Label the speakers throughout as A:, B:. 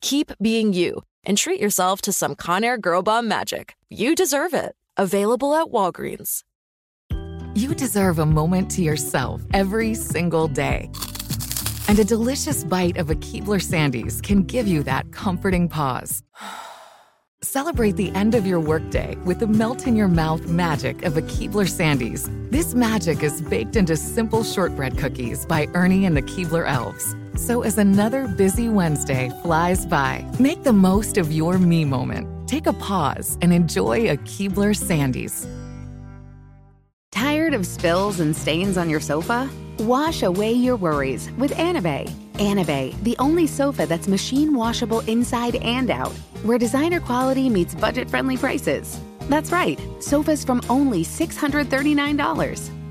A: keep being you, and treat yourself to some Conair Girl Bomb magic. You deserve it. Available at Walgreens.
B: You deserve a moment to yourself every single day. And a delicious bite of a Keebler Sandies can give you that comforting pause. Celebrate the end of your workday with the melt in your mouth magic of a Keebler Sandies. This magic is baked into simple shortbread cookies by Ernie and the Keebler Elves. So as another busy Wednesday flies by, make the most of your me moment. Take a pause and enjoy a Keebler Sandies.
C: Tired of spills and stains on your sofa? Wash away your worries with Anabei. Anabei, the only sofa that's machine washable inside and out, where designer quality meets budget friendly prices. That's right, sofas from only $639.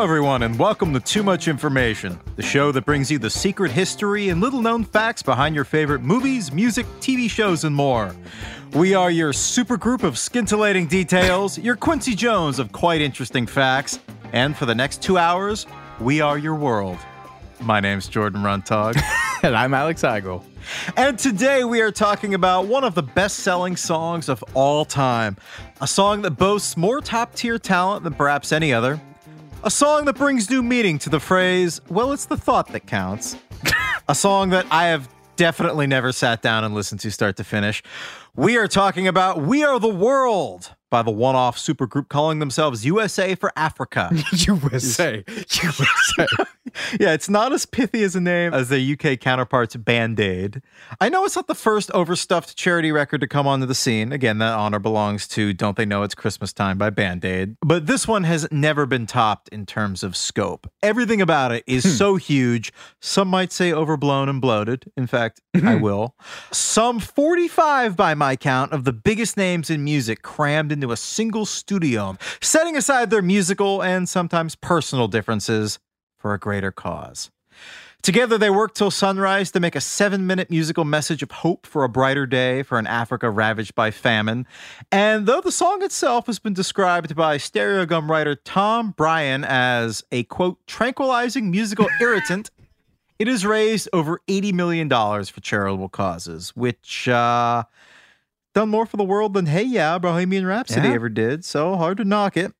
D: Hello, everyone, and welcome to Too Much Information, the show that brings you the secret history and little known facts behind your favorite movies, music, TV shows, and more. We are your super group of scintillating details, your Quincy Jones of quite interesting facts, and for the next two hours, we are your world. My name's Jordan Runtagh.
E: and I'm Alex Heigl.
D: And today we are talking about one of the best selling songs of all time. A song that boasts more top tier talent than perhaps any other. A song that brings new meaning to the phrase, well, it's the thought that counts. a song that I have definitely never sat down and listened to start to finish. We are talking about We Are the World by the one off supergroup calling themselves USA for Africa.
E: USA. USA.
D: yeah, it's not as pithy as a name as their UK counterparts Band Aid. I know it's not the first overstuffed charity record to come onto the scene. Again, that honor belongs to Don't They Know It's Christmas Time by Band Aid. But this one has never been topped in terms of scope. Everything about it is hmm. so huge. Some might say overblown and bloated. In fact, hmm. I will. Some 45 by my count of the biggest names in music crammed into a single studio, setting aside their musical and sometimes personal differences for a greater cause. Together, they worked till sunrise to make a seven minute musical message of hope for a brighter day for an Africa ravaged by famine. And though the song itself has been described by Stereogum writer Tom Breihan as a quote, tranquilizing musical irritant, it has raised over $80 million for charitable causes, which, uh, done more for the world than Hey Yeah, Bohemian Rhapsody
E: Yeah.
D: ever did. So hard to knock it.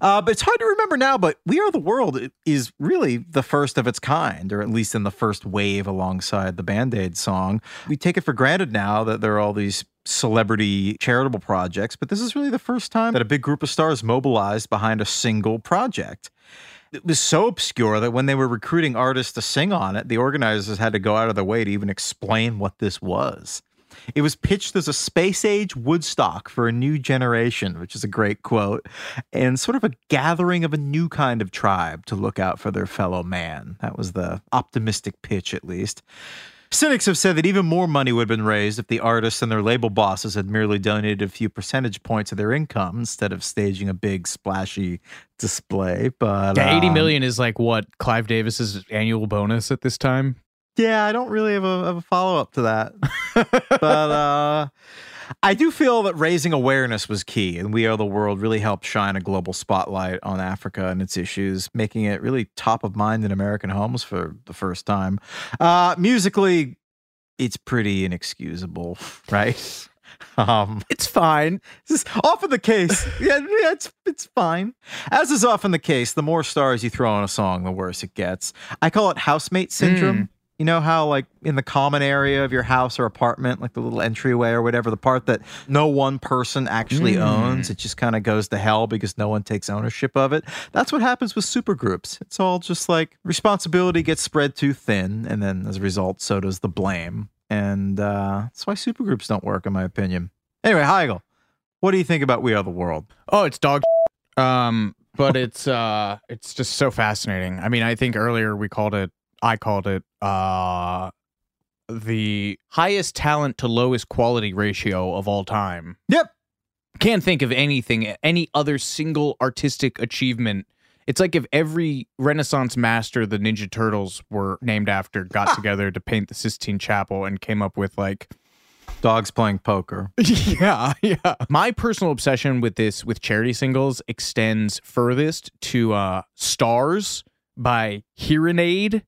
D: Uh, but it's hard to remember now, but We Are the World is really the first of its kind, or at least in the first wave alongside the Band Aid song. We take it for granted now that there are all these celebrity charitable projects, but this is really the first time that a big group of stars mobilized behind a single project. It was so obscure that when they were recruiting artists to sing on it, the organizers had to go out of their way to even explain what this was. It was pitched as a space age Woodstock for a new generation, which is a great quote, and sort of a gathering of a new kind of tribe to look out for their fellow man. That was the optimistic pitch, at least. Cynics have said that even more money would have been raised if the artists and their label bosses had merely donated a few percentage points of their income instead of staging a big splashy display. But
E: Yeah, 80
D: um,
E: million is like what Clive Davis's annual bonus at this time.
D: Yeah, I don't really have a, have a follow up to that. but uh, I do feel that raising awareness was key, and We Are the World really helped shine a global spotlight on Africa and its issues, making it really top of mind in American homes for the first time. Uh, musically, it's pretty inexcusable, right? Um,
E: It's fine.
D: this is often the case. Yeah, yeah, it's it's fine. As is often the case, the more stars you throw on a song, the worse it gets. I call it housemate syndrome. You know how, like, in the common area of your house or apartment, like the little entryway or whatever, the part that no one person actually owns, it just kind of goes to hell because no one takes ownership of it. That's what happens with supergroups. It's all just like responsibility gets spread too thin, and then as a result, so does the blame. And uh, that's why supergroups don't work, in my opinion. Anyway, Heigl, what do you think about We Are the World?
E: Oh, it's dog. Um, but it's uh, it's just so fascinating. I mean, I think earlier we called it. I called it uh, the highest talent to lowest quality ratio of all time.
D: Yep.
E: Can't think of anything, any other single artistic achievement. It's like if every Renaissance master the Ninja Turtles were named after got together to paint the Sistine Chapel and came up with like
D: Dogs playing poker.
E: yeah, yeah. My personal obsession with this with charity singles extends furthest to uh Stars by Hear 'n Aid.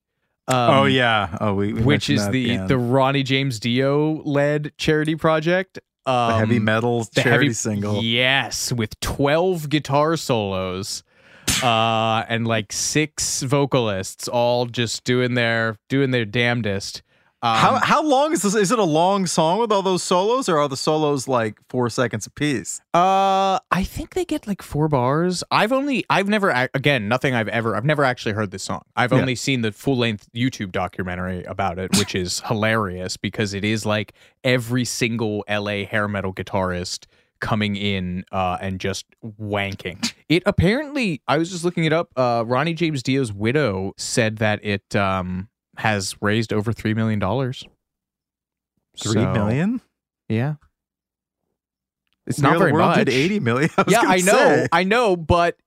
E: Um,
D: oh yeah. Oh, we, we
E: which is the
D: again.
E: the Ronnie James Dio led charity project. Um,
D: The heavy metal
E: the
D: charity
E: heavy-
D: single.
E: Yes, with 12 guitar solos uh and like six vocalists all just doing their doing their damnedest. Um,
D: how how long is this? Is it a long song with all those solos, or are the solos like four seconds apiece?
E: Uh, I think they get like four bars. I've only, I've never, again, nothing I've ever, I've never actually heard this song. I've
D: Yeah.
E: only seen the full length YouTube documentary about it, which is hilarious because it is like every single LA hair metal guitarist coming in uh, and just wanking. It apparently, I was just looking it up. Uh, Ronnie James Dio's widow said that it um has raised over three million dollars.
D: Three million.
E: Yeah. It's not very
D: World
E: much.
D: Did eighty million. I
E: yeah, I know,
D: say.
E: I know, but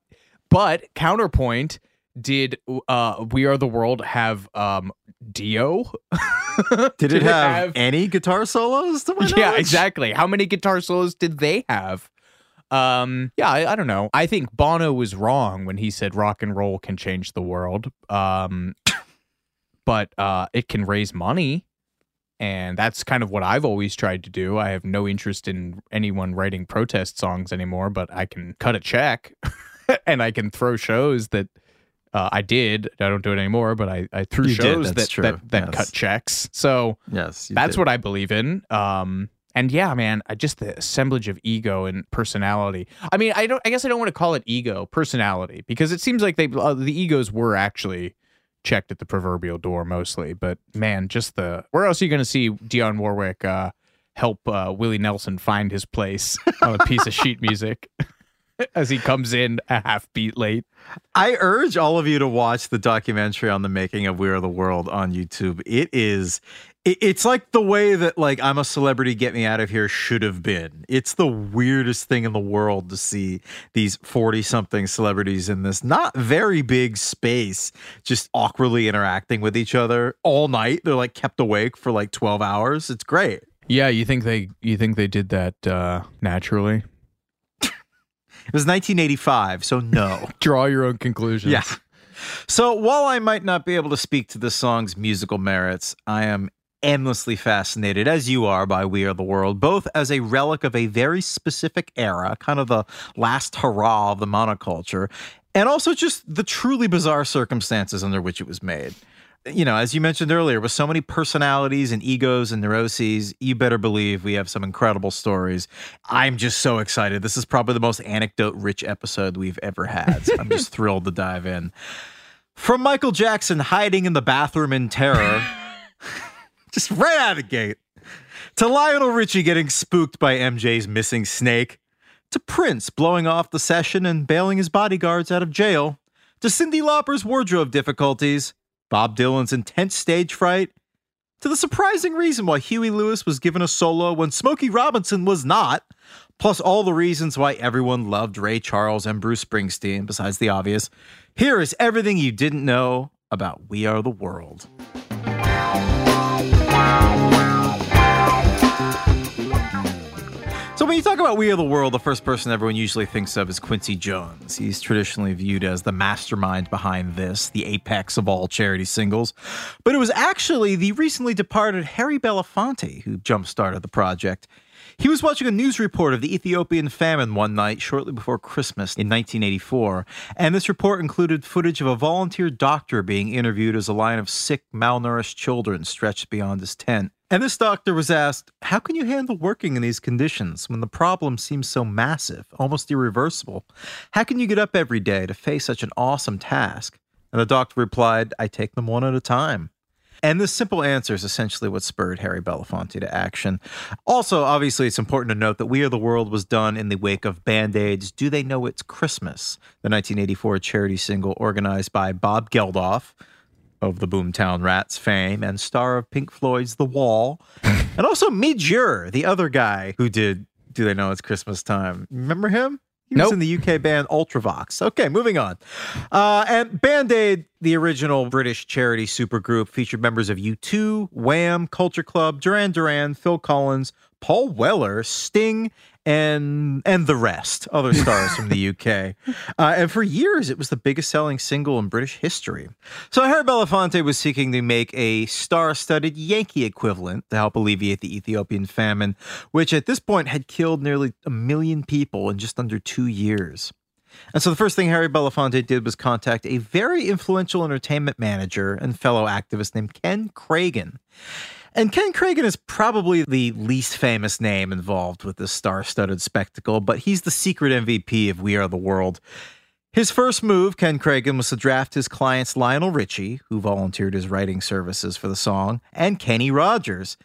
E: but counterpoint did uh We Are the World have um Dio?
D: Did it have, any guitar solos?
E: Yeah, exactly. How many guitar solos did they have? Um, yeah, I, I don't know. I think Bono was wrong when he said rock and roll can change the world. Um, but uh, it can raise money, and that's kind of what I've always tried to do. I have no interest in anyone writing protest songs anymore, but I can cut a check, and I can throw shows that. Uh, I did. I don't do it anymore, but I, I threw
D: You
E: shows that, that that
D: yes.
E: cut checks. So
D: Yes,
E: that's
D: did.
E: what I believe in. Um, and yeah, man, I just the assemblage of ego and personality. I mean, I don't. I guess I don't want to call it ego, personality, because it seems like they uh, the egos were actually checked at the proverbial door mostly. But man, just the where else are you going to see Dionne Warwick uh, help uh, Willie Nelson find his place on a piece of sheet music as he comes in a half beat late?
D: I urge all of you to watch the documentary on the making of We Are the World on YouTube. It is it's like the way that like I'm a celebrity get me out of here should have been. It's the weirdest thing in the world to see these 40 something celebrities in this not very big space just awkwardly interacting with each other all night. They're like kept awake for like 12 hours. It's great.
E: Yeah, you think they you think they did that uh, naturally?
D: It was 1985, so no.
E: Draw your own conclusions.
D: Yeah. So while I might not be able to speak to the song's musical merits, I am endlessly fascinated, as you are, by We Are the World, both as a relic of a very specific era, kind of the last hurrah of the monoculture, and also just the truly bizarre circumstances under which it was made. You know, as you mentioned earlier, with so many personalities and egos and neuroses, you better believe we have some incredible stories. I'm just so excited. This is probably the most anecdote rich episode we've ever had. So I'm just thrilled to dive in. From Michael Jackson hiding in the bathroom in terror, just right out of the gate, to Lionel Richie getting spooked by MJ's missing snake, to Prince blowing off the session and bailing his bodyguards out of jail, to Cyndi Lauper's wardrobe difficulties, Bob Dylan's intense stage fright, to the surprising reason why Huey Lewis was given a solo when Smokey Robinson was not, plus all the reasons why everyone loved Ray Charles and Bruce Springsteen, besides the obvious. Here is everything you didn't know about We Are the World. When you talk about We Are the World, the first person everyone usually thinks of is Quincy Jones. He's traditionally viewed as the mastermind behind this, the apex of all charity singles. But it was actually the recently departed Harry Belafonte who jump started the project. He was watching a news report of the Ethiopian famine one night shortly before Christmas in 1984, and this report included footage of a volunteer doctor being interviewed as a line of sick, malnourished children stretched beyond his tent. And this doctor was asked, How can you handle working in these conditions when the problem seems so massive, almost irreversible? How can you get up every day to face such an awesome task? And the doctor replied, I take them one at a time. And this simple answer is essentially what spurred Harry Belafonte to action. Also, obviously, it's important to note that We Are the World was done in the wake of Band Aid's Do They Know It's Christmas, the 1984 charity single organized by Bob Geldof of the Boomtown Rats fame and star of Pink Floyd's The Wall, and also Midge Ure, the other guy who did Do They Know It's Christmas Time. Remember him? He was in the UK band Ultravox. Okay, moving on. Uh, and Band Aid, the original British charity supergroup, featured members of U2, Wham, Culture Club, Duran Duran, Phil Collins, Paul Weller, Sting, and and the rest, other stars from the UK. Uh, and for years, it was the biggest selling single in British history. So Harry Belafonte was seeking to make a star-studded Yankee equivalent to help alleviate the Ethiopian famine, which at this point had killed nearly a million people in just under two years. And so the first thing Harry Belafonte did was contact a very influential entertainment manager and fellow activist named Ken Kragen. And Ken Kragen is probably the least famous name involved with this star studded spectacle, but he's the secret MVP of We Are the World. His first move, Ken Kragen, was to draft his clients Lionel Richie, who volunteered his writing services for the song, and Kenny Rogers.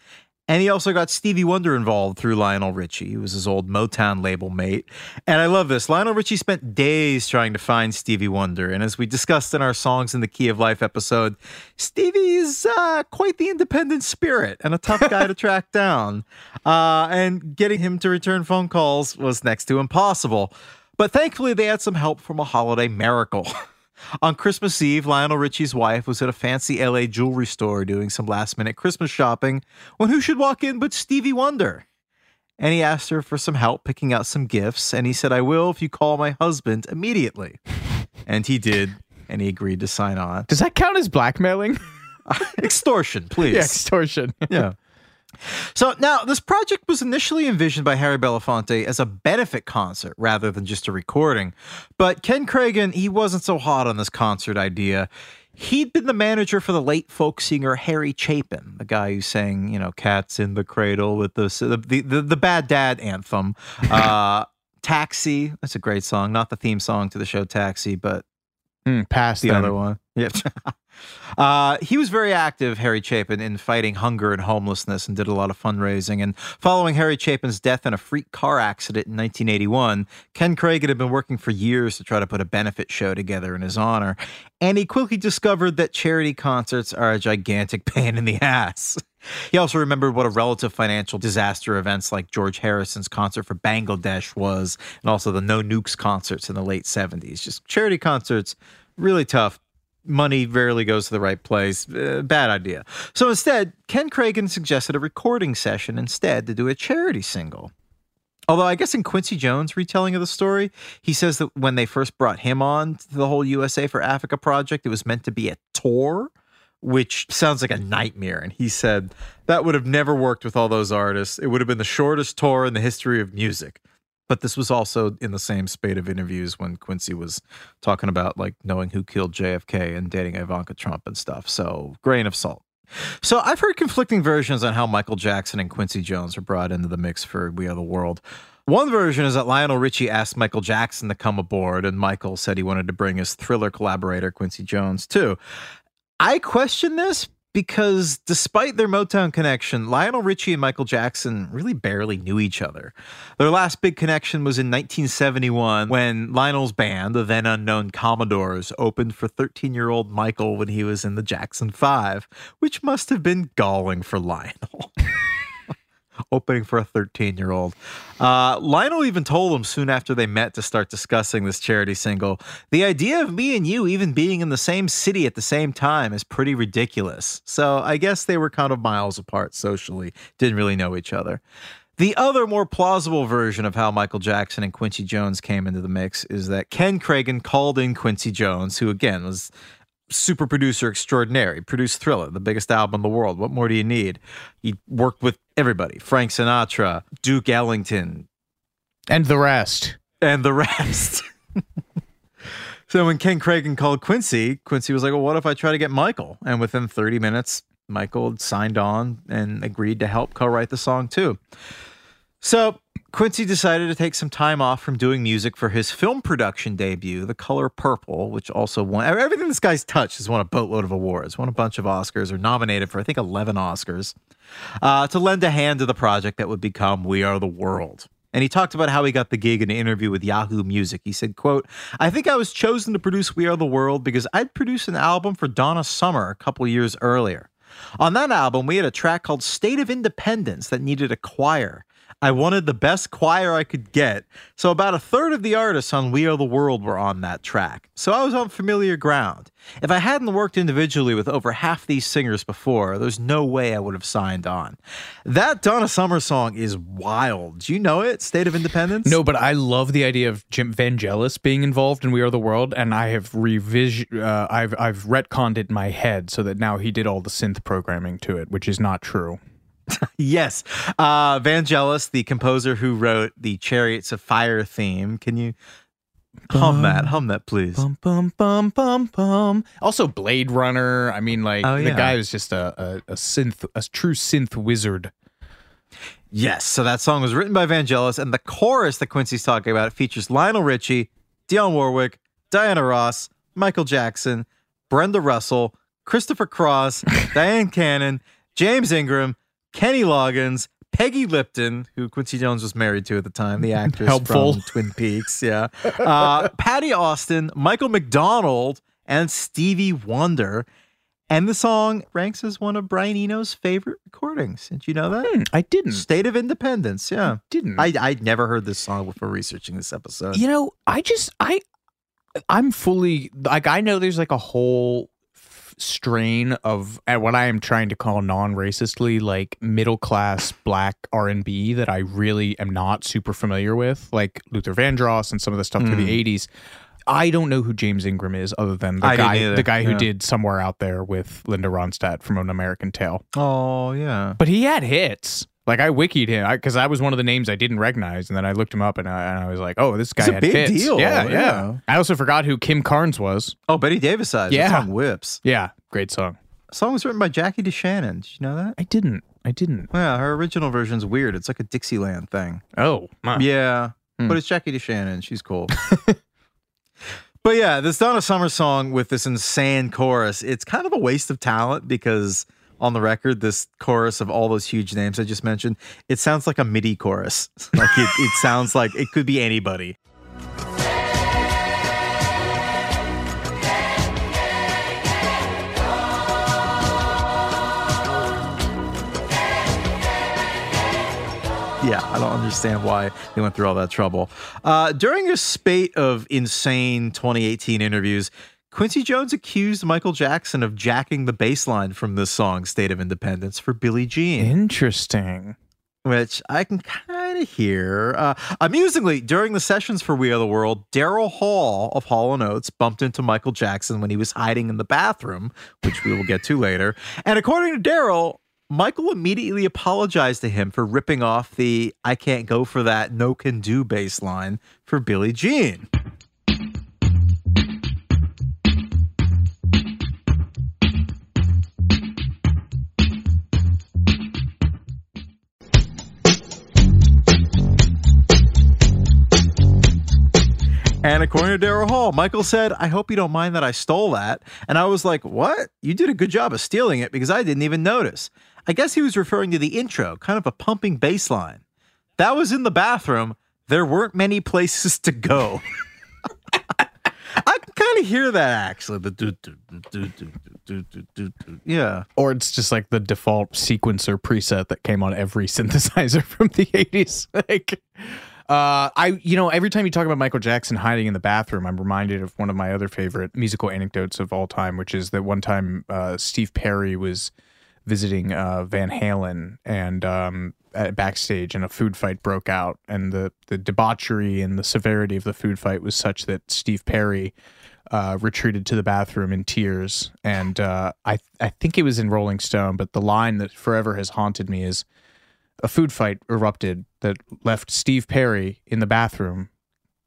D: And he also got Stevie Wonder involved through Lionel Richie, who was his old Motown label mate. And I love this. Lionel Richie spent days trying to find Stevie Wonder. And as we discussed in our Songs in the Key of Life episode, Stevie is uh, quite the independent spirit and a tough guy to track down. Uh, and getting him to return phone calls was next to impossible. But thankfully, they had some help from a holiday miracle. On Christmas Eve, Lionel Richie's wife was at a fancy LA jewelry store doing some last minute Christmas shopping when who should walk in but Stevie Wonder? And he asked her for some help picking out some gifts, and he said, I will if you call my husband immediately. And he did, and he agreed to sign on.
E: Does that count as blackmailing?
D: Extortion, please.
E: yeah, extortion.
D: Yeah. So now, this project was initially envisioned by Harry Belafonte as a benefit concert rather than just a recording. But Ken Kragen, he wasn't so hot on this concert idea. He'd been the manager for the late folk singer Harry Chapin, the guy who sang, you know, "Cats in the Cradle" with the the the, the Bad Dad anthem, uh, "Taxi." That's a great song, not the theme song to the show Taxi, but
E: Mm, pass
D: the
E: them.
D: other one. Yeah. uh, he was very active, Harry Chapin, in fighting hunger and homelessness and did a lot of fundraising. And following Harry Chapin's death in a freak car accident in 1981, Ken Kragen had been working for years to try to put a benefit show together in his honor. And he quickly discovered that charity concerts are a gigantic pain in the ass. He also remembered what a relative financial disaster events like George Harrison's concert for Bangladesh was, and also the No Nukes concerts in the late 70s. Just charity concerts, really tough. Money rarely goes to the right place. Uh, bad idea. So instead, Ken Kragen suggested a recording session instead to do a charity single. Although I guess in Quincy Jones' retelling of the story, he says that when they first brought him on to the whole USA for Africa project, it was meant to be a tour which sounds like a nightmare. And he said that would have never worked with all those artists. It would have been the shortest tour in the history of music. But this was also in the same spate of interviews when Quincy was talking about like knowing who killed JFK and dating Ivanka Trump and stuff. So, grain of salt. So, I've heard conflicting versions on how Michael Jackson and Quincy Jones were brought into the mix for We Are the World. One version is that Lionel Richie asked Michael Jackson to come aboard, and Michael said he wanted to bring his thriller collaborator, Quincy Jones, too. I question this because despite their Motown connection, Lionel Richie and Michael Jackson really barely knew each other. Their last big connection was in 1971 when Lionel's band, the then unknown Commodores, opened for 13 year old Michael when he was in the Jackson 5, which must have been galling for Lionel. opening for a 13 year old. Uh, Lionel even told him soon after they met to start discussing this charity single the idea of me and you even being in the same city at the same time is pretty ridiculous. So I guess they were kind of miles apart socially, didn't really know each other. The other more plausible version of how Michael Jackson and Quincy Jones came into the mix is that Ken Kragen called in Quincy Jones, who again was super producer extraordinaire. He produced Thriller, the biggest album in the world. What more do you need? He worked with everybody Frank Sinatra, Duke Ellington,
E: And the rest.
D: and the rest. so when Ken Kragen called Quincy, Quincy was like, Well, what if I try to get Michael? And within 30 minutes, Michael signed on and agreed to help co write the song too. So Quincy decided to take some time off from doing music for his film production debut, The Color Purple, which also won everything this guy's touched has won a boatload of awards, won a bunch of Oscars, or nominated for I think 11 Oscars, uh, to lend a hand to the project that would become We Are the World. And he talked about how he got the gig in an interview with Yahoo Music. He said, quote, I think I was chosen to produce We Are the World because I'd produced an album for Donna Summer a couple years earlier. On that album, we had a track called State of Independence that needed a choir. I wanted the best choir I could get. So about a third of the artists on We Are the World were on that track. So I was on familiar ground. If I hadn't worked individually with over half these singers before, there's no way I would have signed on. That Donna Summer song is wild. Do you know it? State of Independence?
E: No, but I love the idea of Jim Vangelis being involved in We Are the World, and I have revision, uh, I've I've retconned it in my head so that now he did all the synth programming to it, which is not true.
D: Yes. Uh, Vangelis, the composer who wrote the Chariots of Fire theme. Can you hum that? Hum that, please.
E: Bum bum bum bum bum. Also, Blade Runner. I mean, like
D: Oh,
E: the
D: yeah.
E: guy was just a, a a synth, a true synth wizard.
D: Yes. So that song was written by Vangelis, and the chorus that Quincy's talking about features Lionel Richie, Dionne Warwick, Diana Ross, Michael Jackson, Brenda Russell, Christopher Cross, Dyan Cannon, James Ingram, Kenny Loggins, Peggy Lipton, who Quincy Jones was married to at the time, the actress
E: Helpful.
D: from Twin Peaks, yeah, uh, Patti Austin, Michael McDonald, and Stevie Wonder. And the song ranks as one of Brian Eno's favorite recordings. Did you know that?
E: Hmm, I didn't.
D: State of Independence, yeah.
E: Didn't.
D: I I'd never heard this song before researching this episode.
E: You know, I just I I'm fully like I know there's like a whole strain of at what I am trying to call non-racistly like middle class black R&B that I really am not super familiar with, like Luther Vandross and some of the stuff through the hmm. 80s. I don't know who James Ingram is other than the
D: I
E: guy the guy who
D: yeah.
E: did Somewhere Out There with Linda Ronstadt from An American Tale.
D: Oh yeah.
E: But he had hits. Like I wikied him because I, was one of the names I didn't recognize, and then I looked him up and I, and I was like, "Oh, this guy
D: It's a
E: had
D: big
E: hits."
D: deal,
E: Yeah, yeah,
D: yeah.
E: I also forgot who Kim Carnes was.
D: Oh, Bette Davis eyes.
E: Yeah.
D: That song whips.
E: Yeah, great song.
D: The song was written by Jackie DeShannon. Did you know that?
E: I didn't. I didn't.
D: Yeah, her original version's weird. It's like a Dixieland thing.
E: Oh, my.
D: Yeah.
E: Hmm.
D: But it's Jackie DeShannon. She's cool. but yeah, this Donna Summer song with this insane chorus, it's kind of a waste of talent because on the record, this chorus of all those huge names I just mentioned, it sounds like a MIDI chorus. Like it, it sounds like it could be anybody. Yeah, I don't understand why they went through all that trouble. Uh, during a spate of insane 2018 interviews, Quincy Jones accused Michael Jackson of jacking the bass line from this song, State of Independence, for Billie Jean,
E: Interesting.
D: which I can kind of hear. Uh, amusingly, during the sessions for We Are the World, Daryl Hall of Hall & Oates bumped into Michael Jackson when he was hiding in the bathroom, which we will get to later. And according to Daryl, Michael immediately apologized to him for ripping off the I can't go for that no can do bass line for Billie Jean. And according to Daryl Hall, Michael said, I hope you don't mind that I stole that. And I was like, What? You did a good job of stealing it because I didn't even notice. I guess he was referring to the intro, kind of a pumping bass line. That was in the bathroom. There weren't many places to go. I can kind of hear that actually. The Yeah.
E: Or it's just like the default sequencer preset that came on every synthesizer from the 80s. Like uh I you know, every time you talk about Michael Jackson hiding in the bathroom, I'm reminded of one of my other favorite musical anecdotes of all time, which is that one time uh Steve Perry was visiting uh Van Halen and um backstage and a food fight broke out and the the debauchery and the severity of the food fight was such that Steve Perry uh, retreated to the bathroom in tears. And uh, I I think it was in Rolling Stone but the line that forever has haunted me is a food fight erupted that left Steve Perry in the bathroom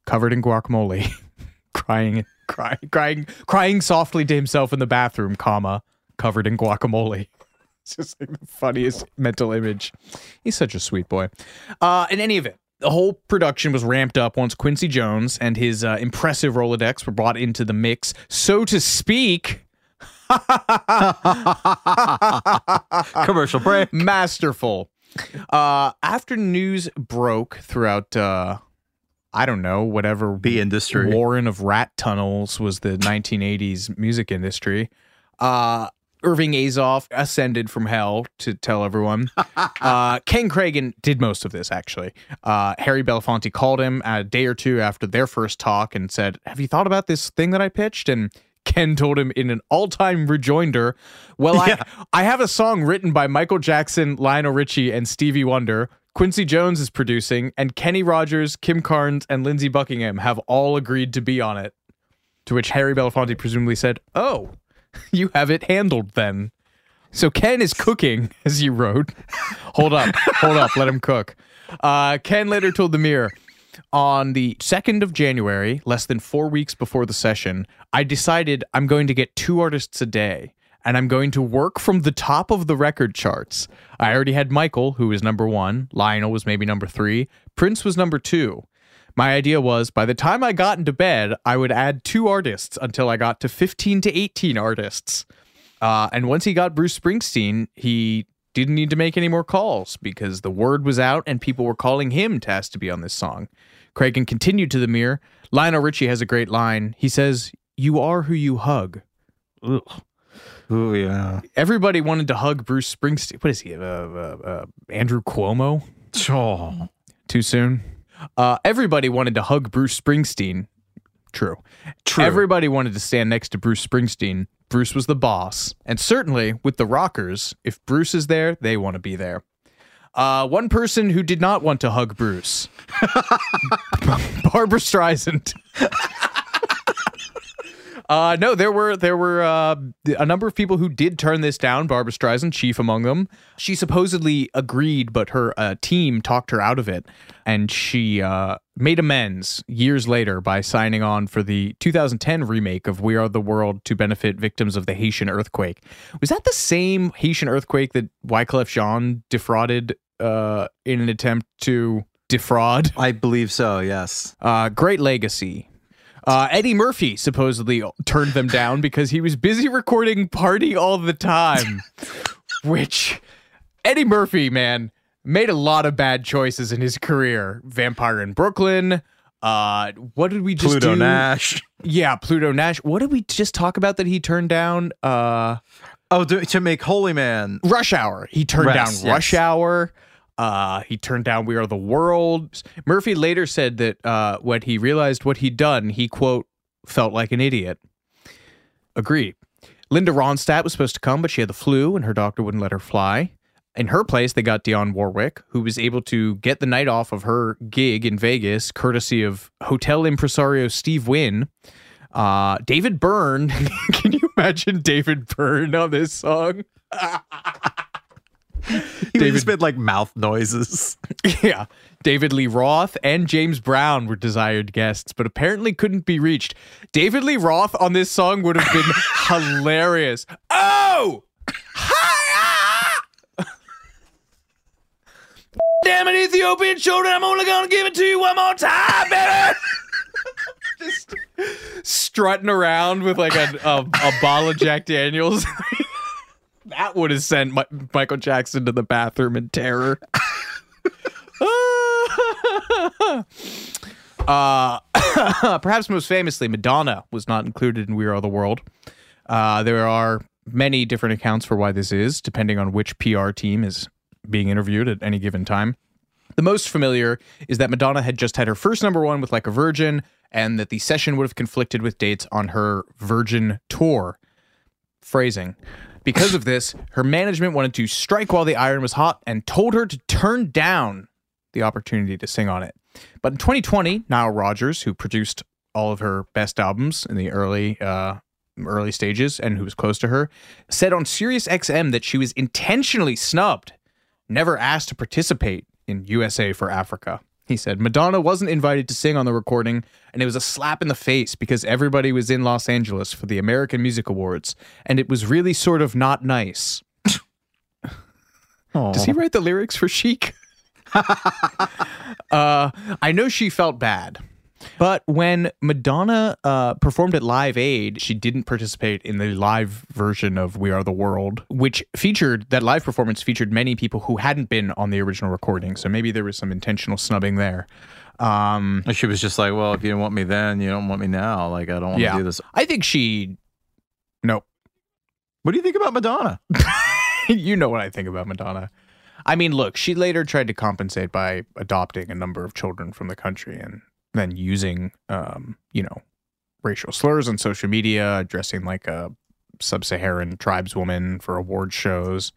E: covered in guacamole crying crying crying crying softly to himself in the bathroom comma covered in guacamole it's just like the funniest mental image. He's such a sweet boy. Uh, in any event, the whole production was ramped up once Quincy Jones and his uh, impressive Rolodex were brought into the mix, so to speak.
D: Commercial break.
E: Masterful. Uh, after news broke throughout, uh, I don't know, whatever
D: The industry.
E: Warren of rat tunnels was the 1980s music industry. Uh, Irving Azoff ascended from hell to tell everyone. uh, Ken Kragen did most of this, actually. Uh, Harry Belafonte called him a day or two after their first talk and said, Have you thought about this thing that I pitched? And Ken told him in an all time rejoinder, Well, I, I have a song written by Michael Jackson, Lionel Richie, and Stevie Wonder. Quincy Jones is producing, and Kenny Rogers, Kim Carnes, and Lindsey Buckingham have all agreed to be on it. To which Harry Belafonte presumably said, Oh, you have it handled then. So Ken is cooking, as you wrote. hold up, hold up, let him cook. Uh, Ken later told the Mirror, on the 2nd of January, less than four weeks before the session, I decided I'm going to get two artists a day and I'm going to work from the top of the record charts. I already had Michael, who was number one, Lionel was maybe number three, Prince was number two. My idea was by the time I got into bed, I would add two artists until I got to 15 to 18 artists. Uh, and once he got Bruce Springsteen, he didn't need to make any more calls because the word was out and people were calling him to ask to be on this song. Kragen continued to the mirror. Lionel Richie has a great line. He says, You are who you hug. Ugh.
D: Ooh, yeah.
E: Everybody wanted to hug Bruce Springsteen. What is he? Uh, uh, uh, Andrew Cuomo?
D: Oh.
E: Too soon? Uh, everybody wanted to hug Bruce Springsteen. True.
D: True.
E: Everybody wanted to stand next to Bruce Springsteen. Bruce was the boss. And certainly with the Rockers, if Bruce is there, they want to be there. Uh, one person who did not want to hug Bruce Barbra Streisand. Uh, no, there were there were uh, a number of people who did turn this down. Barbra Streisand, chief among them. She supposedly agreed, but her uh, team talked her out of it, and she uh, made amends years later by signing on for the 2010 remake of "We Are the World" to benefit victims of the Haitian earthquake. Was that the same Haitian earthquake that Wyclef Jean defrauded uh, in an attempt to defraud?
D: I believe so, yes.
E: Uh, great legacy. Uh, Eddie Murphy supposedly turned them down because he was busy recording Party All the Time, which Eddie Murphy, man, made a lot of bad choices in his career. Vampire in Brooklyn. Uh, what did we just
D: Pluto
E: do?
D: Nash.
E: Yeah, Pluto Nash. What did we just talk about that he turned down? Uh,
D: Oh, to, to make Holy Man.
E: Rush Hour. He turned
D: Yes,
E: down Rush
D: yes.
E: Hour. Uh, he turned down We Are the World. Murphy later said that uh, when he realized what he'd done, he, quote, felt like an idiot. Agree. Linda Ronstadt was supposed to come, but she had the flu and her doctor wouldn't let her fly. In her place, they got Dionne Warwick, who was able to get the night off of her gig in Vegas, courtesy of hotel impresario Steve Wynn. Uh, David Byrne. Can you imagine David Byrne on this song?
D: He
E: David-
D: just made like mouth noises.
E: Yeah. David Lee Roth and James Brown were desired guests, but apparently couldn't be reached. David Lee Roth on this song would have been hilarious. Oh! Hi! Damn it, Ethiopian children, I'm only gonna give it to you one more time, baby! Just strutting around with like a, a, a bottle of Jack Daniels. That would have sent Mi- Michael Jackson to the bathroom in terror. uh, perhaps most famously, Madonna was not included in We Are the World. Uh, there are many different accounts for why this is, depending on which PR team is being interviewed at any given time. The most familiar is that Madonna had just had her first number one with Like a Virgin, and that the session would have conflicted with dates on her Virgin tour. Phrasing. Because of this, her management wanted to strike while the iron was hot and told her to turn down the opportunity to sing on it. But in 2020, Nile Rodgers, who produced all of her best albums in the early uh, early stages and who was close to her, said on Sirius XM that she was intentionally snubbed, never asked to participate in USA for Africa. He said Madonna wasn't invited to sing on the recording, and it was a slap in the face because everybody was in Los Angeles for the American Music Awards, and it was really sort of not nice. Does he write the lyrics for Chic? uh, I know she felt bad. But when Madonna uh, performed at Live Aid, she didn't participate in the live version of We Are the World, which featured that live performance featured many people who hadn't been on the original recording. So maybe there was some intentional snubbing there. Um,
D: She was just like, well, if you didn't want me then, you don't want me now. Like, I don't want to do this.
E: I think she. Nope.
D: What do you think about Madonna?
E: you know what I think about Madonna. I mean, look, she later tried to compensate by adopting a number of children from the country and then using, um, you know, racial slurs on social media, addressing like a sub-Saharan tribeswoman for award shows,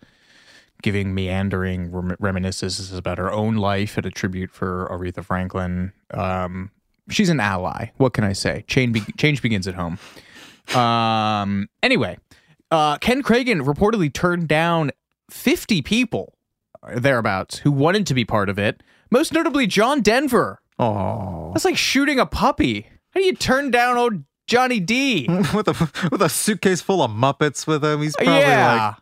E: giving meandering rem- reminiscences about her own life at a tribute for Aretha Franklin. Um, she's an ally. What can I say? Change, be- change begins at home. Um, anyway, uh, Ken Kragen reportedly turned down 50 people thereabouts who wanted to be part of it. Most notably, John Denver.
D: Oh,
E: That's like shooting a puppy. How do you turn down old Johnny D?
D: with a with a suitcase full of Muppets with him, he's probably
E: yeah.
D: like,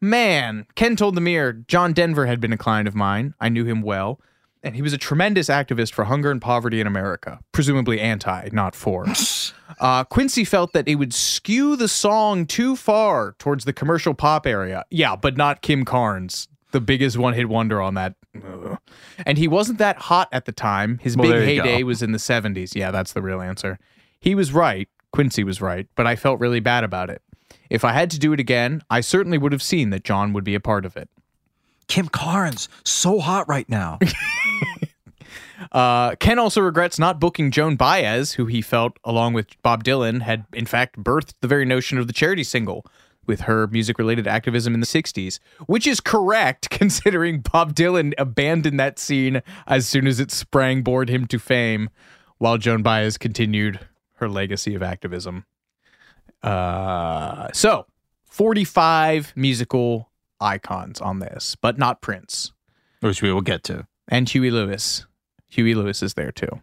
E: Man, Ken told the Mirror, John Denver had been a client of mine. I knew him well. And he was a tremendous activist for hunger and poverty in America, presumably anti, not for. Uh, Quincy felt that it would skew the song too far towards the commercial pop area. Yeah, but not Kim Carnes, the biggest one hit wonder on that. And he wasn't that hot at the time. His
D: Well,
E: big heyday
D: go.
E: was in the 70s. Yeah, that's the real answer. He was right. Quincy was right, but I felt really bad about it. If I had to do it again, I certainly would have seen that John would be a part of it.
D: Kim Carnes, so hot right now.
E: Uh, Ken also regrets not booking Joan Baez, who he felt, along with Bob Dylan, had in fact birthed the very notion of the charity single with her music related activism in the 60s, which is correct considering Bob Dylan abandoned that scene as soon as it sprang board him to fame, while Joan Baez continued her legacy of activism. Uh, so, 45 musical icons on this, but not Prince
D: Which we will get to.
E: and Huey Lewis. Huey Lewis is there too,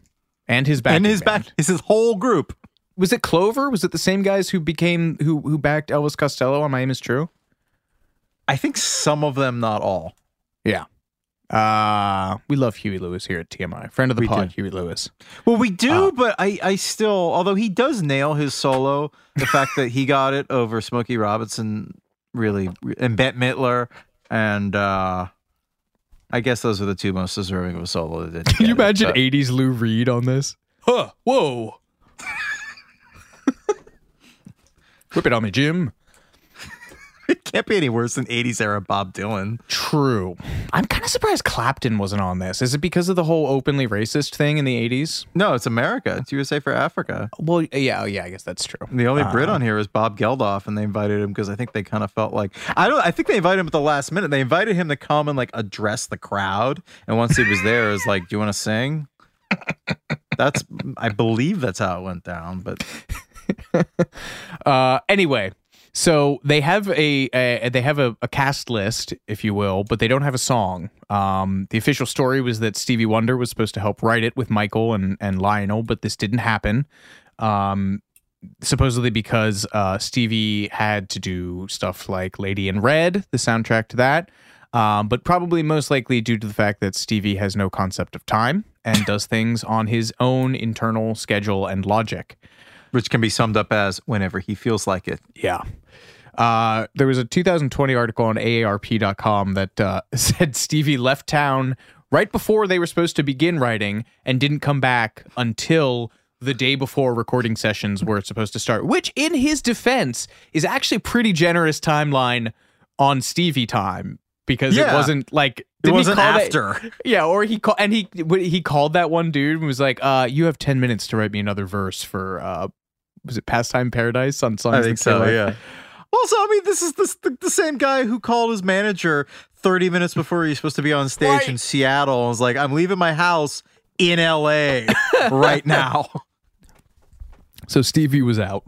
E: and his back.
D: and his back, is his whole group.
E: Was it Clover? Was it the same guys who became who who backed Elvis Costello on My Aim Is True?
D: I think some of them, not all.
E: Yeah. Uh we love Huey Lewis here at TMI. Friend of the
D: We
E: pod,
D: do.
E: Huey Lewis.
D: Well, we do, but I, I still, although he does nail his solo, the fact that he got it over Smokey Robinson, really, and Bette Midler, and uh, I guess those are the two most deserving of a solo. That
E: Can you
D: get it,
E: imagine 80s Lou Reed on this? Huh. Whoa. Whip it on me, Jim.
D: It can't be any worse than 80s era Bob Dylan.
E: True. I'm kind of surprised Clapton wasn't on this. Is it because of the whole openly racist thing in the 80s?
D: No, it's America. It's USA for Africa.
E: Well, yeah, oh, yeah, I guess that's true.
D: The only Brit
E: Uh,
D: on here is Bob Geldof, and they invited him because I think they kind of felt like I don't. I think they invited him at the last minute. They invited him to come and like address the crowd, and once he was there, it was like, "Do you want to sing?" That's, I believe that's how it went down. But
E: Uh, anyway, so they have a, a they have a, a cast list, if you will, but they don't have a song. Um, the official story was that Stevie Wonder was supposed to help write it with Michael and and Lionel, but this didn't happen. Um, supposedly because uh, Stevie had to do stuff like Lady in Red, the soundtrack to that. Um, but probably most likely due to the fact that Stevie has no concept of time and does things on his own internal schedule and logic.
D: Which can be summed up as whenever he feels like it.
E: Yeah. Uh, there was a 2020 article on AARP.com that uh, said Stevie left town right before they were supposed to begin writing and didn't come back until the day before recording sessions were supposed to start, which, in his defense, is actually pretty generous timeline on Stevie time because it wasn't like
D: It wasn't
E: call that-
D: after.
E: yeah, or he called and he he called that one dude and was like, "Uh, you have ten minutes to write me another verse for uh, was it Pastime Paradise on songs
D: I think
E: Say
D: so.
E: Life?"
D: Yeah. Also, I mean, this is this, the, the same guy who called his manager 30 minutes before he's supposed to be on stage
E: Right.
D: in Seattle and was like, I'm leaving my house in LA right now.
E: So Stevie was out.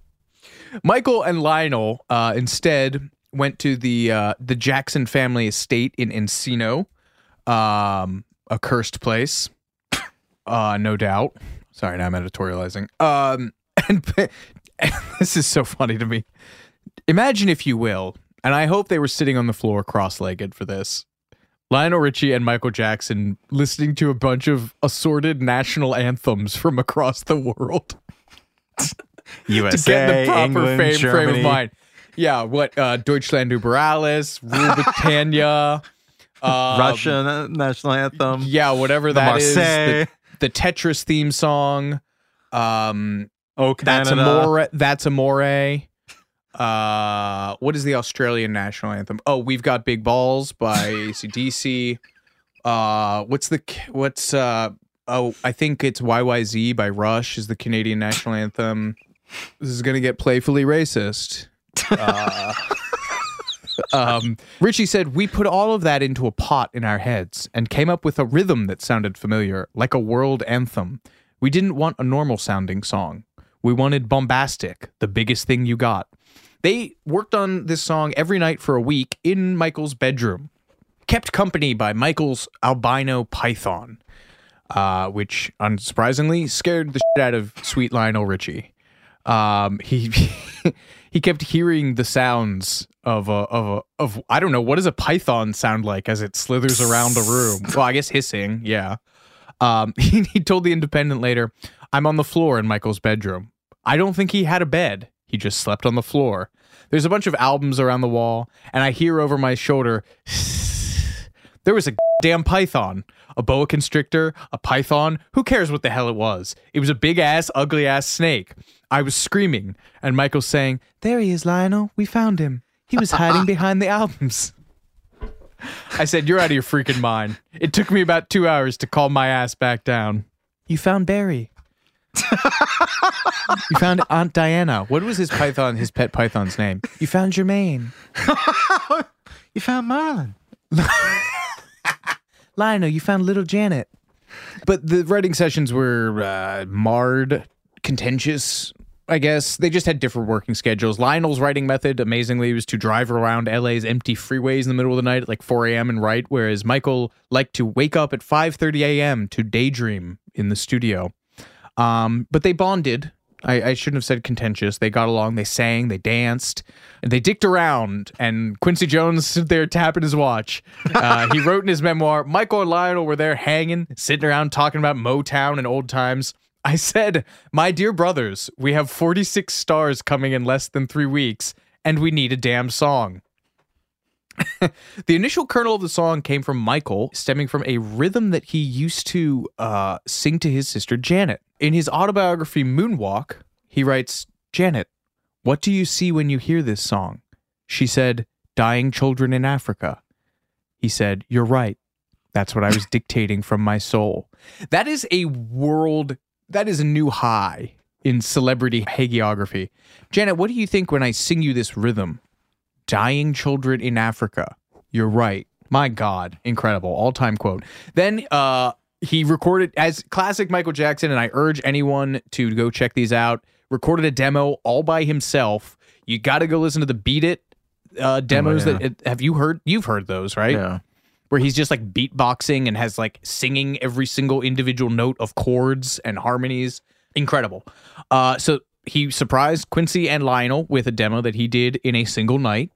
E: Michael and Lionel uh, instead went to the uh, the Jackson family estate in Encino, um, a cursed place, uh, no doubt. Sorry, now I'm editorializing. Um, and, and this is so funny to me. Imagine, if you will, and I hope they were sitting on the floor cross-legged for this. Lionel Richie and Michael Jackson listening to a bunch of assorted national anthems from across the world
D: USA,
E: to get the proper
D: England,
E: fame, frame
D: Germany.
E: of mind. Yeah, what uh, Deutschland über alles, Rule Britannia, um,
D: Russian national anthem.
E: Yeah, whatever
D: The
E: that is.
D: Marseille.
E: The, the Tetris theme song. Um,
D: Oh,
E: that's
D: Canada.
E: amore. That's amore. Uh, what is the Australian national anthem? Oh, we've got big balls by ACDC. Uh, what's the what's uh? Oh, I think it's YYZ by Rush is the Canadian national anthem. This is gonna get playfully racist. Uh, um, Richie said we put all of that into a pot in our heads and came up with a rhythm that sounded familiar, like a world anthem. We didn't want a normal sounding song. We wanted bombastic, the biggest thing you got. They worked on this song every night for a week in Michael's bedroom, kept company by Michael's albino python, uh, which unsurprisingly scared the shit out of sweet Lionel Richie. Um, he he kept hearing the sounds of a of a of I don't know what does a python sound like as it slithers around a room. Well, I guess hissing, yeah. Um, he, he told the Independent later, "I'm on the floor in Michael's bedroom. I don't think he had a bed. He just slept on the floor. There's a bunch of albums around the wall, and I hear over my shoulder." There was a damn python, a boa constrictor, a python. Who cares what the hell it was? It was a big ass, ugly ass snake. I was screaming, and Michael saying, There he is, Lionel. We found him. He was hiding behind the albums. I said, You're out of your freaking mind. It took me about two hours to calm my ass back down. You found Barry. you found Aunt Diana. What was his python, his pet python's name? You found Jermaine.
D: You found Marlon.
E: Lionel, you found little Janet. But the writing sessions were uh, marred, contentious. I guess they just had different working schedules. Lionel's writing method, amazingly, was to drive around LA's empty freeways in the middle of the night at like 4 a.m. and write, whereas Michael liked to wake up at 5:30 a.m. to daydream in the studio. Um, but they bonded. I, I shouldn't have said contentious. They got along. They sang. They danced. And they dicked around. And Quincy Jones stood there tapping his watch. Uh, he wrote in his memoir, Michael and Lionel were there hanging, sitting around talking about Motown and old times. I said, My dear brothers, we have 46 stars coming in less than three weeks, and we need a damn song. the initial kernel of the song came from Michael, stemming from a rhythm that he used to uh, sing to his sister Janet. In his autobiography Moonwalk, he writes, Janet, what do you see when you hear this song? She said, Dying children in Africa. He said, You're right. That's what I was dictating from my soul. That is a world, that is a new high in celebrity hagiography. Janet, what do you think when I sing you this rhythm? Dying children in Africa. You're right. My God, incredible. All time quote. Then uh, he recorded as classic Michael Jackson, and I urge anyone to go check these out. Recorded a demo all by himself. You got to go listen to the Beat It uh, demos.
D: yeah.
E: That have you heard? You've heard those, right?
D: Yeah.
E: Where he's just like beatboxing and has like singing every single individual note of chords and harmonies. Incredible. Uh, so he surprised Quincy and Lionel with a demo that he did in a single night.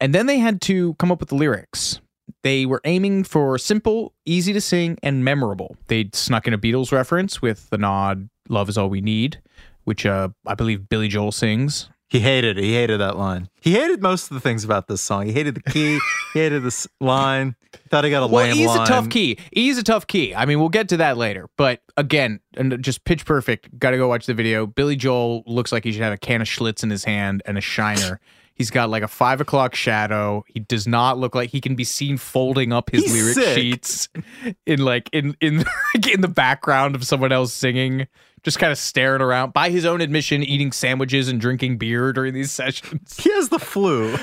E: And then they had to come up with the lyrics. They were aiming for simple, easy to sing, and memorable. They'd snuck in a Beatles reference with the nod, Love is All We Need, which uh, I believe Billy Joel sings.
D: He hated it. He hated that line. He hated most of the things about this song. He hated the key. he hated this line. He thought he got a
E: Well,
D: lame
E: E's
D: line.
E: He's a tough key. E's a tough key. I mean, we'll get to that later. But again, and just pitch perfect. Got to go watch the video. Billy Joel looks like he should have a can of Schlitz in his hand and a shiner. He's got like a five o'clock shadow. He does not look like he can be seen folding up his
D: He's
E: lyric
D: sick.
E: sheets in like in in in the background of someone else singing, just kind of staring around by his own admission, eating sandwiches and drinking beer during these sessions.
D: He has the flu.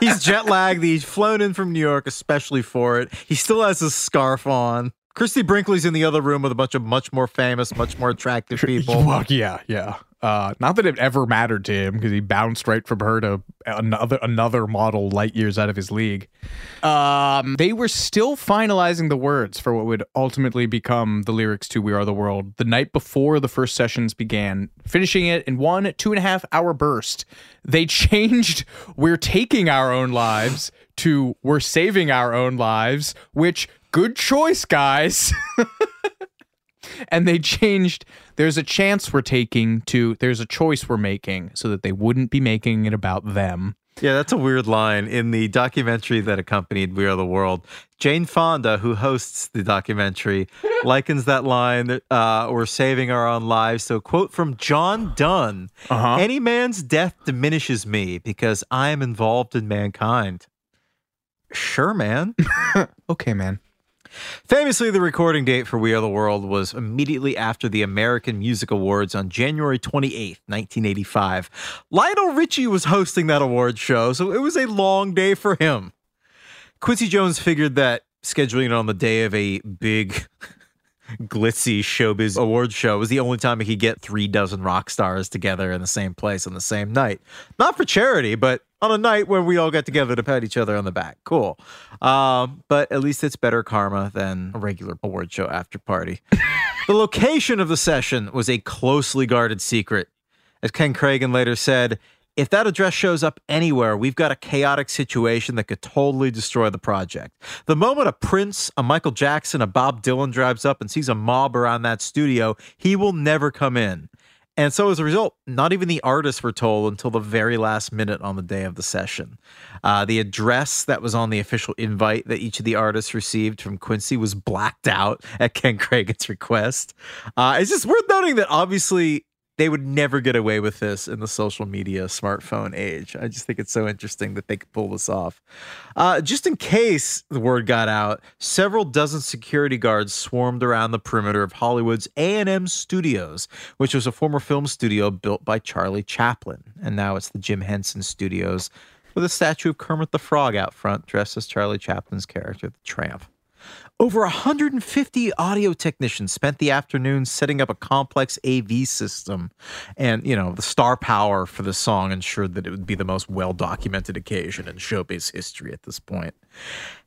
D: He's jet lagged. He's flown in from New York especially for it. He still has his scarf on. Christie Brinkley's in the other room with a bunch of much more famous, much more attractive people.
E: Well, yeah, yeah. Uh, not that it ever mattered to him because he bounced right from her to another another model light years out of his league. Um, they were still finalizing the words for what would ultimately become the lyrics to "We Are the World" the night before the first sessions began, finishing it in one two and a half hour burst. They changed "We're taking our own lives" to "We're saving our own lives," which good choice, guys. and they changed there's a chance we're taking to there's a choice we're making so that they wouldn't be making it about them
D: yeah, that's a weird line in the documentary that accompanied We Are the World. Jane Fonda, who hosts the documentary, likens that line, uh, We're saving our own lives. So, quote from John Donne uh-huh. Any man's death diminishes me because I am involved in mankind. Sure, man.
E: okay, man.
D: Famously, the recording date for We Are the World was immediately after the American Music Awards on January 28th, 1985. Lionel Richie was hosting that award show, so it was a long day for him. Quincy Jones figured that scheduling it on the day of a big glitzy showbiz award show was the only time he could get three dozen rock stars together in the same place on the same night. Not for charity, but on a night where we all get together to pat each other on the back. Cool. Um, but at least it's better karma than a regular award show after party. the location of the session was a closely guarded secret. As Ken Kragen later said, if that address shows up anywhere, we've got a chaotic situation that could totally destroy the project. The moment a Prince, a Michael Jackson, a Bob Dylan drives up and sees a mob around that studio, he will never come in. And so, as a result, not even the artists were told until the very last minute on the day of the session. Uh, the address that was on the official invite that each of the artists received from Quincy was blacked out at Ken Kragen's request. Uh, it's just worth noting that obviously they would never get away with this in the social media smartphone age. I just think it's so interesting that they could pull this off. Uh, just in case the word got out, several dozen security guards swarmed around the perimeter of Hollywood's A&M Studios, which was a former film studio built by Charlie Chaplin, and now it's the Jim Henson Studios with a statue of Kermit the Frog out front dressed as Charlie Chaplin's character, the Tramp. Over 150 audio technicians spent the afternoon setting up a complex AV system. And, you know, the star power for the song ensured that it would be the most well documented occasion in showbiz history at this point.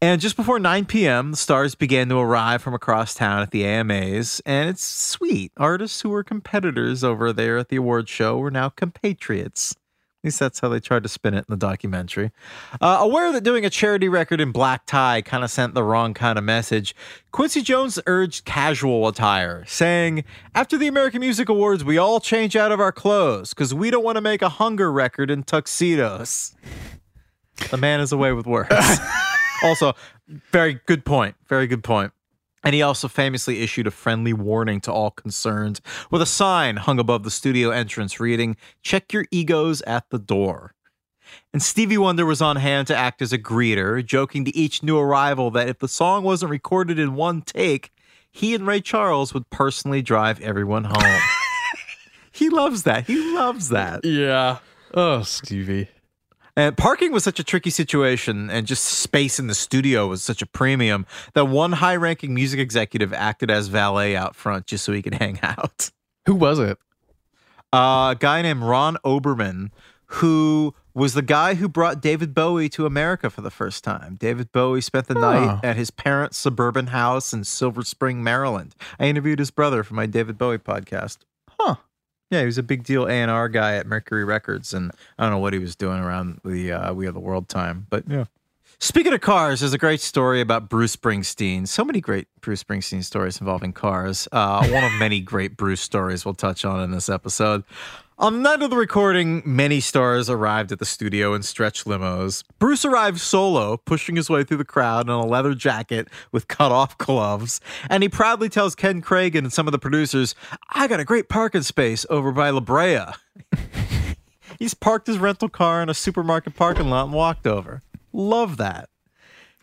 D: And just before 9 p.m., the stars began to arrive from across town at the AMAs. And it's sweet. Artists who were competitors over there at the award show were now compatriots. At least that's how they tried to spin it in the documentary. Uh, aware that doing a charity record in black tie kind of sent the wrong kind of message, Quincy Jones urged casual attire, saying, After the American Music Awards, we all change out of our clothes because we don't want to make a hunger record in tuxedos. The man is away with words. also, very good point. Very good point. And he also famously issued a friendly warning to all concerned with a sign hung above the studio entrance reading, Check your egos at the door. And Stevie Wonder was on hand to act as a greeter, joking to each new arrival that if the song wasn't recorded in one take, he and Ray Charles would personally drive everyone home. he loves that. He loves that.
E: Yeah. Oh, Stevie.
D: And parking was such a tricky situation, and just space in the studio was such a premium that one high ranking music executive acted as valet out front just so he could hang out.
E: Who was it?
D: Uh, a guy named Ron Oberman, who was the guy who brought David Bowie to America for the first time. David Bowie spent the night at his parents' suburban house in Silver Spring, Maryland. I interviewed his brother for my David Bowie podcast. Yeah, he was a big deal A and R guy at Mercury Records, and I don't know what he was doing around the uh, We Are the World time, but yeah. Speaking of cars, there's a great story about Bruce Springsteen. So many great Bruce Springsteen stories involving cars. Uh, one of many great Bruce stories we'll touch on in this episode. On the night of the recording, many stars arrived at the studio in stretch limos. Bruce arrived solo, pushing his way through the crowd in a leather jacket with cut off gloves. And he proudly tells Ken Kragen and some of the producers, I got a great parking space over by La Brea. He's parked his rental car in a supermarket parking lot and walked over. Love that.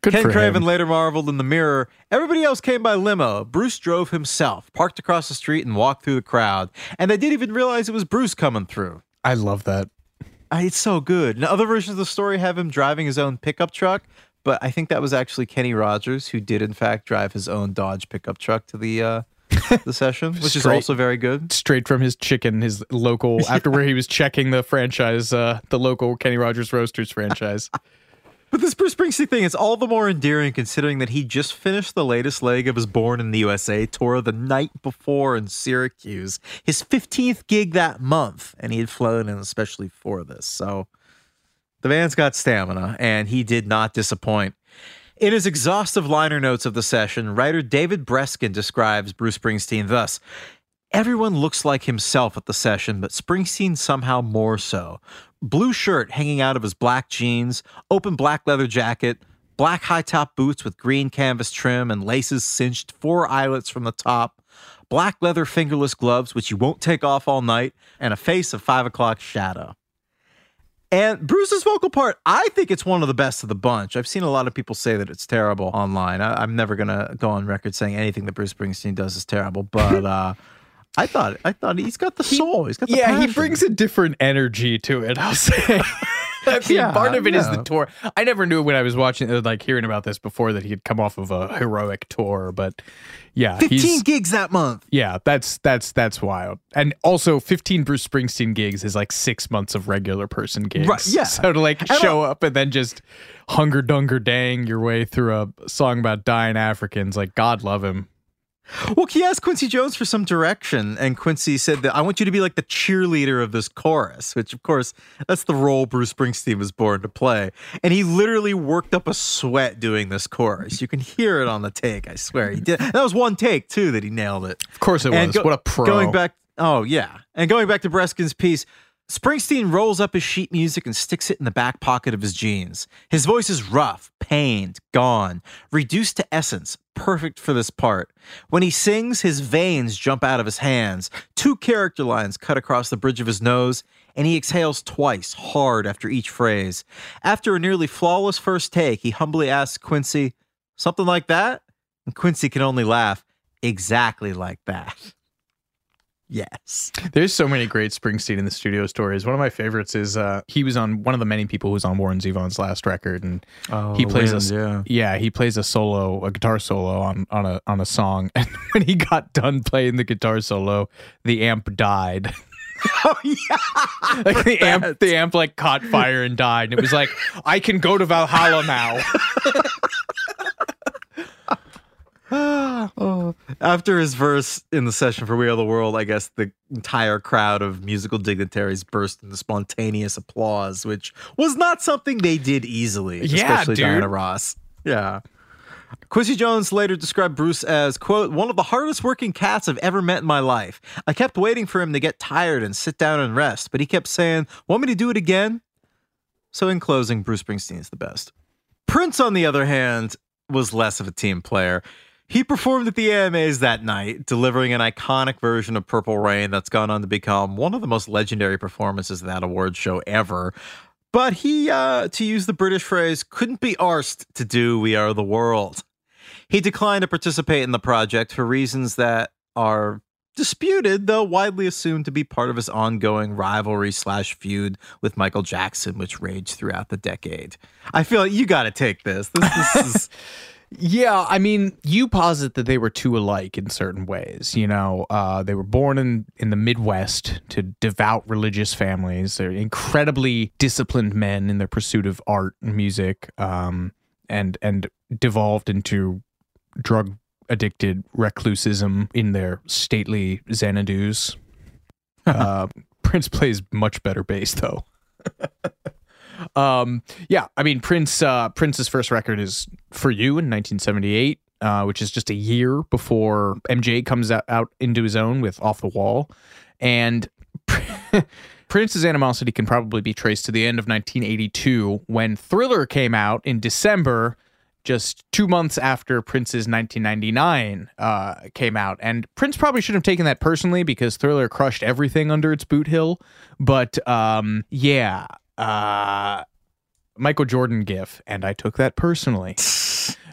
E: Good
D: Ken Kragen
E: him.
D: later marveled in the mirror. Everybody else came by limo. Bruce drove himself, parked across the street, and walked through the crowd. And they didn't even realize it was Bruce coming through.
E: I love that.
D: Uh, It's so good. Now, other versions of the story have him driving his own pickup truck, but I think that was actually Kenny Rogers who did, in fact, drive his own Dodge pickup truck to the uh, the session, which is also very good.
E: Straight from his chicken, his local after where he was checking the franchise, uh, the local Kenny Rogers Roasters franchise.
D: But this Bruce Springsteen thing is all the more endearing considering that he just finished the latest leg of his Born in the USA tour the night before in Syracuse, his 15th gig that month, and he had flown in especially for this. So the man's got stamina, and he did not disappoint. In his exhaustive liner notes of the session, writer David Breskin describes Bruce Springsteen thus Everyone looks like himself at the session, but Springsteen somehow more so. Blue shirt hanging out of his black jeans, open black leather jacket, black high top boots with green canvas trim and laces cinched four eyelets from the top, black leather fingerless gloves, which you won't take off all night, and a face of five o'clock shadow. And Bruce's vocal part, I think it's one of the best of the bunch. I've seen a lot of people say that it's terrible online. I, I'm never gonna go on record saying anything that Bruce Springsteen does is terrible, but uh, I thought I thought he's got the soul. He's got the
E: yeah, he brings a different energy to it. I'll say. I mean,
D: Yeah,
E: part of it is
D: yeah.
E: the tour. I never knew when I was watching, uh, like hearing about this before, that he had come off of a heroic tour. But yeah,
D: 15
E: he's
D: gigs that month.
E: yeah, that's that's that's wild. And also, fifteen Bruce Springsteen gigs is like six months of regular person gigs.
D: Right, yeah.
E: So to like
D: And
E: show up and then just hunger dunger dang your way through a song about dying Africans, like God love him.
D: Well, he asked Quincy Jones for some direction, and Quincy said that I want you to be like the cheerleader of this chorus, which, of course, that's the role Bruce Springsteen was born to play. And he literally worked up a sweat doing this chorus. You can hear it on the take. I swear he did. That was one take too that he nailed it.
E: Of course it
D: And
E: was. what a pro.
D: Going back, oh yeah, and going back to Breskin's piece, Springsteen rolls up his sheet music and sticks it in the back pocket of his jeans. His voice is rough, pained, gone, reduced to essence, perfect for this part. When he sings, his veins jump out of his hands, two character lines cut across the bridge of his nose, and he exhales twice, hard after each phrase. After a nearly flawless first take, he humbly asks Quincy, Something like that? And Quincy can only laugh, Exactly like that. Yes.
E: There's so many great Springsteen in the studio stories. One of my favorites is uh, he was on one of the many people who was on Warren Zevon's last record, and he plays a
D: yeah.
E: yeah he plays a solo, a guitar solo on on a on a song, and when he got done playing the guitar solo, the amp died.
D: Oh yeah.
E: like the amp, the amp like caught fire and died, and it was like I can go to Valhalla now.
D: Oh. After his verse in the session for We Are the World, I guess the entire crowd of musical dignitaries burst into spontaneous applause, which was not something they did easily,
E: Yeah,
D: especially
E: dude.
D: Diana Ross. Yeah. Quincy Jones later described Bruce as, quote, one of the hardest working cats I've ever met in my life. I kept waiting for him to get tired and sit down and rest, but he kept saying, Want me to do it again? So, in closing, Bruce Springsteen is the best. Prince, on the other hand, was less of a team player. He performed at the AMAs that night, delivering an iconic version of Purple Rain that's gone on to become one of the most legendary performances of that award show ever. But he, uh, to use the British phrase, couldn't be arsed to do We Are the World. He declined to participate in the project for reasons that are disputed, though widely assumed to be part of his ongoing rivalry slash feud with Michael Jackson, which raged throughout the decade. I feel like you got to take this. This, this is
E: Yeah, I mean, you posit that they were two alike in certain ways. You know, uh, they were born in, in the Midwest to devout religious families. They're incredibly disciplined men in their pursuit of art and music, um, and and devolved into drug addicted reclusism in their stately Xanadu's. uh, Prince plays much better bass though. um, yeah, I mean Prince. Uh, Prince's first record is "For You" in 1978, uh, which is just a year before MJ comes out, out into his own with "Off the Wall," and Prince's animosity can probably be traced to the end of 1982 when Thriller came out in December. Just two months after Prince's 1999 uh, came out, and Prince probably shouldn't have taken that personally because Thriller crushed everything under its boot hill. But um, yeah, uh, Michael Jordan gif, and I took that personally.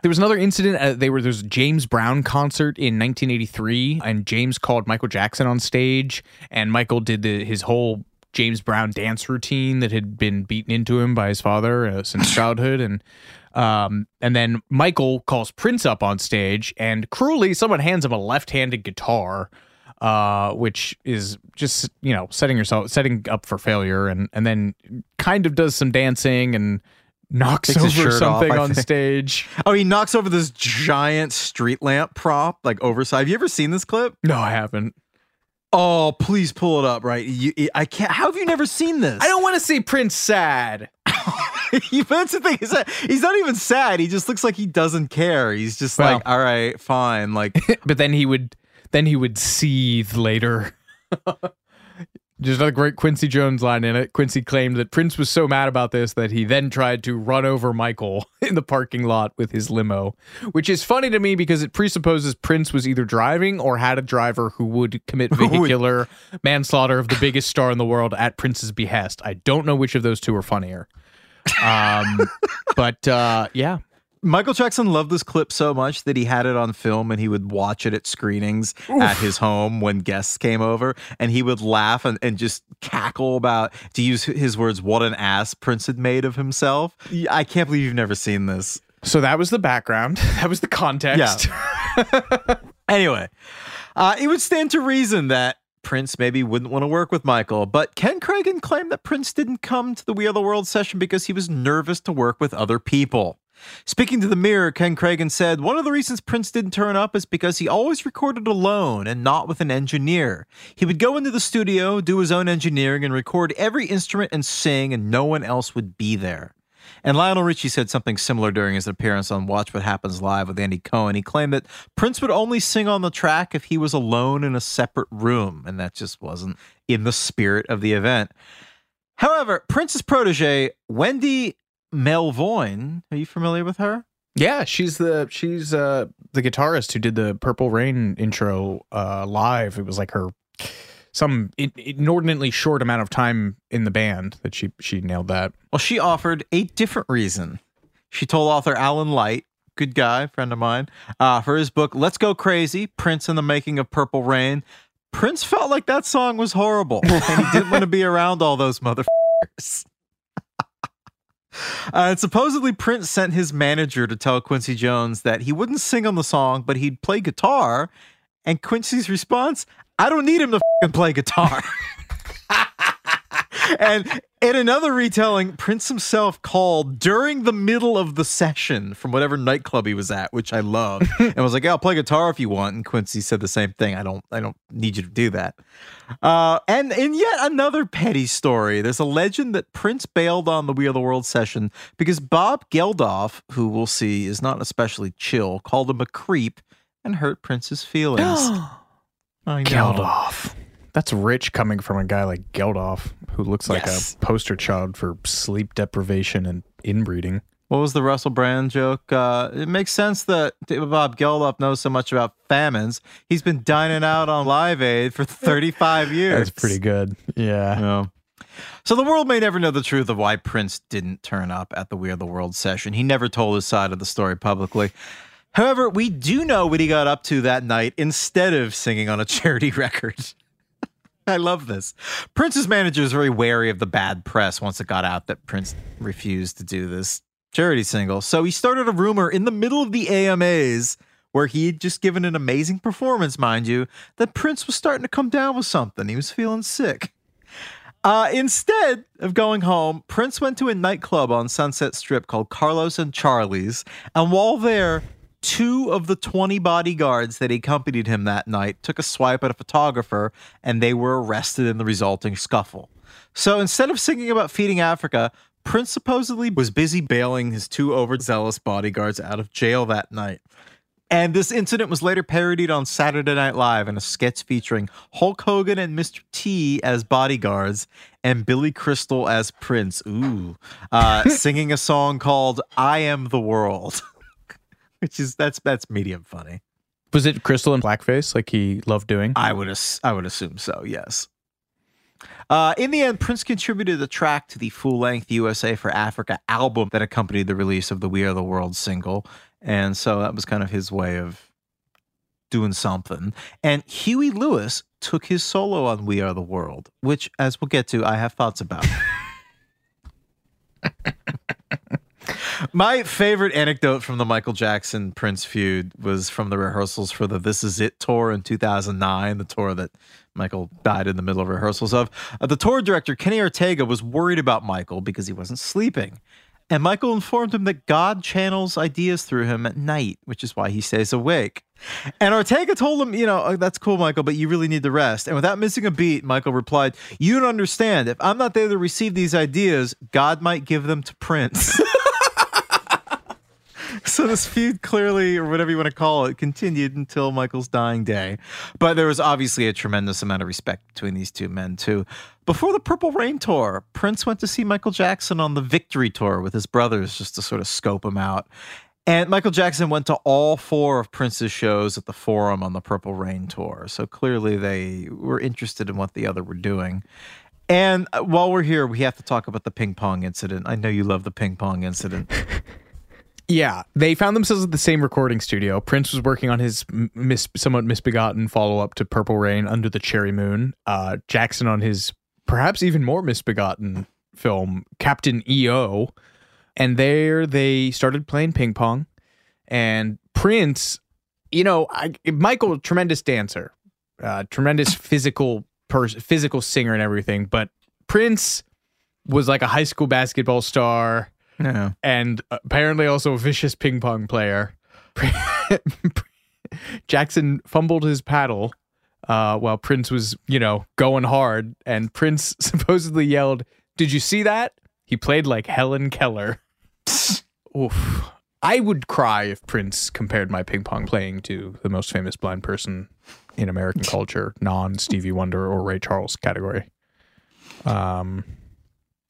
E: There was another incident. Uh, they were there's a James Brown concert in 1983, and James called Michael Jackson on stage, and Michael did the, his whole James Brown dance routine that had been beaten into him by his father uh, since childhood, and um, and then Michael calls Prince up on stage, and cruelly, someone hands him a left-handed guitar, uh, which is just you know setting yourself setting up for failure, and and then kind of does some dancing and knocks
D: Takes
E: over
D: shirt off,
E: something on
D: think.
E: stage.
D: Oh, he knocks over this giant street lamp prop, like oversized. Have you ever seen this clip?
E: No, I haven't.
D: Oh, please pull it up. Right, you, I can't. How have you never seen this?
E: I don't want to see Prince sad.
D: That's the thing. Is that he's not even sad. He just looks like he doesn't care. He's just
E: Well.
D: like, all right, fine. Like,
E: but then he would then he would seethe later. There's another great Quincy Jones line in it. Quincy claimed that Prince was so mad about this that he then tried to run over Michael in the parking lot with his limo, which is funny to me because it presupposes Prince was either driving or had a driver who would commit vehicular manslaughter of the biggest star in the world at Prince's behest. I don't know which of those two are funnier. Um, but uh, yeah,
D: Michael Jackson loved this clip so much that he had it on film and he would watch it at screenings at his home when guests came over and he would laugh and, and just cackle about, to use his words, what an ass Prince had made of himself. I can't believe you've never seen this.
E: so that was the background. That was the context. Yeah.
D: Anyway, uh, it would stand to reason that Prince maybe wouldn't want to work with Michael, but Ken Kragen claimed that Prince didn't come to the We Are the World session because he was nervous to work with other people. Speaking to the Mirror, Ken Kragen said, One of the reasons Prince didn't turn up is because he always recorded alone and not with an engineer. He would go into the studio, do his own engineering, and record every instrument and sing, and no one else would be there. And Lionel Richie said something similar during his appearance on Watch What Happens Live with Andy Cohen. He claimed that Prince would only sing on the track if he was alone in a separate room, and that just wasn't in the spirit of the event. However, Prince's protege, Wendy Melvoin, are you familiar with her?
E: Yeah, she's the she's uh the guitarist who did the Purple Rain intro uh live. It was like her some inordinately short amount of time in the band that she she nailed that.
D: Well, she offered a different reason. She told author Alan Light, good guy, friend of mine, uh, for his book Let's Go Crazy Prince and the Making of Purple Rain. Prince felt like that song was horrible and he didn't want to be around all those motherfuckers. Uh, supposedly, Prince sent his manager to tell Quincy Jones that he wouldn't sing on the song, but he'd play guitar. And Quincy's response, I don't need him to play guitar. and in another retelling, Prince himself called during the middle of the session from whatever nightclub he was at, which I love, and was like, yeah, "I'll play guitar if you want." And Quincy said the same thing. I don't, I don't need you to do that. Uh, and in yet another petty story, there's a legend that Prince bailed on the We Are the World session because Bob Geldof, who we'll see is not especially chill, called him a creep and hurt Prince's feelings. I know.
E: Geldof. That's rich coming from a guy like Geldof, who looks like
D: Yes.
E: a poster child for sleep deprivation and inbreeding.
D: What was the Russell Brand joke? Uh, it makes sense that Bob Geldof knows so much about famines. He's been dining out on Live Aid for 35 years.
E: That's pretty good. Yeah.
D: Yeah. So the world may never know the truth of why Prince didn't turn up at the We Are the World session. He never told his side of the story publicly. However, we do know what he got up to that night instead of singing on a charity record. I love this. Prince's manager was very wary of the bad press once it got out that Prince refused to do this charity single. So he started a rumor in the middle of the AMAs where he had just given an amazing performance, mind you, that Prince was starting to come down with something. He was feeling sick. Uh, instead of going home, Prince went to a nightclub on Sunset Strip called Carlos and Charlie's. And while there, two of the 20 bodyguards that accompanied him that night took a swipe at a photographer and they were arrested in the resulting scuffle. So instead of singing about feeding Africa, Prince supposedly was busy bailing his two overzealous bodyguards out of jail that night. And this incident was later parodied on Saturday Night Live in a sketch featuring Hulk Hogan and Mr. T as bodyguards and Billy Crystal as Prince. Ooh, uh, singing a song called "I Am the World," which is that's that's medium funny.
E: Was it Crystal in blackface like he loved doing?
D: I would ass- I would assume so. Yes. Uh, in the end, Prince contributed the track to the full-length USA for Africa album that accompanied the release of the We Are the World single. And so that was kind of his way of doing something. And Huey Lewis took his solo on We Are the World, which, as we'll get to, I have thoughts about. My favorite anecdote from the Michael Jackson Prince feud was from the rehearsals for the This Is It tour in 2009, the tour that Michael died in the middle of rehearsals of. Uh, the tour director, Kenny Ortega, was worried about Michael because he wasn't sleeping. And Michael informed him that God channels ideas through him at night, which is why he stays awake. And Ortega told him, you know, oh, that's cool, Michael, but you really need to rest. And without missing a beat, Michael replied, You don't understand. If I'm not there to receive these ideas, God might give them to Prince. so this feud clearly, or whatever you want to call it, continued until Michael's dying day. But there was obviously a tremendous amount of respect between these two men, too. Before the Purple Rain tour, Prince went to see Michael Jackson on the Victory tour with his brothers just to sort of scope him out. And Michael Jackson went to all four of Prince's shows at the Forum on the Purple Rain tour. So clearly they were interested in what the other were doing. And uh, while we're here, we have to talk about the ping pong incident. I know you love the ping pong incident.
E: Yeah, they found themselves at the same recording studio. Prince was working on his mis- somewhat misbegotten follow up to Purple Rain Under the Cherry Moon. Uh, Jackson on his perhaps even more misbegotten film Captain EO. And there they started playing ping pong. And Prince, you know, I, Michael, tremendous dancer, uh, tremendous physical person, physical singer and everything. But Prince was like a high school basketball star
D: Yeah.
E: and apparently also a vicious ping pong player. Jackson fumbled his paddle uh, while Prince was, you know, going hard, and Prince supposedly yelled, "Did you see that?" He played like Helen Keller. Oof. I would cry if Prince compared my ping pong playing to the most famous blind person in American culture, non Stevie Wonder or Ray Charles category. Um,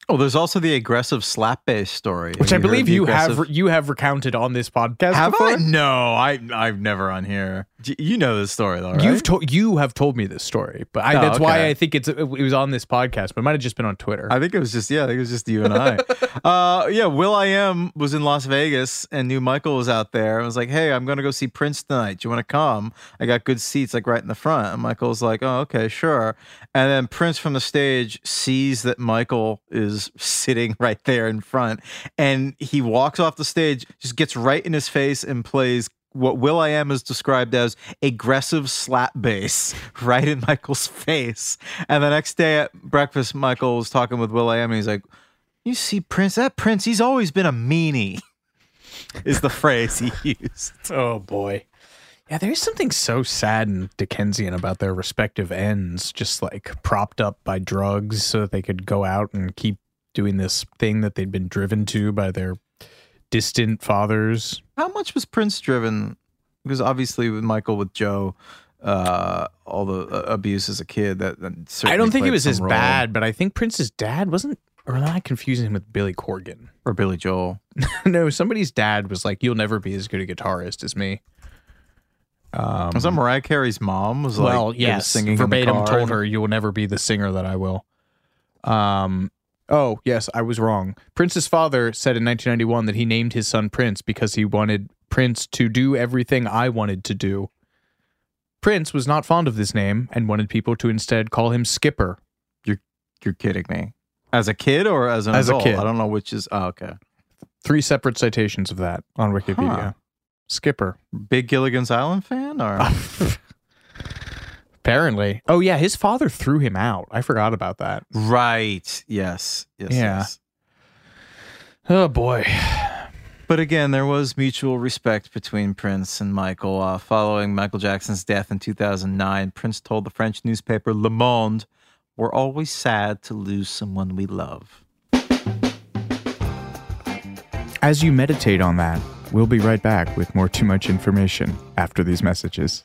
D: Oh, there's also the aggressive slap bass story.
E: which
D: Have
E: I believe you have you have recounted on this podcast.
D: Have
E: before.
D: I? No, I I've never on here. You know this story though, right?
E: You've told you have told me this story, but I,
D: Oh,
E: that's why. I think it's it was on this podcast, but it might have just been on Twitter.
D: I think it was just yeah, I think it was just you and I. uh, yeah, will.i.am was in Las Vegas and knew Michael was out there. I was like, hey, I'm gonna go see Prince tonight. Do you want to come? I got good seats, like right in the front. And Michael was like, oh, okay, sure. And then Prince from the stage sees that Michael is sitting right there in front, and he walks off the stage, just gets right in his face and plays what will.i.am is described as aggressive slap bass right in Michael's face. And the next day at breakfast, Michael was talking with will.i.am, and he's like, "You see, Prince? That Prince, he's always been a meanie." Is the phrase he used.
E: oh boy. Yeah, there's something so sad and Dickensian about their respective ends, just like propped up by drugs so that they could go out and keep doing this thing that they'd been driven to by their distant fathers.
D: How much was Prince driven? Because obviously, with Michael, with Joe, uh, all the uh, abuse as a kid, that, that
E: I don't think it was as
D: role.
E: bad, but I think Prince's dad wasn't or am I confusing him with Billy Corgan?
D: Or Billy Joel.
E: no, somebody's dad was like, "You'll never be as good a guitarist as me." Um,
D: Was that Mariah Carey's mom? Was
E: well,
D: like
E: yes,
D: singing
E: verbatim told her, "You will never be the singer that I will." Um. Oh, yes, I was wrong. Prince's father said in 1991 that he named his son Prince because he wanted Prince to do everything I wanted to do. Prince was not fond of this name and wanted people to instead call him Skipper.
D: You're you're kidding me. As a kid or as an
E: As a kid.
D: I don't know which is. Oh, okay.
E: Three separate citations of that on Wikipedia.
D: Huh.
E: Skipper.
D: Big Gilligan's Island fan or
E: Apparently. Oh yeah, his father threw him out. I forgot about that.
D: right? Yes. Yes.
E: Yeah.
D: Yes.
E: Oh boy.
D: But again, there was mutual respect between Prince and Michael. Uh, following Michael Jackson's death in 2009, Prince told the French newspaper Le Monde, "We're always sad to lose someone we love."
E: As you meditate on that, we'll be right back with more too much information after these messages.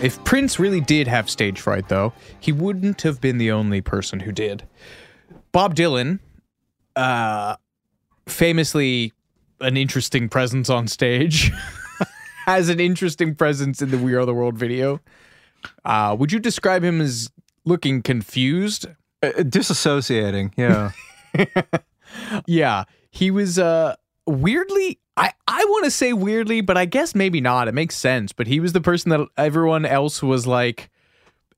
E: If Prince really did have stage fright, though, he wouldn't have been the only person who did. Bob Dylan, uh, famously an interesting presence on stage, has an interesting presence in the We Are the World video. Uh, would you describe him as looking confused?
D: Uh, disassociating, yeah.
E: yeah, he was uh, weirdly I, I want to say weirdly, but I guess maybe not. It makes sense. But he was the person that everyone else was like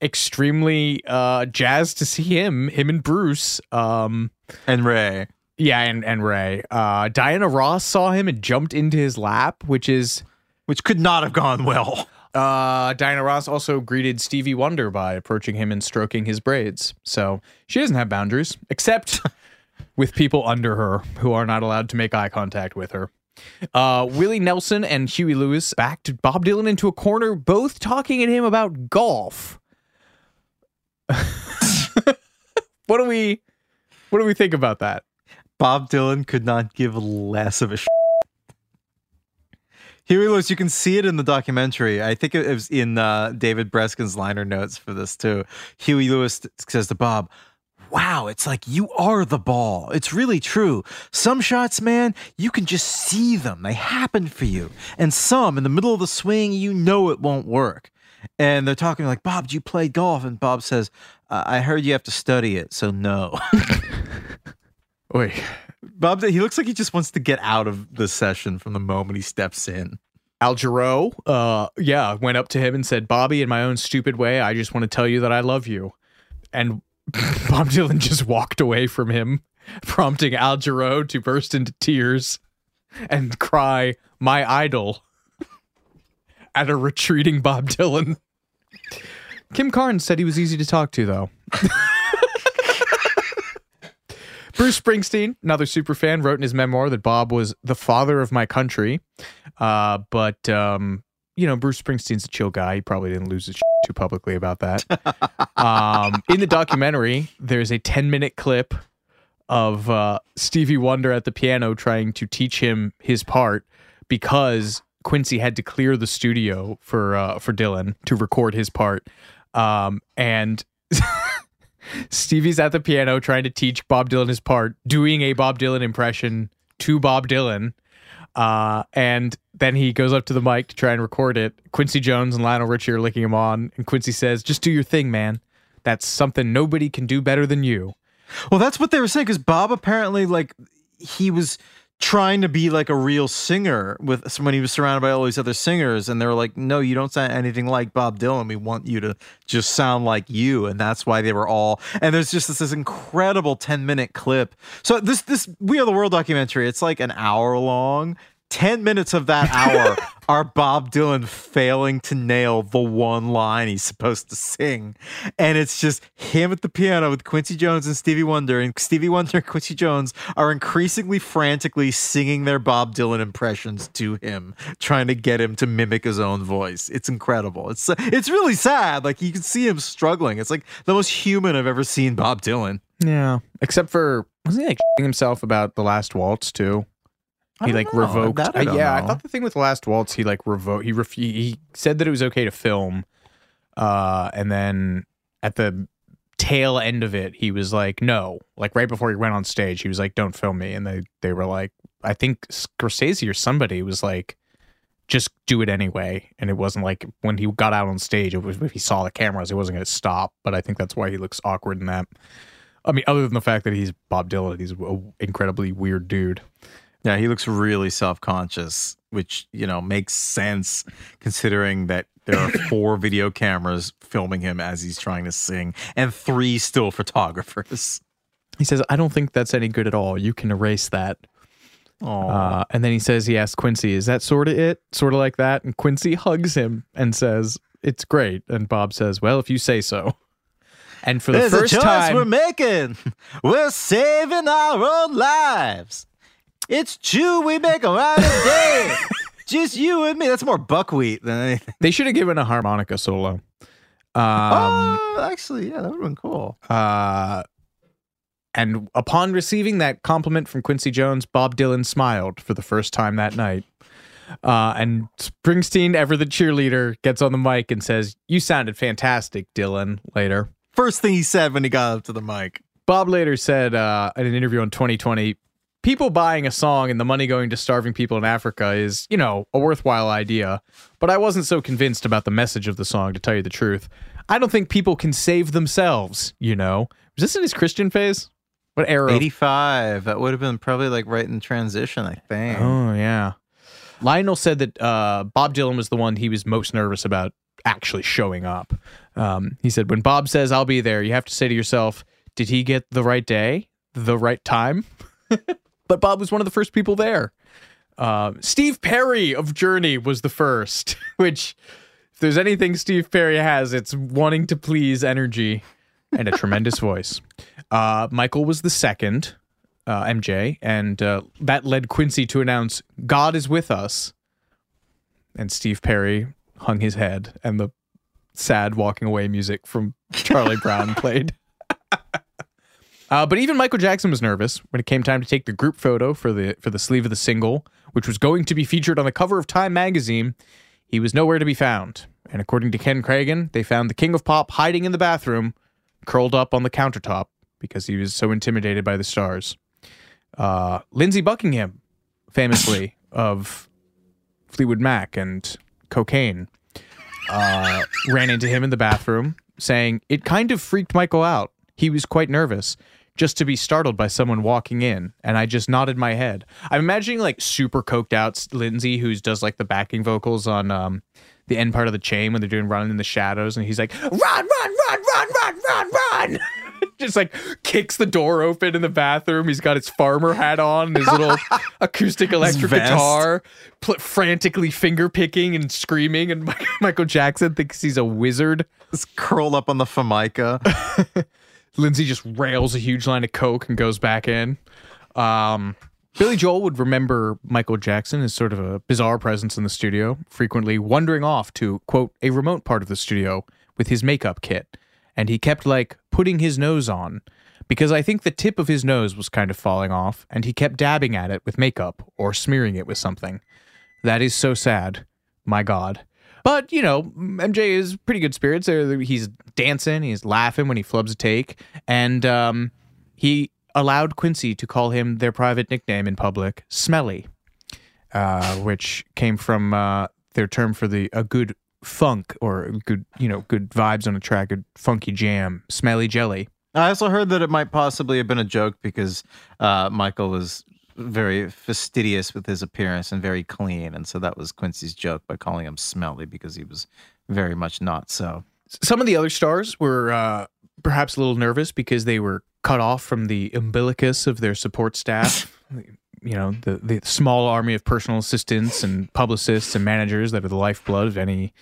E: extremely uh jazzed to see him, him and Bruce. Um
D: and Ray.
E: Yeah, and, and Ray. Uh Diana Ross saw him and jumped into his lap, which is
D: which could not have gone well.
E: Uh, Diana Ross also greeted Stevie Wonder by approaching him and stroking his braids. So she doesn't have boundaries, except with people under her who are not allowed to make eye contact with her. Uh, Willie Nelson and Huey Lewis backed Bob Dylan into a corner, both talking to him about golf. what do we what do we think about that?
D: Bob Dylan could not give less of a sh- Huey Lewis, you can see it in the documentary. I think it was in uh, David Breskin's liner notes for this too. Huey Lewis says to Bob, wow, it's like you are the ball. It's really true. Some shots, man, you can just see them. They happen for you. And some in the middle of the swing, you know it won't work. And they're talking like, Bob, do you play golf? And Bob says, I heard you have to study it, so no.
E: Wait.
D: Bob, he looks like he just wants to get out of the session from the moment he steps in.
E: Al Jarreau, uh, yeah, went up to him and said, Bobby, in my own stupid way, I just want to tell you that I love you. And Bob Dylan just walked away from him, prompting Al Jarreau to burst into tears and cry, My idol, at a retreating Bob Dylan. Kim Carnes said he was easy to talk to, though. Bruce Springsteen, another super fan, wrote in his memoir that Bob was the father of my country. Uh, but, um, you know, Bruce Springsteen's a chill guy. He probably didn't lose his shit too publicly about that. um, in the documentary, there's a 10 minute clip of uh, Stevie Wonder at the piano trying to teach him his part because Quincy had to clear the studio for uh, for Dylan to record his part. Um, and Stevie's at the piano trying to teach Bob Dylan his part, doing a Bob Dylan impression to Bob Dylan. Uh, and then he goes up to the mic to try and record it. Quincy Jones and Lionel Richie are licking him on, and Quincy says, "Just do your thing, man. That's something nobody can do better than you."
D: Well, that's what they were saying because Bob apparently like he was trying to be like a real singer with when he was surrounded by all these other singers and they were like no you don't sound anything like bob dylan. We want you to just sound like you. And that's why they were all and there's just this, this incredible 10 minute clip. So this this we are the world documentary it's like an hour long 10 minutes of that hour are Bob Dylan failing to nail the one line he's supposed to sing. And it's just him at the piano with Quincy Jones and Stevie Wonder. And Stevie Wonder and Quincy Jones are increasingly frantically singing their Bob Dylan impressions to him, trying to get him to mimic his own voice. It's incredible. It's it's really sad. Like you can see him struggling. It's like the most human I've ever seen Bob Dylan.
E: Yeah. Except for wasn't he like himself about the last waltz too? He like
D: know.
E: revoked.
D: I
E: yeah, I thought the thing with the Last Waltz, he like revoked. He ref- He said that it was okay to film, uh, and then at the tail end of it, he was like, "No." Like right before he went on stage, he was like, "Don't film me," and they they were like, I think Scorsese or somebody was like. Just do it anyway, and it wasn't like when he got out on stage. It was if he saw the cameras, it wasn't going to stop. But I think that's why he looks awkward in that. I mean, other than the fact that he's Bob Dylan, he's an incredibly weird dude.
D: Yeah, he looks really self-conscious, which, you know, makes sense considering that there are four video cameras filming him as he's trying to sing and three still photographers.
E: He says, I don't think that's any good at all. You can erase that. Uh, and then he says, he asks Quincy, is that sort of it? Sort of like that? And Quincy hugs him and says, it's great. And Bob says, well, if you say so. And for the
D: There's
E: first
D: a choice
E: time,
D: we're making. We're saving our own lives. It's true we make a lot of day. Just you and me. That's more buckwheat than anything.
E: they should have given a harmonica solo. Um,
D: oh, actually, yeah, that would have been cool.
E: Uh, and upon receiving that compliment from Quincy Jones, Bob Dylan smiled for the first time that night. Uh, and Springsteen, ever the cheerleader, gets on the mic and says, You sounded fantastic, Dylan, later.
D: First thing he said when he got up to the mic.
E: Bob later said uh, in an interview in 2020 people buying a song and the money going to starving people in Africa is, you know, a worthwhile idea. But I wasn't so convinced about the message of the song, to tell you the truth. I don't think people can save themselves, you know. Was this in his Christian phase? What era?
D: 85. That would have been probably like right in transition, I think.
E: Oh yeah. Lionel said that uh, Bob Dylan was the one he was most nervous about actually showing up. Um, he said, "When Bob says I'll be there, you have to say to yourself, did he get the right day, the right time?" but Bob was one of the first people there. Uh, Steve Perry of Journey was the first, which if there's anything Steve Perry has, it's wanting to please energy and a tremendous voice. Uh, Michael was the second, uh, MJ, and uh, that led Quincy to announce "God is with us," and Steve Perry hung his head, and the sad walking away music from Charlie Brown played. Uh, but even Michael Jackson was nervous when it came time to take the group photo for the for the sleeve of the single, which was going to be featured on the cover of Time magazine. He was nowhere to be found, and according to Ken Kragen, they found the King of Pop hiding in the bathroom, curled up on the countertop because he was so intimidated by the stars. Uh, Lindsey Buckingham, famously of Fleetwood Mac and cocaine, uh, ran into him in the bathroom, saying it kind of freaked Michael out. He was quite nervous just to be startled by someone walking in, and I just nodded my head. I'm imagining like super coked out Lindsey, who does like the backing vocals on um, the end part of the chain when they're doing "Running in the Shadows," and he's like, "Run, run, run, run, run, run, run." just like kicks the door open in the bathroom. He's got his farmer hat on, his little acoustic electric guitar, pl- frantically finger picking and screaming. And Michael Jackson thinks he's a wizard.
D: Just curled up on the Formica.
E: Lindsey just rails a huge line of coke and goes back in. Um, Billy Joel would remember Michael Jackson as sort of a bizarre presence in the studio, frequently wandering off to quote a remote part of the studio with his makeup kit, and he kept like putting his nose on because I think the tip of his nose was kind of falling off, and he kept dabbing at it with makeup or smearing it with something. That is so sad. My God. But, you know, MJ is pretty good spirits. He's dancing, he's laughing when he flubs a take, and um, he allowed Quincy to call him their private nickname in public, Smelly. uh, which came from uh, their term for the a good funk or good you know good vibes on a track, good funky jam, smelly jelly.
D: I also heard that it might possibly have been a joke because uh, Michael was very fastidious with his appearance and very clean, and so that was Quincy's joke by calling him smelly because he was very much not so.
E: Some of the other stars were uh, perhaps a little nervous because they were cut off from the umbilicus of their support staff. you know, the, the small army of personal assistants and publicists and managers that are the lifeblood of any,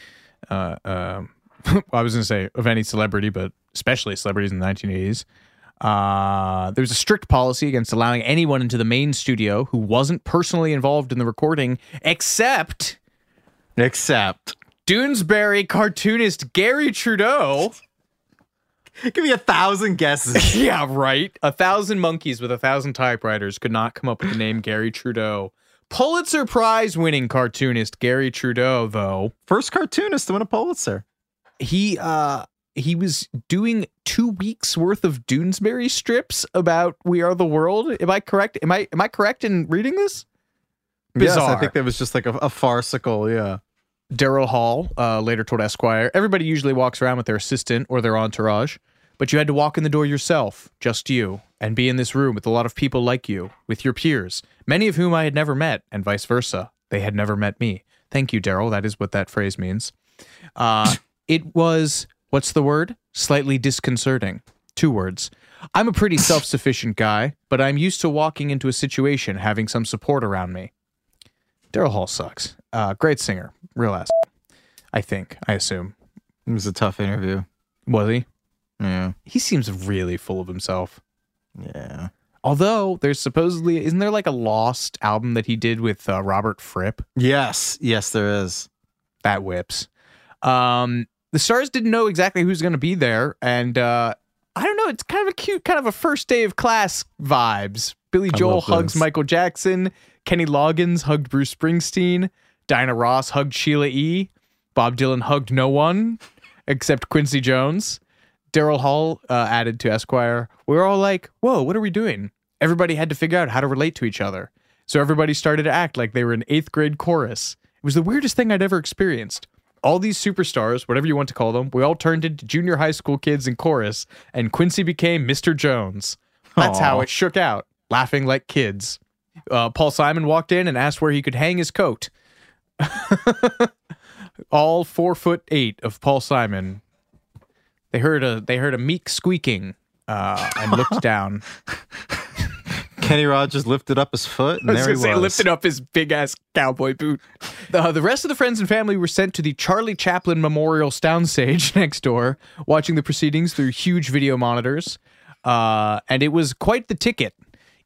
E: uh, uh, I was going to say of any celebrity, but especially celebrities in the 1980s. Uh, was a strict policy against allowing anyone into the main studio who wasn't personally involved in the recording, except
D: Except,
E: Doonesbury cartoonist Garry Trudeau.
D: give me a thousand guesses.
E: yeah, right. A thousand monkeys with a thousand typewriters could not come up with the name Garry Trudeau. Pulitzer Prize winning cartoonist Garry Trudeau, though,
D: First cartoonist to win a Pulitzer.
E: he uh he was doing two weeks worth of Doonesbury strips about We Are the World. Am I correct? Am I am I correct in reading this?
D: Yes,
E: Bizarre.
D: I think that was just like a, a farcical, yeah.
E: Daryl Hall uh, later told Esquire, everybody usually walks around with their assistant or their entourage, but you had to walk in the door yourself, just you, and be in this room with a lot of people like you, with your peers, many of whom I had never met, and vice versa. They had never met me. Thank you, Daryl. That is what that phrase means. Uh, it was, what's the word? Slightly disconcerting. Two words. I'm a pretty self sufficient guy, but I'm used to walking into a situation having some support around me. Daryl Hall sucks. Uh, great singer, real ass. I think. I assume.
D: It was a tough interview.
E: Was he?
D: Yeah.
E: He seems really full of himself.
D: Yeah.
E: Although there's supposedly isn't there like a lost album that he did with uh, Robert Fripp
D: Yes. Yes, there is.
E: that whips. Um, the stars didn't know exactly who's going to be there, and uh, I don't know. It's kind of a cute, kind of a first day of class vibes. Billy Joel hugs
D: those.
E: Michael Jackson. Kenny Loggins hugged Bruce Springsteen. Diana Ross hugged Sheila E. Bob Dylan hugged no one except Quincy Jones. Daryl Hall uh, added to Esquire, we were all like, whoa, what are we doing? Everybody had to figure out how to relate to each other. So everybody started to act like they were an eighth grade chorus. It was the weirdest thing I'd ever experienced. All these superstars, whatever you want to call them, we all turned into junior high school kids in chorus, and Quincy became Mr. Jones. That's how it shook out, laughing like kids. Uh, Paul Simon walked in and asked where he could hang his coat. all four foot eight of Paul Simon. They heard a they heard a meek squeaking uh, and looked down.
D: Kenny Rogers lifted up his foot, and
E: I was
D: there he
E: say,
D: was.
E: lifted up his big ass cowboy boot. The, the rest of the friends and family were sent to the Charlie Chaplin Memorial Soundstage next door, watching the proceedings through huge video monitors. Uh, and it was quite the ticket.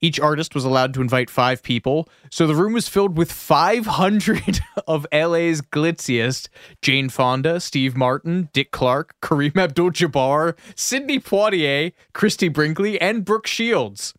E: Each artist was allowed to invite five people, so the room was filled with 500 of LA's glitziest Jane Fonda, Steve Martin, Dick Clark, Kareem Abdul Jabbar, Sidney Poitier, Christie Brinkley, and Brooke Shields.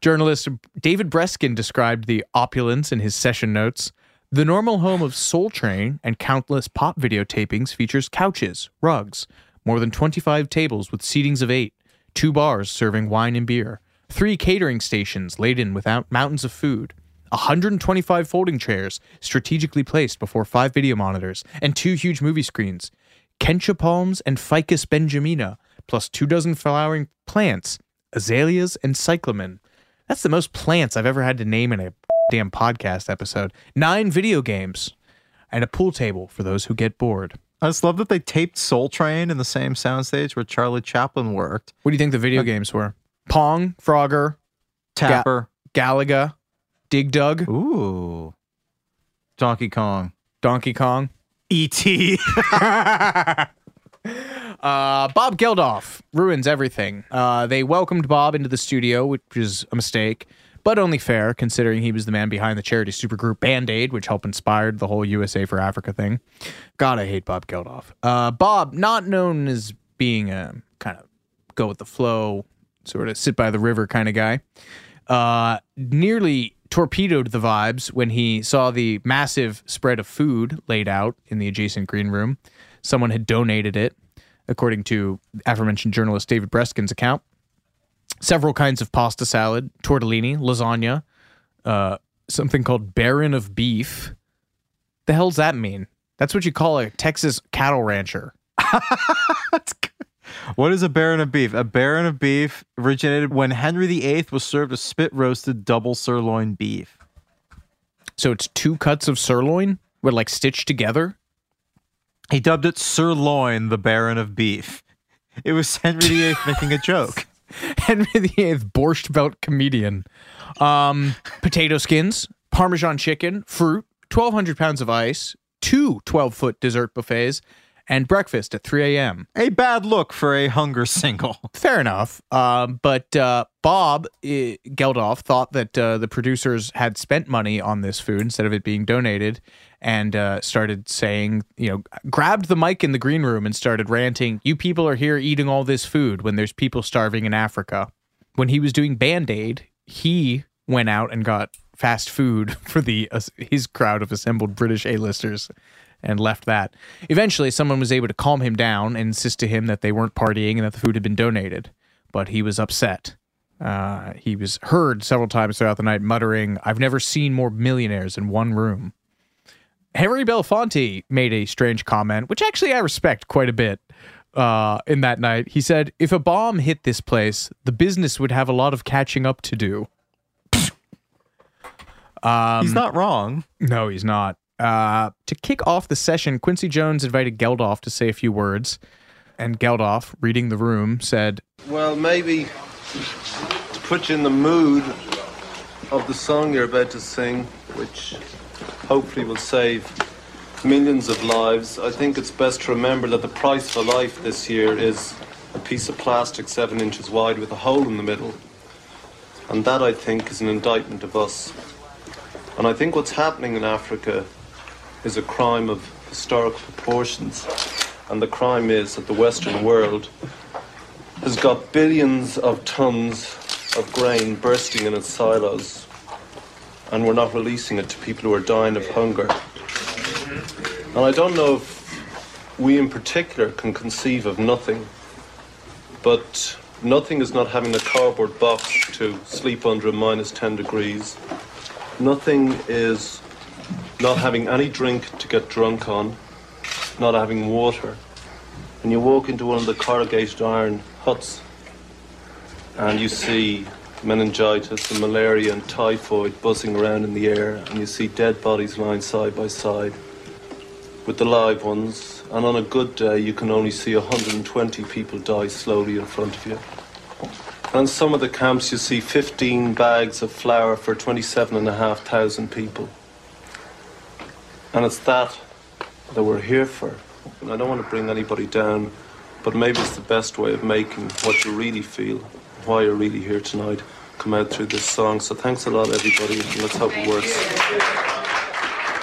E: Journalist David Breskin described the opulence in his session notes. The normal home of Soul Train and countless pop video tapings features couches, rugs, more than 25 tables with seatings of eight, two bars serving wine and beer, three catering stations laden with mountains of food, 125 folding chairs strategically placed before five video monitors, and two huge movie screens, Kentia palms and Ficus benjamina, plus two dozen flowering plants, azaleas and cyclamen. That's the most plants I've ever had to name in a damn podcast episode. Nine video games and a pool table for those who get bored.
D: I just love that they taped Soul Train in the same soundstage where Charlie Chaplin worked.
E: What do you think the video games were? Pong, Frogger,
D: Tapper.
E: Galaga, Dig Dug,
D: Ooh. Donkey Kong.
E: Donkey Kong.
D: E.T.
E: Uh, Bob Geldof ruins everything. Uh, they welcomed Bob into the studio, which is a mistake, but only fair considering he was the man behind the charity supergroup Band Aid, which helped inspired the whole USA for Africa thing. God, I hate Bob Geldof. Uh, Bob, not known as being a kind of go with the flow, sort of sit by the river kind of guy, uh, nearly torpedoed the vibes when he saw the massive spread of food laid out in the adjacent green room. Someone had donated it, according to aforementioned journalist David Breskin's account. Several kinds of pasta salad, tortellini, lasagna, uh, something called Baron of Beef. The hell's that mean? That's what you call a Texas cattle rancher.
D: What is a baron of beef? A baron of beef originated when Henry VIII was served a spit roasted double sirloin beef.
E: So it's two cuts of sirloin, but like stitched together.
D: He dubbed it sirloin, the baron of beef. It was Henry VIII making a joke.
E: Henry VIII borscht belt comedian. Um, potato skins, Parmesan chicken, fruit, 1,200 pounds of ice, two 12 foot dessert buffets, and breakfast at 3 a.m.
D: A bad look for a hunger single.
E: Fair enough. Um, but uh, Bob uh, Geldof thought that uh, the producers had spent money on this food instead of it being donated and uh, started saying, you know, grabbed the mic in the green room and started ranting, You people are here eating all this food when there's people starving in Africa. When he was doing Band Aid, he went out and got fast food for the uh, his crowd of assembled British A-listers and left that. Eventually, someone was able to calm him down and insist to him that they weren't partying and that the food had been donated. But he was upset. Uh, he was heard several times throughout the night muttering, I've never seen more millionaires in one room. Henry Belafonte made a strange comment, which actually I respect quite a bit. Uh, in that night, he said, "If a bomb hit this place, the business would have a lot of catching up to do." um,
D: He's not wrong.
E: No, he's not. Uh, to kick off the session, Quincy Jones invited Geldof to say a few words, and Geldof, reading the room, said,
F: Well, maybe to put you in the mood of the song you're about to sing, which hopefully will save millions of lives, I think it's best to remember that the price for life this year is a piece of plastic seven inches wide with a hole in the middle. And that, I think, is an indictment of us. And I think what's happening in Africa is a crime of historic proportions. And the crime is that the Western world has got billions of tons of grain bursting in its silos, and we're not releasing it to people who are dying of hunger. And I don't know if we in particular can conceive of nothing, but nothing is not having a cardboard box to sleep under minus 10 degrees. Nothing is not having any drink to get drunk on, not having water. And you walk into one of the corrugated iron huts and you see meningitis and malaria and typhoid buzzing around in the air, and you see dead bodies lying side by side with the live ones. And on a good day, you can only see 120 people die slowly in front of you. And some of the camps, you see 15 bags of flour for 27,500 people. And it's that that we're here for. And I don't want to bring anybody down, but maybe it's the best way of making what you really feel, why you're really here tonight, come out through this song. So thanks a lot, everybody, and let's hope it works.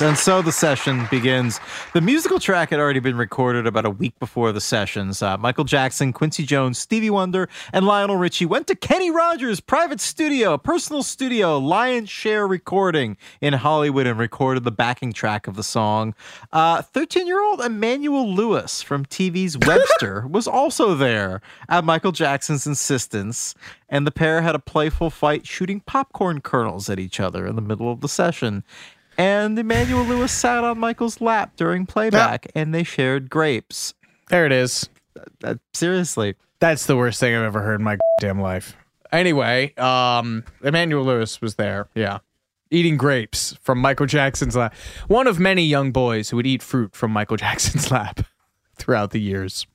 D: And so the session begins. The musical track had already been recorded about a week before the sessions. Uh, Michael Jackson, Quincy Jones, Stevie Wonder, and Lionel Richie went to Kenny Rogers' private studio, personal studio, Lion Share Recording in Hollywood, and recorded the backing track of the song. 13 uh, year old Emmanuel Lewis from TV's Webster was also there at Michael Jackson's insistence, and the pair had a playful fight shooting popcorn kernels at each other in the middle of the session and Emmanuel Lewis sat on Michael's lap during playback, and they shared grapes.
E: There it is.
D: Uh, seriously,
E: that's the worst thing I've ever heard in my damn life. Anyway, um, Emmanuel Lewis was there. Yeah. Eating grapes from Michael Jackson's lap. One of many young boys who would eat fruit from Michael Jackson's lap throughout the years.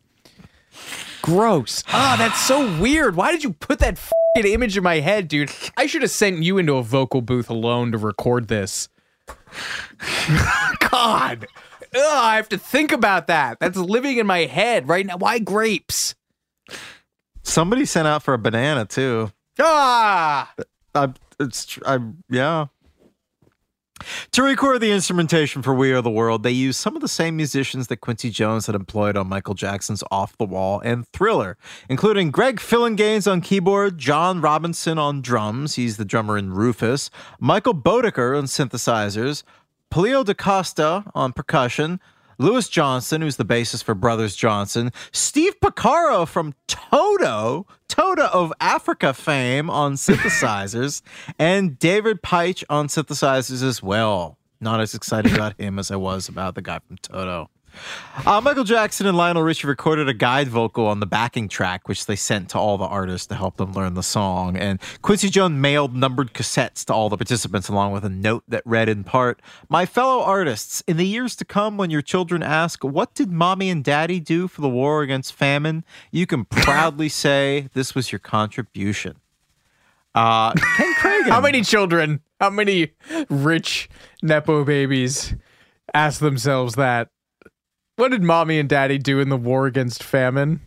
E: Gross. Ah, that's so weird. Why did you put that image in my head, dude? I should have sent you into a vocal booth alone to record this. God. Ugh, I have to think about that. That's living in my head right now. Why grapes?
D: Somebody sent out for a banana too.
E: Ah,
D: I, it's I yeah. To record the instrumentation for We Are the World, they used some of the same musicians that Quincy Jones had employed on Michael Jackson's Off the Wall and Thriller, including Greg Phillinganes on keyboard, John Robinson on drums, he's the drummer in Rufus, Michael Boddicker on synthesizers, Paulinho da Costa on percussion, Louis Johnson, who's the bassist for Brothers Johnson, Steve Porcaro from Toto, Toto of Africa fame on synthesizers, and David Paich on synthesizers as well. Not as excited about him as I was about the guy from Toto. Uh, Michael Jackson and Lionel Richie recorded a guide vocal on the backing track, which they sent to all the artists to help them learn the song. And Quincy Jones mailed numbered cassettes to all the participants, along with a note that read in part My fellow artists, in the years to come, when your children ask, What did mommy and daddy do for the war against famine? you can proudly say this was your contribution. Uh, Ken Kragen.
E: How many children, how many rich Nepo babies ask themselves that? What did mommy and daddy do in the war against famine?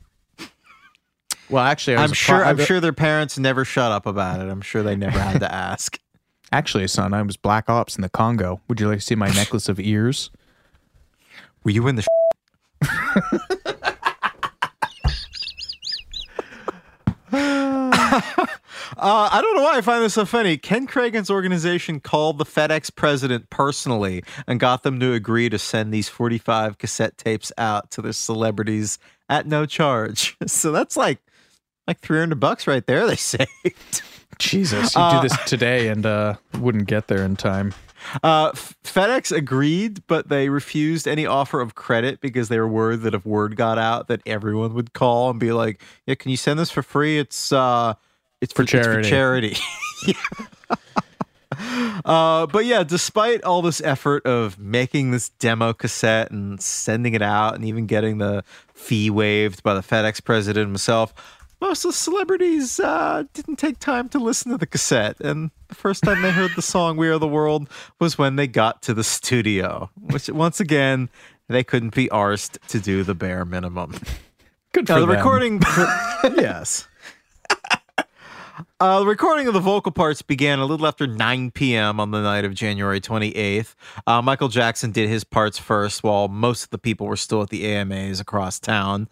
E: Well, actually, I was
D: I'm sure.
E: pro-
D: I'm sure their parents never shut up about it. I'm sure they never had to ask.
E: Actually, son, I was black ops in the Congo. Would you like to see my necklace of ears?
D: Were you in the? Uh, I don't know why I find this so funny. Ken Kragen's organization called the FedEx president personally and got them to agree to send these 45 cassette tapes out to the celebrities at no charge. So that's like like 300 bucks right there, they saved.
E: Jesus, you
D: Uh,
E: do this today and uh, wouldn't get there in time.
D: Uh, FedEx agreed, but they refused any offer of credit because they were worried that if word got out, that everyone would call and be like, "Yeah, can you send this for free? It's uh, it's
E: For
D: it's for
E: charity."
D: charity." Uh, but yeah, despite all this effort of making this demo cassette and sending it out and even getting the fee waived by the FedEx president himself, most of the celebrities uh, didn't take time to listen to the cassette. And the first time they heard the song We Are the World was when they got to the studio, which once again, they couldn't be arsed to do the bare minimum.
E: Good
D: Now,
E: for
D: the
E: them.
D: recording, yes. Uh, the recording of the vocal parts began a little after 9 p.m. on the night of January 28th. Uh, Michael Jackson did his parts first while most of the people were still at the AMAs across town.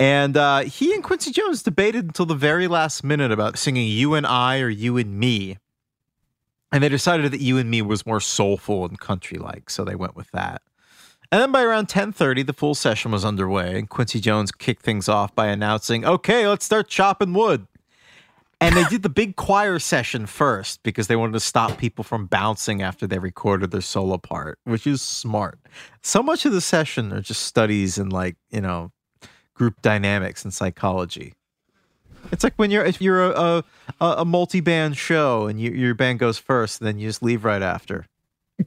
D: And uh, he and Quincy Jones debated until the very last minute about singing You and I or You and Me. And they decided that You and Me was more soulful and country like, so they went with that. And then by around 10:30, the full session was underway, and Quincy Jones kicked things off by announcing, "Okay, let's start chopping wood." And they did the big choir session first because they wanted to stop people from bouncing after they recorded their solo part, which is smart. So much of the session are just studies in like, you know, group dynamics and psychology. It's like when you're if you're a a, a multi-band show and you, your band goes first, then you just leave right after.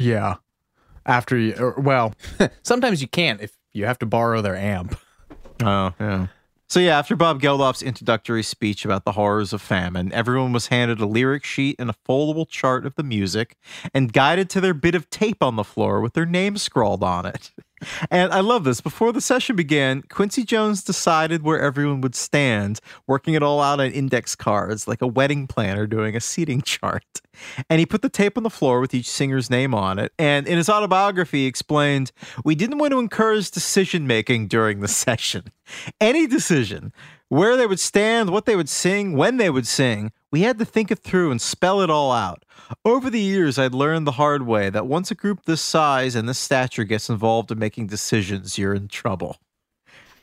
E: Yeah. After you, or, well, sometimes you can't if you have to borrow their amp.
D: Oh, yeah. So yeah, after Bob Geldof's introductory speech about the horrors of famine, everyone was handed a lyric sheet and a foldable chart of the music and guided to their bit of tape on the floor with their name scrawled on it. And I love this. Before the session began, Quincy Jones decided where everyone would stand, working it all out on index cards like a wedding planner doing a seating chart. And he put the tape on the floor with each singer's name on it. And in his autobiography, he explained, We didn't want to encourage decision making during the session. Any decision, where they would stand, what they would sing, when they would sing, we had to think it through and spell it all out. Over the years, I'd learned the hard way that once a group this size and this stature gets involved in making decisions, you're in trouble.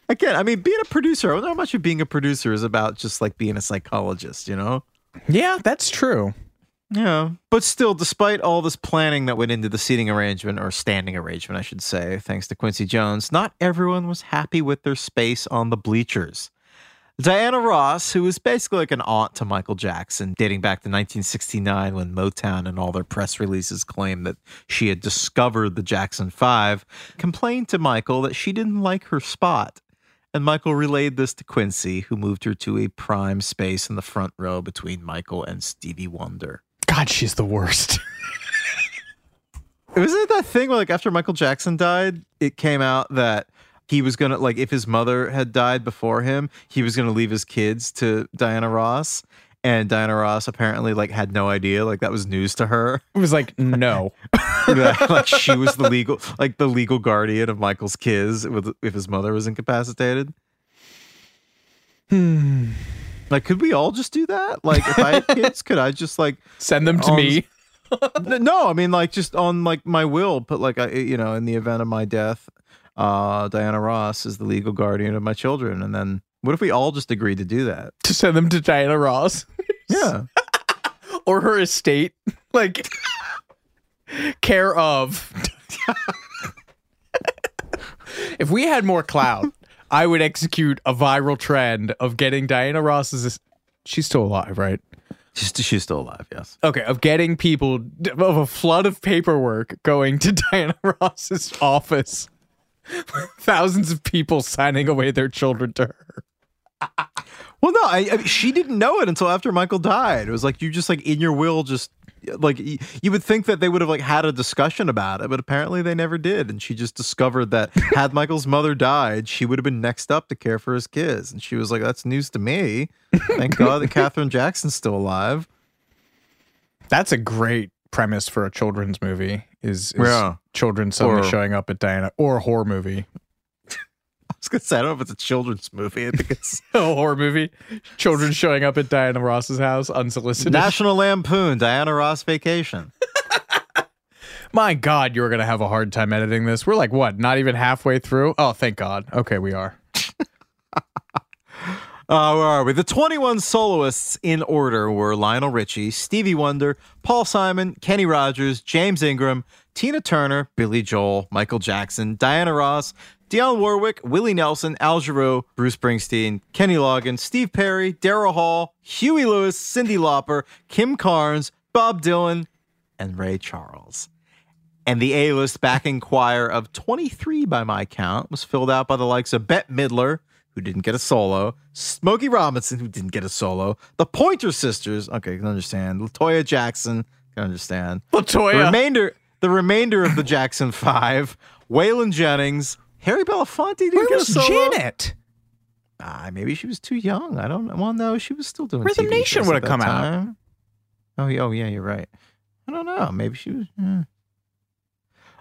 D: Again, I mean, being a producer, I don't know how much of being a producer is about just like being a psychologist, you know?
E: Yeah, that's true.
D: Yeah. But still, despite all this planning that went into the seating arrangement, or standing arrangement, I should say, thanks to Quincy Jones, not everyone was happy with their space on the bleachers. Diana Ross, who was basically like an aunt to Michael Jackson, dating back to 1969 when Motown and all their press releases claimed that she had discovered the Jackson Five, complained to Michael that she didn't like her spot. And Michael relayed this to Quincy, who moved her to a prime space in the front row between Michael and Stevie Wonder.
E: God, she's the worst.
D: Wasn't it that thing where, like, after Michael Jackson died, it came out that he was gonna, like, if his mother had died before him, he was gonna leave his kids to Diana Ross, and Diana Ross apparently like had no idea, like that was news to her.
E: It was like, no.
D: Like she was the legal, like the legal guardian of Michael's kids with if his mother was incapacitated.
E: Hmm.
D: Like, could we all just do that? Like, if I had kids, could I just like
E: Send them to
D: on-
E: me.
D: No, I mean like just on like my will, put like I, you know, in the event of my death, uh, Diana Ross is the legal guardian of my children, and then What if we all just agreed to do that?
E: To send them to Diana Ross.
D: Yeah.
E: or her estate. Like care of. if we had more clout, I would execute a viral trend of getting Diana Ross's. She's still alive, right?
D: She's, she's still alive, yes.
E: Okay, of getting people of a flood of paperwork going to Diana Ross's office. Thousands of people signing away their children to her.
D: Well, no, I, I, she didn't know it until after Michael died. It was like you just like in your will, just like you, you would think that they would have like had a discussion about it, but apparently they never did. And she just discovered that had Michael's mother died, she would have been next up to care for his kids. And she was like, "That's news to me. Thank God that Katherine Jackson's still alive."
E: That's a great premise for a children's movie. Is, is
D: Yeah.
E: children suddenly
D: Or-
E: showing up at Diana or a horror movie?
D: I was gonna say I don't know if it's a children's movie. I think it's
E: a horror movie. Children showing up at Diana Ross's house unsolicited.
D: National Lampoon, Diana Ross Vacation.
E: My God, you're gonna have a hard time editing this. We're like what? Not even halfway through. Oh, thank God. Okay, we are.
D: Uh, where are we? The 21 soloists in order were Lionel Richie, Stevie Wonder, Paul Simon, Kenny Rogers, James Ingram, Tina Turner, Billy Joel, Michael Jackson, Diana Ross, Dionne Warwick, Willie Nelson, Al Jarreau, Bruce Springsteen, Kenny Loggins, Steve Perry, Daryl Hall, Huey Lewis, Cyndi Lauper, Kim Carnes, Bob Dylan, and Ray Charles. And the A list backing choir of 23 by my count was filled out by the likes of Bette Midler, who didn't get a solo, Smokey Robinson, who didn't get a solo, the Pointer Sisters, okay, can understand, Latoya Jackson, can understand.
E: Latoya.
D: The remainder, the remainder of the Jackson Five, Waylon Jennings, Harry Belafonte didn't
E: Where
D: get a
E: was
D: solo.
E: Janet?
D: Ah, maybe she was too young. I don't know. Well, no, she was still doing
E: Rhythm
D: TV
E: Nation would have come
D: that
E: out.
D: Oh, yeah, oh, yeah, you're right. I don't know. Maybe she was. yeah.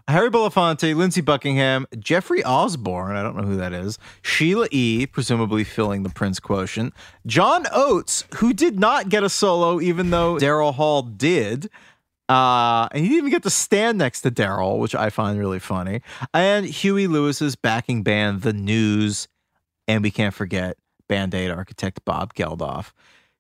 D: Harry Belafonte, Lindsey Buckingham, Jeffrey Osborne, I don't know who that is, Sheila E., presumably filling the Prince quotient, John Oates, who did not get a solo, even though Daryl Hall did. Uh, and he didn't even get to stand next to Daryl, which I find really funny. And Huey Lewis's backing band, The News, and we can't forget Band Aid architect Bob Geldof.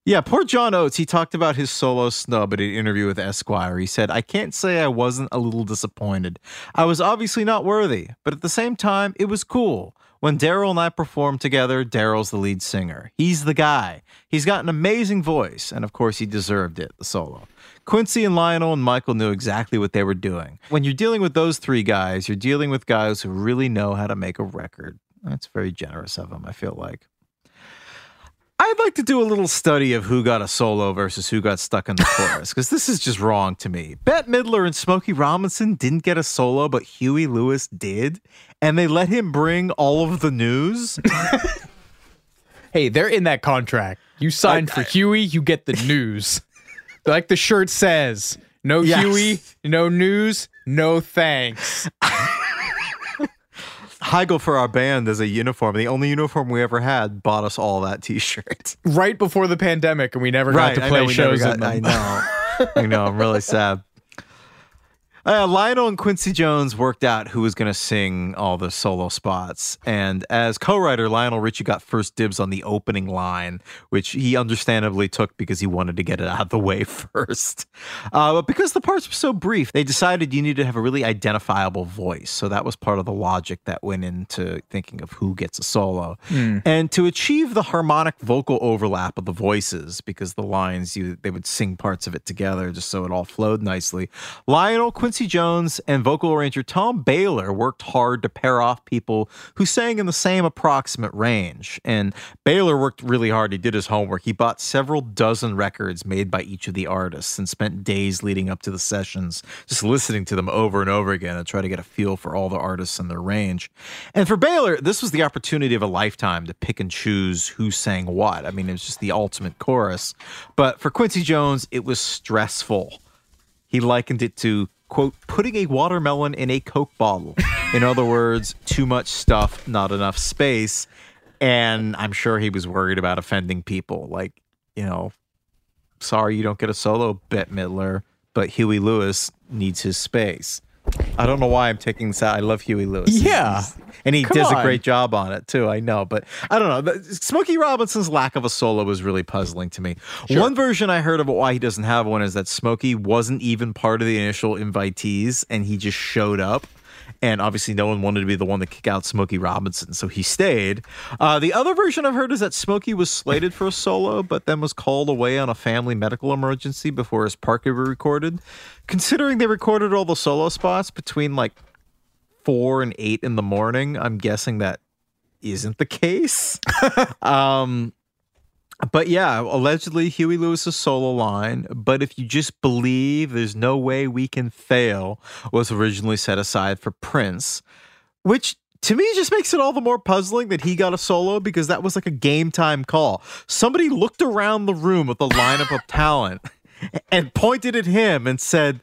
D: Yeah, poor John Oates. He talked about his solo snub at an interview with Esquire. He said, I can't say I wasn't a little disappointed. I was obviously not worthy, but at the same time, it was cool. When Daryl and I performed together, Daryl's the lead singer. He's the guy. He's got an amazing voice, and of course, he deserved it, the solo. Quincy and Lionel and Michael knew exactly what they were doing. When you're dealing with those three guys, you're dealing with guys who really know how to make a record. That's very generous of them, I feel like. I'd like to do a little study of who got a solo versus who got stuck in the chorus, because this is just wrong to me. Bette Midler and Smokey Robinson didn't get a solo, but Huey Lewis did, and they let him bring all of the news.
E: Hey, they're in that contract. You signed for Huey, you get the news. like the shirt says, no
D: Yes.
E: Huey, no news, no thanks.
D: Heigl for our band as a uniform, the only uniform we ever had, bought us all that T-shirt.
E: Right before the pandemic, and we never got to play
D: know
E: shows
D: got-. I know. I know. I'm really sad. Uh, Lionel and Quincy Jones worked out who was going to sing all the solo spots. And as co writer, Lionel Richie got first dibs on the opening line, which he understandably took because he wanted to get it out of the way first. Uh, but because the parts were so brief, they decided you needed to have a really identifiable voice. So that was part of the logic that went into thinking of who gets a solo. And to achieve the harmonic vocal overlap of the voices, because the lines you they would sing parts of it together just so it all flowed nicely. Lionel, Quincy Jones, and vocal arranger Tom Bähler worked hard to pair off people who sang in the same approximate range. And Bähler worked really hard. He did his homework. He bought several dozen records made by each of the artists and spent days leading up to the sessions just listening to them over and over again and try to get a feel for all the artists and their range. And for Bähler, this was the opportunity of a lifetime to pick and choose who sang what. I mean, it was just the ultimate chorus. But for Quincy Jones, it was stressful. He likened it to, quote, putting a watermelon in a Coke bottle. In other words, too much stuff, not enough space. And I'm sure he was worried about offending people. Like, you know, sorry you don't get a solo, Bette Midler, but Huey Lewis needs his space. I don't know why I'm taking this out. I love Huey Lewis.
E: Yeah.
D: he's- and he
E: Come
D: does
E: on.
D: a great job on it too. I know, but I don't know. Smokey Robinson's lack of a solo was really puzzling to me. One version I heard about why he doesn't have one is that Smokey wasn't even part of the initial invitees, and he just showed up. And obviously, no one wanted to be the one to kick out Smokey Robinson, so he stayed. Uh, the other version I've heard is that Smokey was slated for a solo, but then was called away on a family medical emergency before his part could be recorded. Considering they recorded all the solo spots between like four and eight in the morning, I'm guessing that isn't the case. um, but yeah, allegedly Huey Lewis's solo line, but if you just believe there's no way we can fail, was originally set aside for Prince, which to me just makes it all the more puzzling that he got a solo because that was like a game time call. Somebody looked around the room with a lineup of talent and pointed at him and said,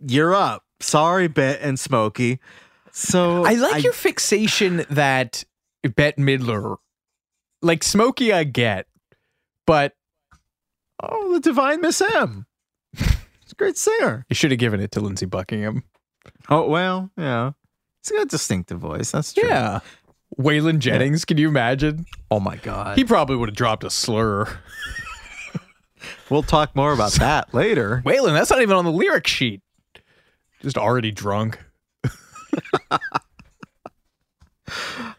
D: You're up. Sorry, Bette and Smokey. So
E: I like your fixation that Bette Midler, like Smokey, I get, but
D: Oh, the divine Miss M. She's a great singer.
E: you should have given it to Lindsey Buckingham.
D: Oh well, yeah. He's got a distinctive voice. That's true.
E: Yeah. Waylon Jennings, can you imagine?
D: Oh my god.
E: He probably would have dropped a slur.
D: we'll talk more about that later.
E: Waylon, that's not even on the lyric sheet. Just already drunk.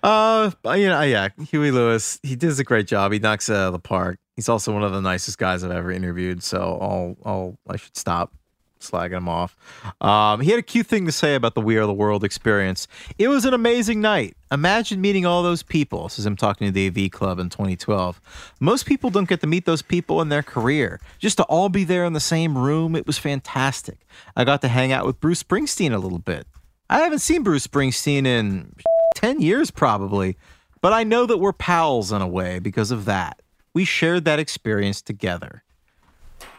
D: Uh, you know, yeah, Huey Lewis, he does a great job. He knocks it out of the park. He's also one of the nicest guys I've ever interviewed. So I'll, I'll, I should stop slagging him off. Um, he had a cute thing to say about the We Are the World experience. It was an amazing night. Imagine meeting all those people. This is him talking to the AV Club in 2012. Most people don't get to meet those people in their career. Just to all be there in the same room, it was fantastic. I got to hang out with Bruce Springsteen a little bit. I haven't seen Bruce Springsteen in 10 years probably, but I know that we're pals in a way because of that. We shared that experience together.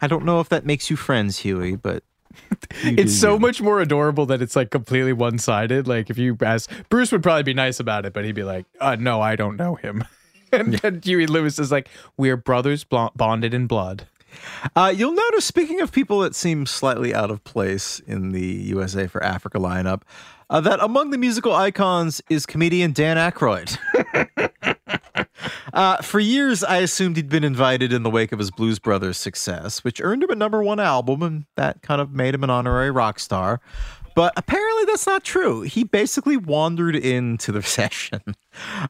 D: I don't know if that makes you friends, Huey, but
E: It's so
D: you.
E: much more adorable that it's like completely one sided. Like if you ask Bruce would probably be nice about it, but he'd be like, uh, "No, I don't know him." and then Huey Lewis is like, "We're brothers blo- bonded in blood."
D: Uh, you'll notice, speaking of people that seem slightly out of place in the USA for Africa lineup, uh, that among the musical icons is comedian Dan Aykroyd. uh, for years, I assumed he'd been invited in the wake of his Blues Brothers success, which earned him a number one album, and that kind of made him an honorary rock star. But apparently, that's not true. He basically wandered into the session.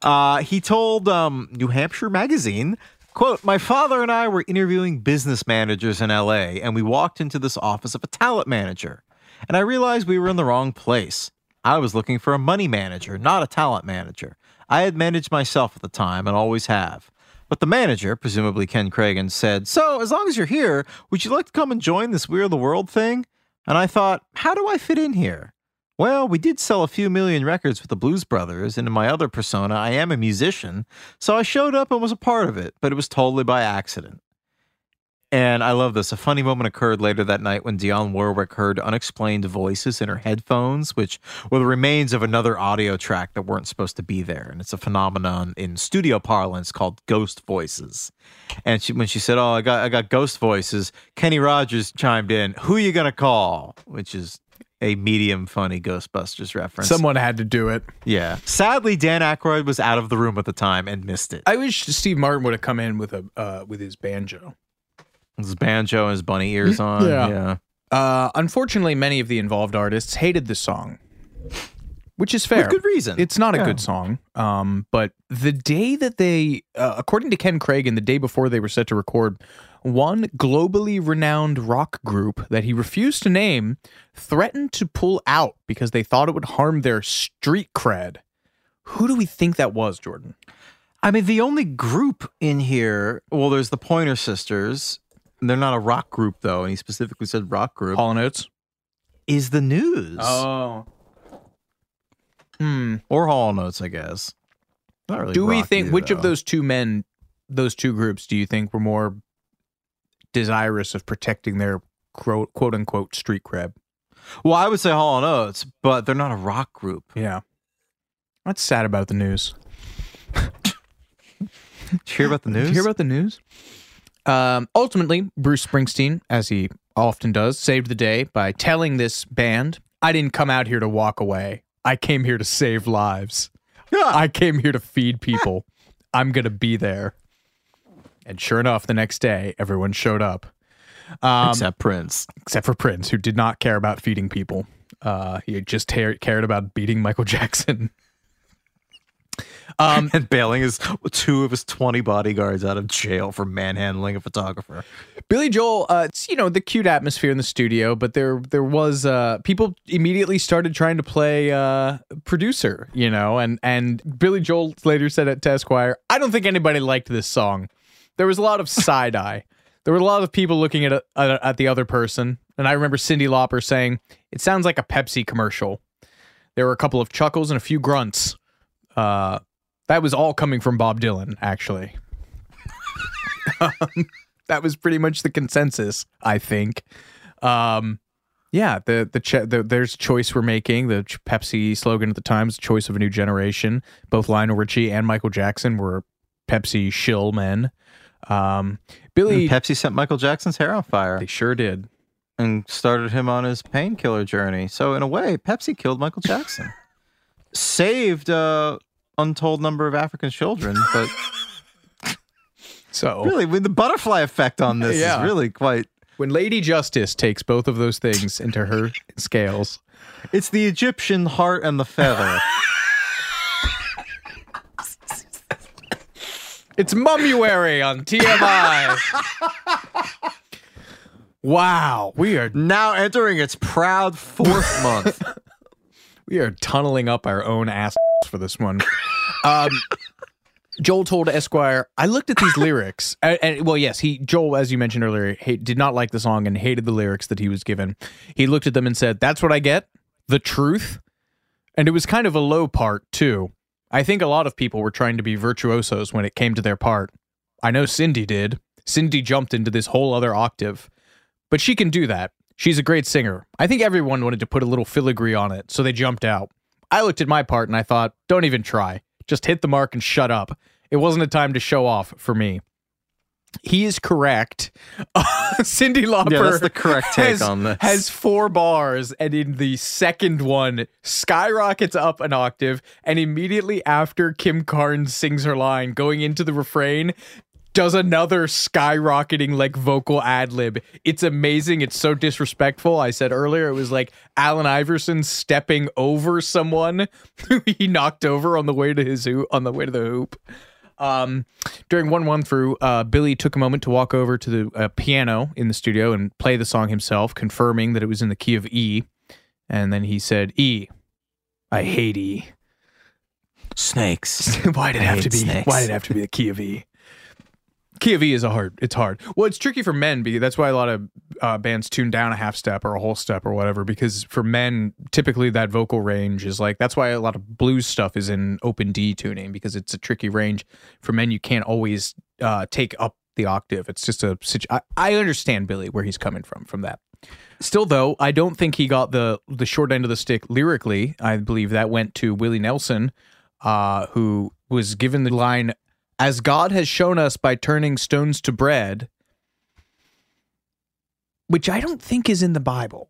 D: Uh, he told um, New Hampshire Magazine, quote, My father and I were interviewing business managers in LA, and we walked into this office of a talent manager. And I realized we were in the wrong place. I was looking for a money manager, not a talent manager. I had managed myself at the time and always have. But the manager, presumably Ken Kragen, said, So, as long as you're here, would you like to come and join this We're the World thing? And I thought, How do I fit in here? Well, we did sell a few million records with the Blues Brothers, and in my other persona, I am a musician, so I showed up and was a part of it, but it was totally by accident. And I love this. A funny moment occurred later that night when Dionne Warwick heard unexplained voices in her headphones, which were the remains of another audio track that weren't supposed to be there. And it's a phenomenon in studio parlance called ghost voices. And she, when she said, "Oh, I got I got ghost voices," Kenny Rogers chimed in, "Who you gonna call?" Which is a medium funny Ghostbusters reference.
E: Someone had to do it.
D: yeah. Sadly, Dan Aykroyd was out of the room at the time and missed it.
E: I wish Steve Martin would have come in with a uh, with his banjo.
D: His banjo and his bunny ears on.
E: Yeah.
D: yeah.
E: Uh, unfortunately, many of the involved artists hated the song, which is fair.
D: With good reason.
E: It's not a good song. Um, but the day that they, uh, according to Ken Craig, and the day before they were set to record, one globally renowned rock group that he refused to name threatened to pull out because they thought it would harm their street cred. Who do we think that was, Jordan?
D: I mean, the only group in here, well, there's the Pointer Sisters. They're not a rock group, though, and he specifically said rock group.
E: Hall and Oates.
D: Is the news.
E: Oh. Hmm.
D: Or Hall Notes, I guess. Not really
E: do we think
D: either,
E: which of those two men, those two groups, do you think were more desirous of protecting their quote, quote unquote street cred?
D: Well, I would say Hall Notes, but they're not a rock group.
E: Yeah. That's sad about the news.
D: Did you hear about the
E: Did
D: news?
E: you hear about the news? Um, ultimately, Bruce Springsteen, as he often does, saved the day by telling this band I didn't come out here to walk away. I came here to save lives. I came here to feed people. I'm going to be there. And sure enough, the next day, everyone showed up. Um,
D: Except Prince.
E: except for Prince, who did not care about feeding people. Uh, he just cared about beating Michael Jackson. Um,
D: and bailing his two of his 20 bodyguards out of jail for manhandling a photographer.
E: Billy Joel, uh, it's you know the cute atmosphere in the studio, but there there was uh, people immediately started trying to play uh, producer, you know, and and Billy Joel later said at Esquire, I don't think anybody liked this song. There was a lot of side eye. There were a lot of people looking at uh, at the other person, and I remember Cyndi Lauper saying, "It sounds like a Pepsi commercial." There were a couple of chuckles and a few grunts. Uh, that was all coming from Bob Dylan, actually. um, that was pretty much the consensus, I think. Um, yeah, the the, ch- the there's choice we're making. The ch- Pepsi slogan at the time is "Choice of a New Generation." Both Lionel Richie and Michael Jackson were Pepsi shill men. Um, Billy,
D: And Pepsi set Michael Jackson's hair on fire
E: they sure did.
D: and started him on his painkiller journey. So, in a way, Pepsi killed Michael Jackson. Saved a untold number of African children, but
E: So
D: really, with the butterfly effect on this
E: Yeah.
D: is really quite.
E: when Lady Justice takes both of those things into her scales,
D: It's the Egyptian heart and the feather.
E: It's Mummuary on TMI. wow, we are
D: now entering its proud fourth month.
E: we are tunneling up our own ass for this one. Um, Joel told Esquire, "I looked at these lyrics, and, and well, yes, he Joel, as you mentioned earlier, hate, did not like the song and hated the lyrics that he was given. He looked at them and said, "That's what I get, the truth." And it was kind of a low part too. I think a lot of people were trying to be virtuosos when it came to their part. I know Cyndi did. Cyndi jumped into this whole other octave, but she can do that. She's a great singer. I think everyone wanted to put a little filigree on it, so they jumped out. I looked at my part and I thought, don't even try. Just hit the mark and shut up. It wasn't a time to show off for me. He is correct. Cyndi Lauper
D: Yeah, that's the correct take
E: has,
D: on this.
E: has four bars, and in the second one, skyrockets up an octave, and immediately after Kim Carnes sings her line, going into the refrain, does another skyrocketing like vocal ad lib. It's amazing. It's so disrespectful. I said earlier it was like Allen Iverson stepping over someone who he knocked over on the way to his hoop, on the way to the hoop. Um, during one one through, uh, Billy took a moment to walk over to the uh, piano in the studio and play the song himself, confirming that it was in the key of E. And then he said, "E, I hate E.
D: Snakes.
E: why did it have to be?
D: snakes.
E: Why did it have to be the key of E? Key of E is a hard. It's hard. Well, it's tricky for men because that's why a lot of uh, bands tune down a half step or a whole step or whatever. Because for men, typically that vocal range is like that's why a lot of blues stuff is in open D tuning because it's a tricky range. For men, you can't always uh, take up the octave. It's just a. situ- I, I understand Billy where he's coming from from that. Still, though, I don't think he got the the short end of the stick lyrically. I believe that went to Willie Nelson, uh, who was given the line, "As God has shown us by turning stones to bread," which I don't think is in the Bible.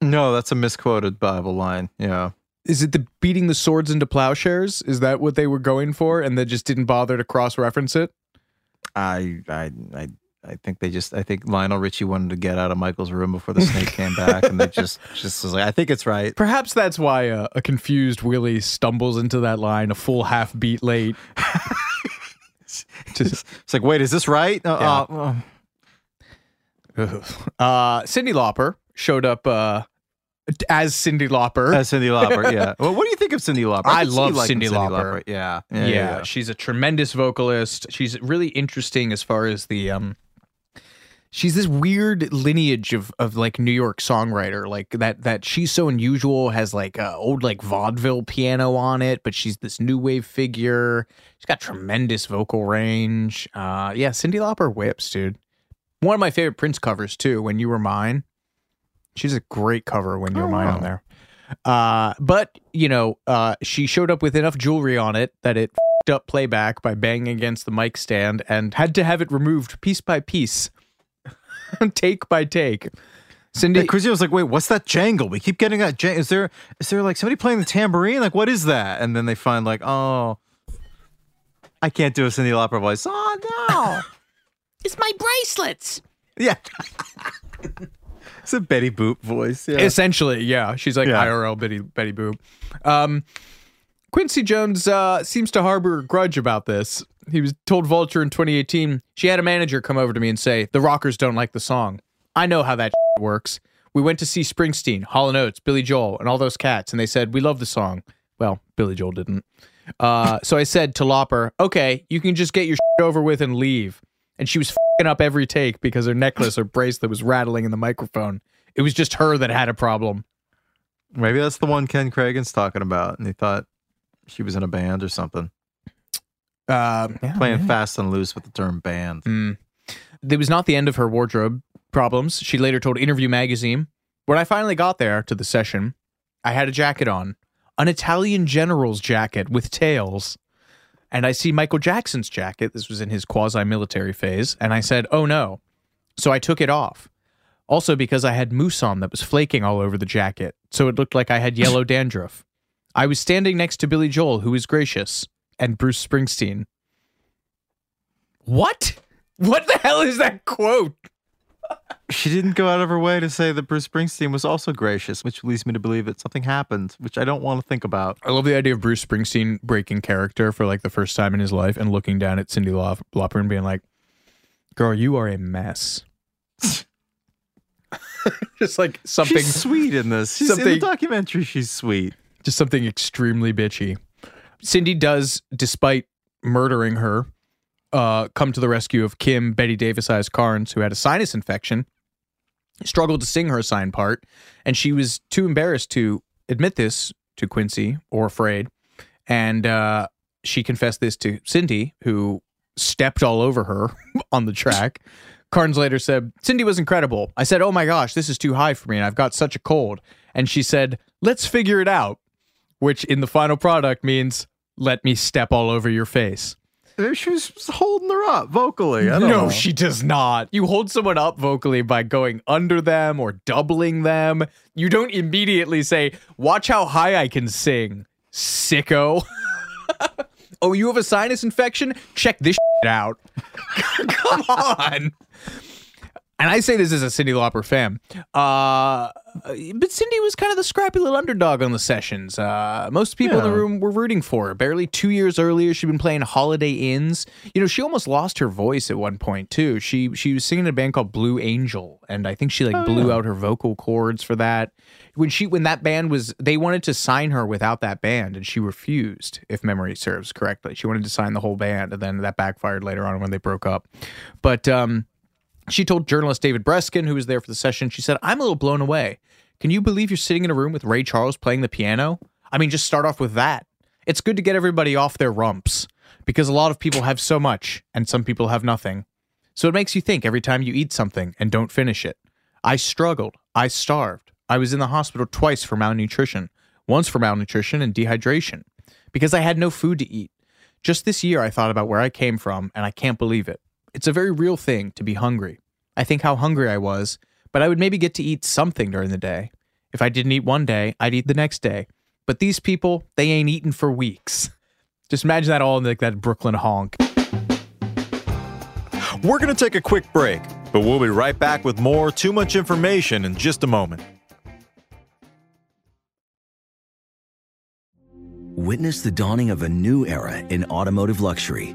D: No, that's a misquoted Bible line. Yeah.
E: Is it the beating the swords into plowshares? Is that what they were going for, and they just didn't bother to cross reference it?
D: I I I I think they just I think Lionel Richie wanted to get out of Michael's room before the snake came back, and they just just was like, I think it's right.
E: Perhaps that's why a, a confused Willie stumbles into that line a full half beat late. Just-
D: It's like, wait, is this right? Uh,
E: Yeah.
D: uh, uh,
E: Uh, Cyndi Lauper showed up uh, as Cyndi Lauper.
D: uh, Cyndi Lauper. Yeah. Well, what do you think of Cyndi Lauper?
E: I
D: you
E: love
D: liking
E: Cyndi Lauper.
D: Yeah.
E: yeah,
D: Yeah.
E: she's a tremendous vocalist. She's really interesting as far as the um. She's this weird lineage of, of like New York songwriter, like that that she's so unusual, has like uh, old like vaudeville piano on it, but she's this new wave figure. She's got tremendous vocal range. Uh, yeah, Cyndi Lauper whips, dude. One of my favorite Prince covers too. When you were mine, she's a great cover. When you were mine on
D: Oh.
E: there. Uh, but you know, uh, she showed up with enough jewelry on it that it fed up playback by banging against the mic stand and had to have it removed piece by piece, take by take. Cyndi,
D: Yeah, Chrissy was like, "Wait, what's that jangle? We keep getting that. Jang- is there is there like somebody playing the tambourine? Like, what is that?" And then they find like, "Oh, I can't do a Cyndi Lauper voice. Oh no,
G: It's my bracelets.
D: yeah." it's a Betty Boop voice. Yeah.
E: Essentially, yeah. She's like
D: Yeah.
E: IRL Betty Betty Boop. Um, Quincy Jones uh, seems to harbor a grudge about this. He was told Vulture in 2018. She had a manager come over to me and say, "The rockers don't like the song." I know how that works. We went to see Springsteen, Hall Oates, Billy Joel, and all those cats, and they said we love the song. Well, Billy Joel didn't. Uh, so I said to Lauper, "Okay, you can just get your over with and leave." And she was fing up every take because her necklace or bracelet was rattling in the microphone. It was just her that had a problem.
D: Maybe that's the one Ken Kragen's talking about, and he thought she was in a band or something.
E: Uh,
D: Playing fast and loose with the term band.
E: Mm. It was not the end of her wardrobe problems. She later told Interview Magazine, When I finally got there to the session, I had a jacket on, an Italian general's jacket with tails. And I see Michael Jackson's jacket. This was in his quasi military phase. And I said, Oh no. So I took it off. Also, because I had mousse on that was flaking all over the jacket. So it looked like I had yellow dandruff. I was standing next to Billy Joel, who was gracious, and Bruce Springsteen. What? What the hell is that quote?
D: She didn't go out of her way to say that Bruce Springsteen was also gracious, which leads me to believe that something happened, which I don't want to think about.
E: I love the idea of Bruce Springsteen breaking character for like the first time in his life and looking down at Cyndi Lau- Lauper and being like, "Girl, you are a mess." just like something
D: She's sweet in this. She's in the documentary. She's sweet.
E: just something extremely bitchy. Cyndi does, despite murdering her, uh, come to the rescue of Kim Bette Davis Eyes Carnes, who had a sinus infection, struggled to sing her assigned part, and she was too embarrassed to admit this to Quincy or afraid. And uh, she confessed this to Cyndi, who stepped all over her on the track. Carnes later said, Cyndi was incredible. I said, Oh my gosh, this is too high for me, and I've got such a cold. And she said, Let's figure it out, which in the final product means, Let me step all over your face.
D: Maybe She was holding her up vocally. I don't
E: no,
D: know.
E: she does not. You hold someone up vocally by going under them or doubling them. You don't immediately say, Watch how high I can sing, sicko. oh, you have a sinus infection? Check this shit out. Come on. And I say this as a Cyndi Lauper fan. Uh, but Cyndi was kind of the scrappy little underdog on the sessions. Uh, most people in the room were rooting for her. Barely two years earlier, she'd been playing Holiday Inns. You know, she almost lost her voice at one point too. She she was singing in a band called Blue Angel, and I think she like blew out her vocal cords for that. When she when that band was, they wanted to sign her without that band, and she refused. If memory serves correctly, she wanted to sign the whole band, and then that backfired later on when they broke up. But um, she told journalist David Breskin, who was there for the session, she said, I'm a little blown away. Can you believe you're sitting in a room with Ray Charles playing the piano? I mean, just start off with that. It's good to get everybody off their rumps because a lot of people have so much and some people have nothing. So it makes you think every time you eat something and don't finish it. I struggled. I starved. I was in the hospital twice for malnutrition, once for malnutrition and dehydration because I had no food to eat. Just this year, I thought about where I came from and I can't believe it. It's a very real thing to be hungry. I think how hungry I was, but I would maybe get to eat something during the day. If I didn't eat one day, I'd eat the next day. But these people, they ain't eaten for weeks. Just imagine that all in like that Brooklyn honk.
H: We're going to take a quick break, but we'll be right back with more Too Much Information in just a moment.
I: Witness the dawning of a new era in automotive luxury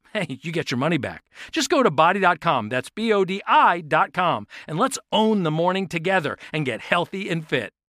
J: hey, you get your money back. Just go to bodi.com, that's B O D I.com, and let's own the morning together and get healthy and fit.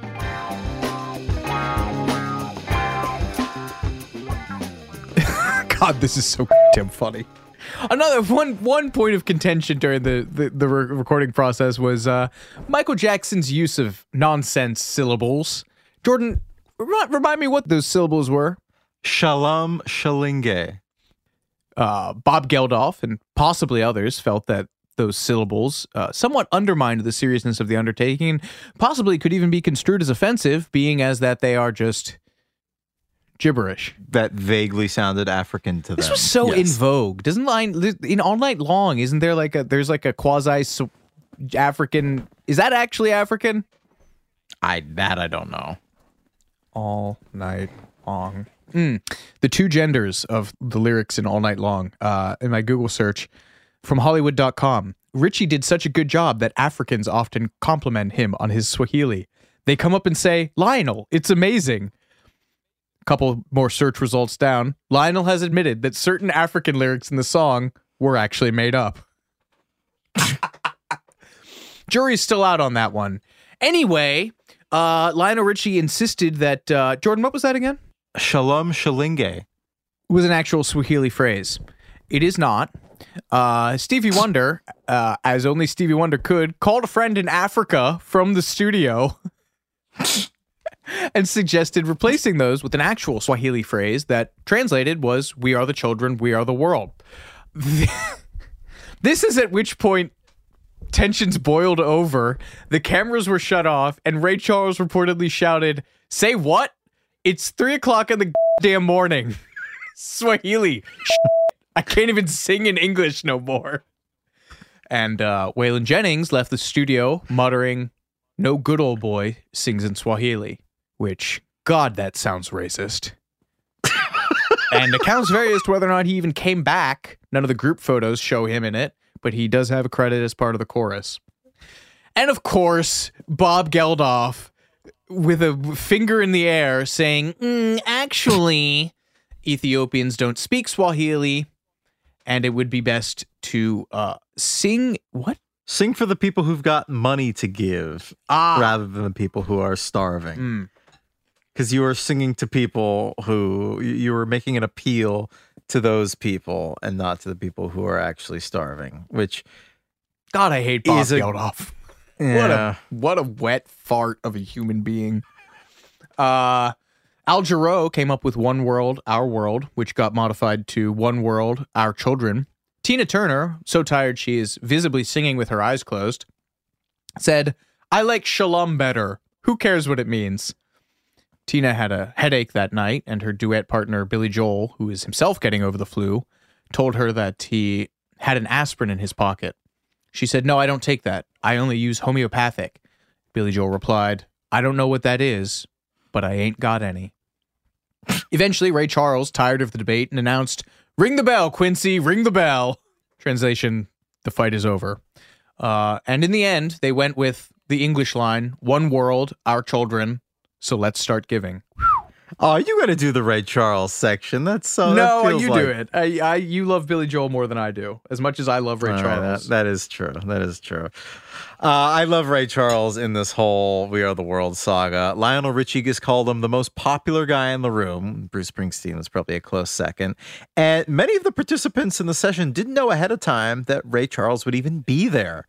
E: God, this is so damn funny. Another one one point of contention during the the, the re- recording process was uh, Michael Jackson's use of nonsense syllables. Jordan, remi- remind me what those syllables were.
D: Shalom Shalinge.
E: Uh, Bob Geldof and possibly others felt that those syllables uh, somewhat undermined the seriousness of the undertaking, possibly could even be construed as offensive, being as that they are just gibberish.
D: That vaguely sounded African to them.
E: This was so in vogue. Doesn't line in all night long? Isn't there like a there's like a quasi African? Is that actually African?
D: I that I don't know.
E: All night long. Mm. The two genders of the lyrics in All Night Long uh, in my Google search from Hollywood.com. Richie did such a good job that Africans often compliment him on his Swahili. They come up and say, Lionel, it's amazing. Couple more search results down. Lionel has admitted that certain African lyrics in the song were actually made up. Jury's still out on that one. Anyway, uh, Lionel Richie insisted that uh, Jordan, what was that again?
D: Shalom Shalinge
E: was an actual Swahili phrase. It is not. Uh, Stevie Wonder, uh, as only Stevie Wonder could, called a friend in Africa from the studio and suggested replacing those with an actual Swahili phrase that translated was "We are the children, we are the world." this is at which point tensions boiled over. The cameras were shut off, and Ray Charles reportedly shouted, "Say what? It's three o'clock in the damn morning." Swahili. I can't even sing in English no more. And uh, Waylon Jennings left the studio muttering, No good old boy sings in Swahili, which, God, that sounds racist. and accounts vary as to whether or not he even came back. None of the group photos show him in it, but he does have a credit as part of the chorus. And of course, Bob Geldof with a finger in the air saying, "Mm, actually, Ethiopians don't speak Swahili, and it would be best to uh, sing what?
D: Sing for the people who've got money to give
E: Ah.
D: rather than the people who are starving.
E: Mm.
D: Because you are singing to people who you were making an appeal to those people and not to the people who are actually starving, which
E: God, I hate Bob
D: a-
E: Geldof. What a what a wet fart of a human being. Uh Al Jarreau came up with One World, Our World, which got modified to One World, Our Children. Tina Turner, so tired she is visibly singing with her eyes closed, said, I like shalom better. Who cares what it means? Tina had a headache that night, and her duet partner, Billy Joel, who is himself getting over the flu, told her that he had an aspirin in his pocket. She said, No, I don't take that. I only use homeopathic. Billy Joel replied, I don't know what that is, but I ain't got any. Eventually, Ray Charles tired of the debate and announced, Ring the bell, Quincy, ring the bell. Translation: The fight is over. Uh, and in the end, they went with the English line: "One world, our children. So let's start giving."
D: Oh, you got to do the Ray Charles section. That's so. that
E: no,
D: feels
E: you
D: like-
E: do it. I, I, you love Billy Joel more than I do. As much as I love Ray Charles.
D: that- that is true. That is true. Uh, I love Ray Charles in this whole "We Are the World" saga. Lionel Richie just called him the most popular guy in the room. Bruce Springsteen was probably a close second, and many of the participants in the session didn't know ahead of time that Ray Charles would even be there.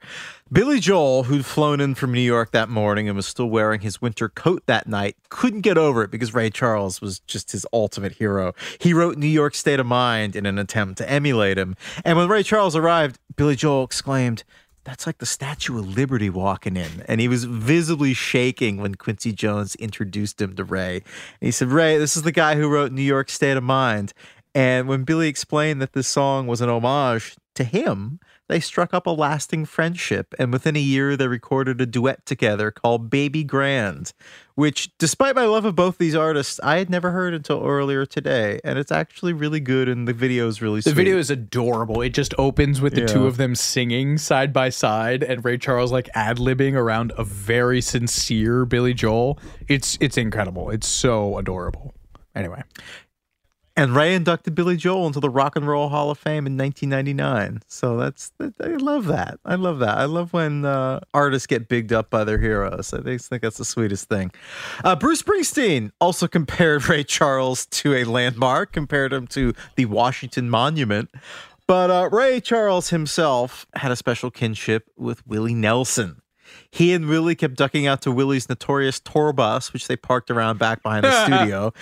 D: Billy Joel, who'd flown in from New York that morning and was still wearing his winter coat that night, couldn't get over it because Ray Charles was just his ultimate hero. He wrote New York State of Mind in an attempt to emulate him. And when Ray Charles arrived, Billy Joel exclaimed, that's like the Statue of Liberty walking in. And he was visibly shaking when Quincy Jones introduced him to Ray. And he said, Ray, this is the guy who wrote New York State of Mind. And when Billy explained that this song was an homage to him, they struck up a lasting friendship. And within a year, they recorded a duet together called Baby Grand, which, despite my love of both these artists, I had never heard until earlier today. And it's actually really good, and the video is really
E: The
D: sweet.
E: video is adorable. It just opens with the two of them singing side by side, and Ray Charles like ad libbing around a very sincere Billy Joel. It's it's incredible. It's so adorable. Anyway,
D: And Ray inducted Billy Joel into the Rock and Roll Hall of Fame in 1999. So that's I love that. I love that. I love when uh, artists get bigged up by their heroes. I think, think that's the sweetest thing. Uh, Bruce Springsteen also compared Ray Charles to a landmark, compared him to the Washington Monument. But uh, Ray Charles himself had a special kinship with Willie Nelson. He and Willie kept ducking out to Willie's notorious tour bus, which they parked around back behind the studio.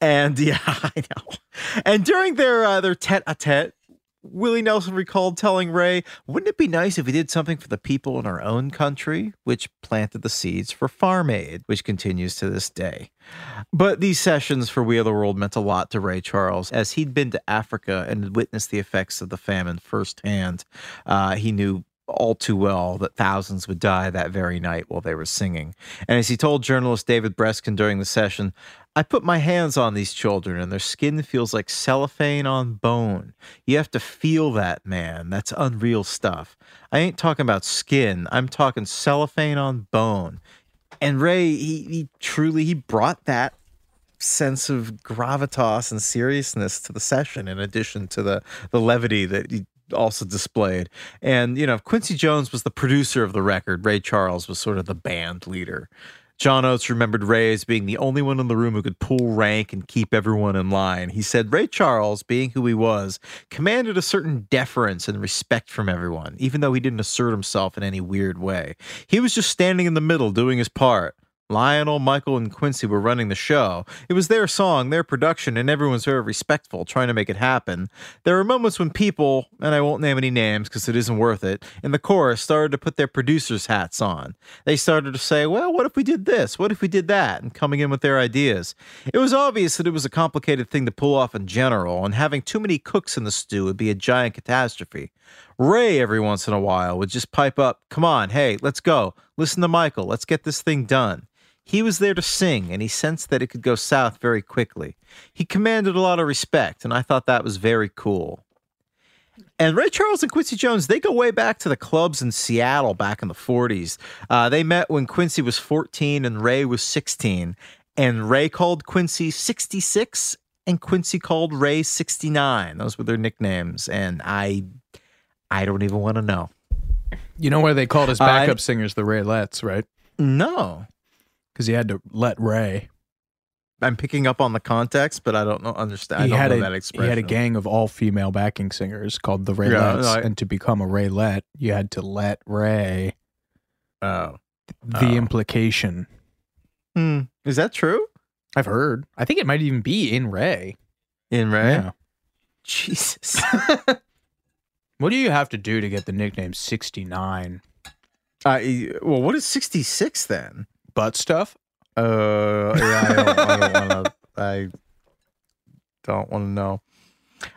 D: And yeah, I know. And during their uh, their tete a tete, Willie Nelson recalled telling Ray, "Wouldn't it be nice if we did something for the people in our own country?" Which planted the seeds for Farm Aid, which continues to this day. But these sessions for We Are the World meant a lot to Ray Charles, as he'd been to Africa and had witnessed the effects of the famine firsthand. Uh, he knew all too well that thousands would die that very night while they were singing. And as he told journalist David Breskin during the session, I put my hands on these children and their skin feels like cellophane on bone. You have to feel that, man. That's unreal stuff. I ain't talking about skin, I'm talking cellophane on bone. And Ray, he, he truly he brought that sense of gravitas and seriousness to the session in addition to the the levity that he also displayed and you know quincy jones was the producer of the record ray charles was sort of the band leader John Oates remembered Ray as being the only one in the room who could pull rank and keep everyone in line. He said Ray Charles, being who he was, commanded a certain deference and respect from everyone, even though he didn't assert himself in any weird way. He was just standing in the middle doing his part. Lionel, Michael, and Quincy were running the show. It was their song, their production, and everyone's very respectful, trying to make it happen. There were moments when people, and I won't name any names because it isn't worth it, in the chorus started to put their producers' hats on. They started to say, well, what if we did this? What if we did that? And coming in with their ideas. It was obvious that it was a complicated thing to pull off in general, and having too many cooks in the stew would be a giant catastrophe. Ray, every once in a while, would just pipe up, come on, hey, let's go. Listen to Michael. Let's get this thing done. He was there to sing, and he sensed that it could go south very quickly. He commanded a lot of respect, and I thought that was very cool. And Ray Charles and Quincy Jones, they go way back to the clubs in Seattle back in the 40s. Uh, they met when Quincy was 14 and Ray was 16. And Ray called Quincy 66 and Quincy called Ray 69. Those were their nicknames. And I I don't even want to know.
E: you know why they called his backup singers the Raelettes, right?
D: No.
E: Because he had to let Ray.
D: I'm picking up on the context, but I don't know understand. I
E: he
D: don't
E: had
D: know
E: a,
D: that
E: He had a gang of all female backing singers called the Raelettes,
D: Yeah, no, I-
E: and to become a Raelette, you had to let Ray.
D: Oh,
E: The
D: Oh.
E: implication.
D: Hmm. Is that true?
E: I've heard. I think it might even be in Ray.
D: In Ray?
E: Yeah.
D: Jesus.
E: What do you have to do to get the nickname 69?
D: uh, well, what is 66 then?
E: Butt stuff?
D: Uh, yeah, I don't, want to. Don't want to know.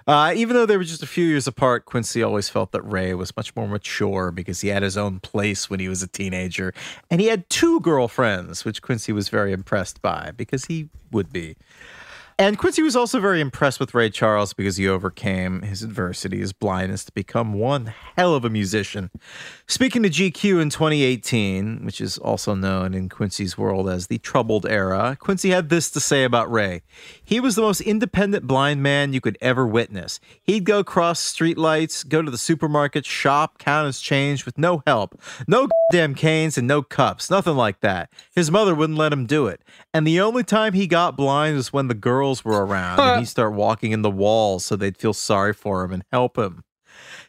D: Uh, even though they were just a few years apart, Quincy always felt that Ray was much more mature because he had his own place when he was a teenager, and he had two girlfriends, which Quincy was very impressed by because he would be. And Quincy was also very impressed with Ray Charles because he overcame his adversity, his blindness, to become one hell of a musician. Speaking to GQ in 2018, which is also known in Quincy's world as the troubled era, Quincy had this to say about Ray. He was the most independent blind man you could ever witness. He'd go cross streetlights, go to the supermarket, shop, count his change with no help. No damn canes and no cups, nothing like that. His mother wouldn't let him do it. And the only time he got blind was when the girls were around and he'd start walking in the walls so they'd feel sorry for him and help him.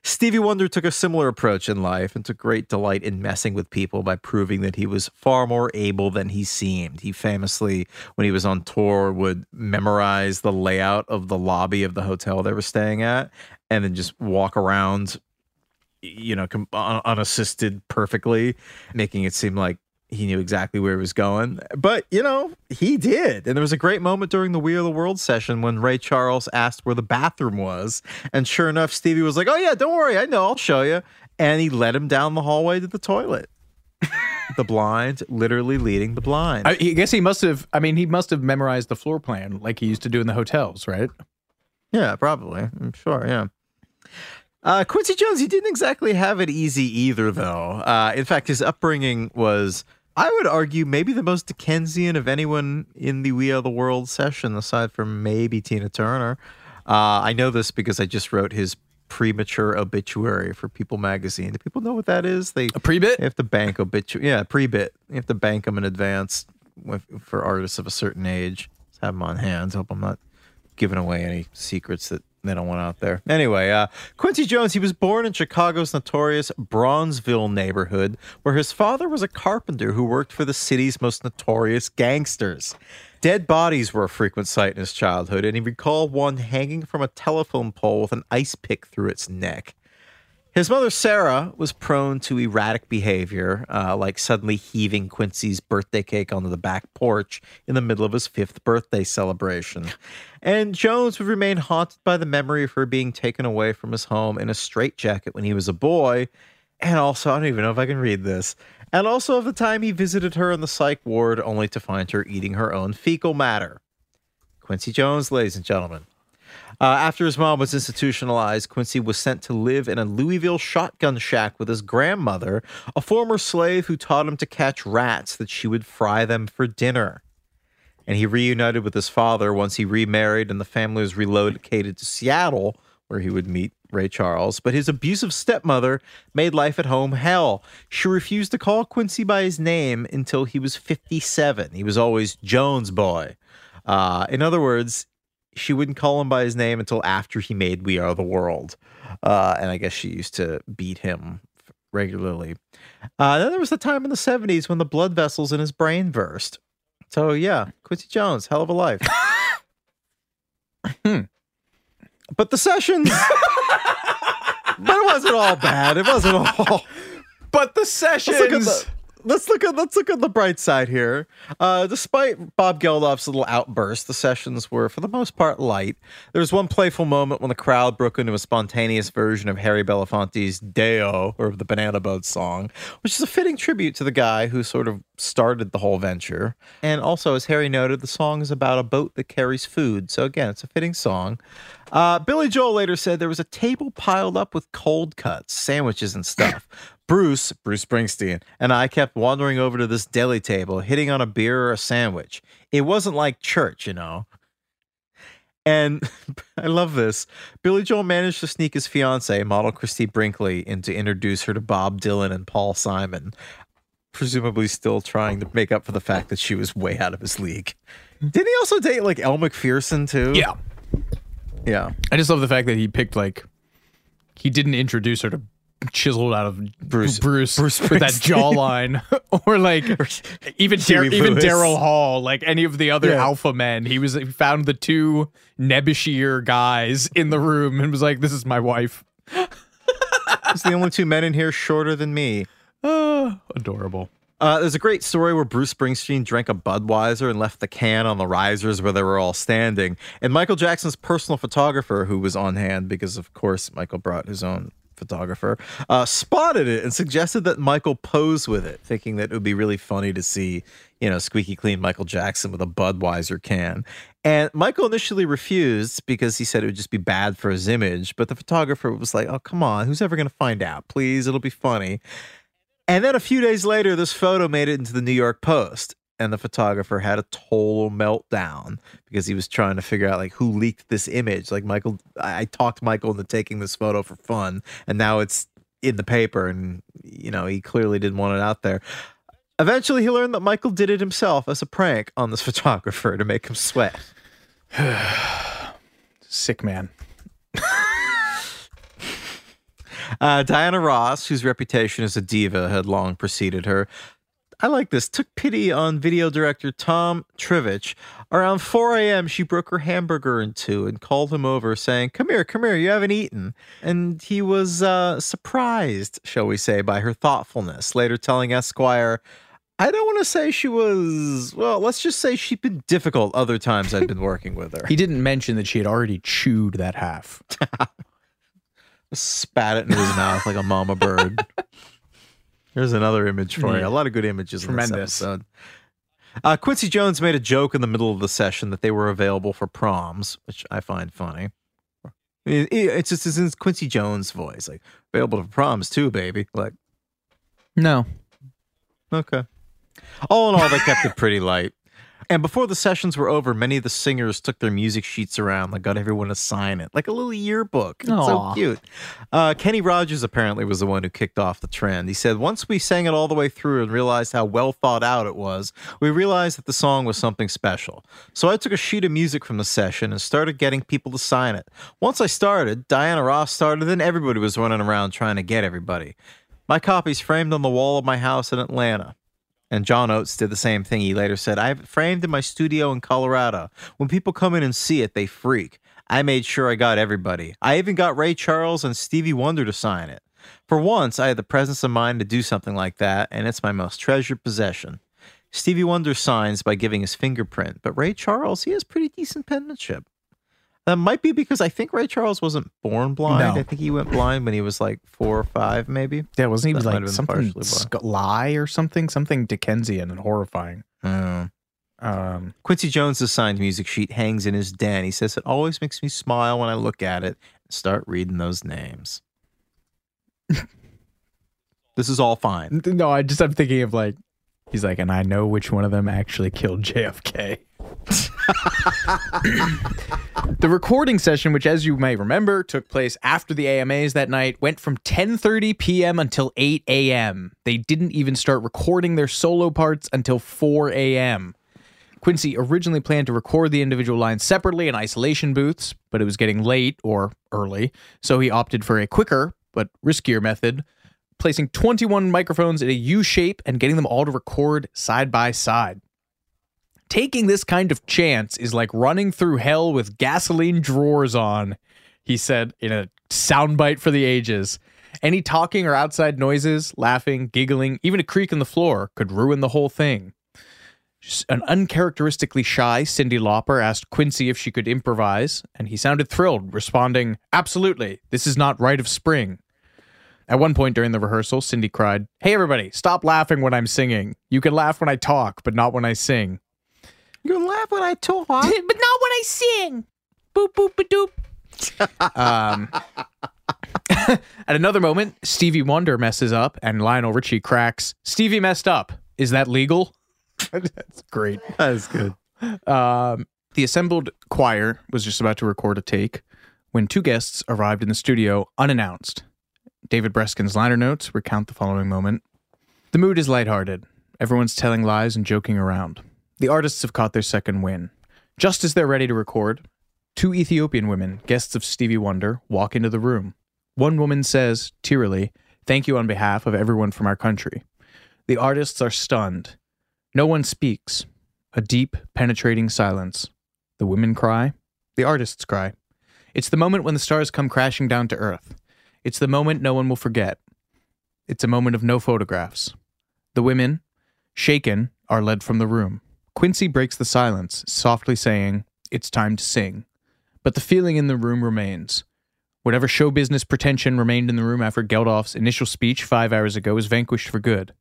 D: Stevie Wonder took a similar approach in life and took great delight in messing with people by proving that he was far more able than he seemed. He famously, when he was on tour, would memorize the layout of the lobby of the hotel they were staying at and then just walk around, you know, com- un- unassisted perfectly, making it seem like he knew exactly where he was going. But, you know, he did. And there was a great moment during the We Are the World session when Ray Charles asked where the bathroom was. And sure enough, Stevie was like, Oh, yeah, don't worry. I know. I'll show you. And he led him down the hallway to the toilet. the blind, literally leading the blind.
E: I, I guess he must have. I mean, he must have memorized the floor plan like he used to do in the hotels, right?
D: Yeah, probably. I'm sure. Yeah. Uh, Quincy Jones, he didn't exactly have it easy either, though. Uh, in fact, his upbringing was, I would argue, maybe the most Dickensian of anyone in the We Are the World session, aside from maybe Tina Turner. Uh, I know this because I just wrote his premature obituary for People Magazine. Do people know what that is? They
E: a pre-bit.
D: They have to bank obituary. Yeah, pre-bit. You have to bank them in advance for artists of a certain age. Just have them on hand. Hope I'm not giving away any secrets that they don't want out there. Anyway, uh, Quincy Jones, he was born in Chicago's notorious Bronzeville neighborhood, where his father was a carpenter who worked for the city's most notorious gangsters. Dead bodies were a frequent sight in his childhood, and he recalled one hanging from a telephone pole with an ice pick through its neck. His mother, Sarah, was prone to erratic behavior, uh, like suddenly heaving Quincy's birthday cake onto the back porch in the middle of his fifth birthday celebration. And Jones would remain haunted by the memory of her being taken away from his home in a straitjacket when he was a boy. And also, I don't even know if I can read this. And also of the time he visited her in the psych ward only to find her eating her own fecal matter. Quincy Jones, ladies and gentlemen. Uh, after his mom was institutionalized, Quincy was sent to live in a Louisville shotgun shack with his grandmother, a former slave who taught him to catch rats that she would fry them for dinner. And he reunited with his father once he remarried and the family was relocated to Seattle, where he would meet Ray Charles. But his abusive stepmother made life at home hell. She refused to call Quincy by his name until he was 57. He was always Jones boy. Uh, in other words, she wouldn't call him by his name until after he made We Are the World. Uh, and I guess she used to beat him regularly. Uh, then there was the time in the 70s when the blood vessels in his brain burst. So, yeah, Quincy Jones, hell of a life.
E: Hmm.
D: But the sessions. but it wasn't all bad. It wasn't all.
E: But the
D: Let's look at
E: sessions.
D: Let's look at let's look at the bright side here. Uh, despite Bob Geldof's little outburst, the sessions were for the most part light. There was one playful moment when the crowd broke into a spontaneous version of Harry Belafonte's "Day-O" or the Banana Boat song, which is a fitting tribute to the guy who sort of started the whole venture. And also, as Harry noted, the song is about a boat that carries food. So again, it's a fitting song. Uh, Billy Joel later said there was a table piled up with cold cuts, sandwiches, and stuff. Bruce, Bruce Springsteen, and I kept wandering over to this deli table, hitting on a beer or a sandwich. It wasn't like church, you know. And I love this. Billy Joel managed to sneak his fiancee, model Christie Brinkley, in to introduce her to Bob Dylan and Paul Simon, presumably still trying to make up for the fact that she was way out of his league. Didn't he also date like Elle Macpherson too?
E: Yeah.
D: Yeah.
E: I just love the fact that he picked like he didn't introduce her to chiseled out of
D: Bruce-
E: Bruce,
D: Bruce
E: with that jawline, or like even Dar- even Daryl Hall, like any of the other
D: Yeah.
E: alpha men. He was he found the two nebbishier guys in the room and was like, "This is my wife."
D: It's the only two men in here shorter than me.
E: Oh, adorable.
D: Uh, there's a great story where Bruce Springsteen drank a Budweiser and left the can on the risers where they were all standing. And Michael Jackson's personal photographer, who was on hand because, of course, Michael brought his own photographer, uh, spotted it and suggested that Michael pose with it, thinking that it would be really funny to see, you know, squeaky clean Michael Jackson with a Budweiser can. And Michael initially refused because he said it would just be bad for his image. But the photographer was like, oh, come on, who's ever going to find out? Please, it'll be funny. And then a few days later, this photo made it into the New York Post and the photographer had a total meltdown because he was trying to figure out like who leaked this image. Like Michael, I, talked Michael into taking this photo for fun, and now it's in the paper, and you know he clearly didn't want it out there. Eventually, he learned that Michael did it himself as a prank on this photographer to make him sweat.
E: Sick man.
D: Uh, Diana Ross, whose reputation as a diva had long preceded her, I like this. Took pity on video director Tom Trbovich. Around 4 a.m., she broke her hamburger in two and called him over, saying, Come here, come here, you haven't eaten. And he was uh, surprised, shall we say, by her thoughtfulness, later telling Esquire, I don't want to say she was, well, let's just say she'd been difficult other times I'd been working with her.
E: He didn't mention that she had already chewed that half.
D: Spat it into his mouth like a mama bird. There's another image for you. A lot of good images
E: Tremendous.
D: in this episode. Uh, Quincy Jones made a joke in the middle of the session that they were available for proms, which I find funny. It- it- It's just it's in Quincy Jones' voice, like available for proms too, baby. Like,
E: No.
D: okay. All in all, they kept it pretty light. And before the sessions were over, many of the singers took their music sheets around, like got everyone to sign it, like a little yearbook. It's so cute. Uh, Kenny Rogers apparently was the one who kicked off the trend. He said, Once we sang it all the way through and realized how well thought out it was, we realized that the song was something special. So I took a sheet of music from the session and started getting people to sign it. Once I started, Diana Ross started, and everybody was running around trying to get everybody. My copy's framed on the wall of my house in Atlanta. And John Oates did the same thing. He later said, I have it framed in my studio in Colorado. When people come in and see it, they freak. I made sure I got everybody. I even got Ray Charles and Stevie Wonder to sign it. For once, I had the presence of mind to do something like that, and it's my most treasured possession. Stevie Wonder signs by giving his fingerprint, but Ray Charles, he has pretty decent penmanship. That might be because I think Ray Charles wasn't born blind.
E: No.
D: I think he went blind when he was like four or five, maybe.
E: Yeah, wasn't he like something sc- lie or something? Something Dickensian and horrifying.
D: Oh.
E: Um,
D: Quincy Jones' signed music sheet hangs in his den. He says it always makes me smile when I look at it and start reading those names. this is all fine.
E: no, I just I'm thinking of like he's like, and I know which one of them actually killed JFK. the recording session, which as you may remember, took place after the AMAs that night, went from 10:30 p.m. until 8 a.m. They didn't even start recording their solo parts until 4 a.m. Quincy originally planned to record the individual lines separately in isolation booths, but it was getting late or early, so he opted for a quicker but riskier method, placing 21 microphones in a U shape and getting them all to record side by side. Taking this kind of chance is like running through hell with gasoline drawers on, he said in a soundbite for the ages. Any talking or outside noises, laughing, giggling, even a creak in the floor could ruin the whole thing. An uncharacteristically shy Cyndi Lauper asked Quincy if she could improvise, and he sounded thrilled, responding, Absolutely, this is not Rite of Spring. At one point during the rehearsal, Cyndi cried, Hey everybody, stop laughing when I'm singing. You can laugh when I talk, but not when I sing.
D: You can laugh when I talk.
G: but not when I sing. Boop boop ba doop.
E: Um, at another moment, Stevie Wonder messes up and Lionel Richie cracks, Stevie messed up. Is that legal? That's great.
D: That is good.
E: Um, the assembled choir was just about to record a take when two guests arrived in the studio unannounced. David Breskin's liner notes recount the following moment. The mood is lighthearted. Everyone's telling lies and joking around. The artists have caught their second win. Just as they're ready to record, two Ethiopian women, guests of Stevie Wonder, walk into the room. One woman says, tearily, Thank you on behalf of everyone from our country. The artists are stunned. No one speaks. A deep, penetrating silence. The women cry. The artists cry. It's the moment when the stars come crashing down to earth. It's the moment no one will forget. It's a moment of no photographs. The women, shaken, are led from the room. Quincy breaks the silence, softly saying, It's time to sing. But the feeling in the room remains. Whatever show business pretension remained in the room after Geldof's initial speech five hours ago is vanquished for good.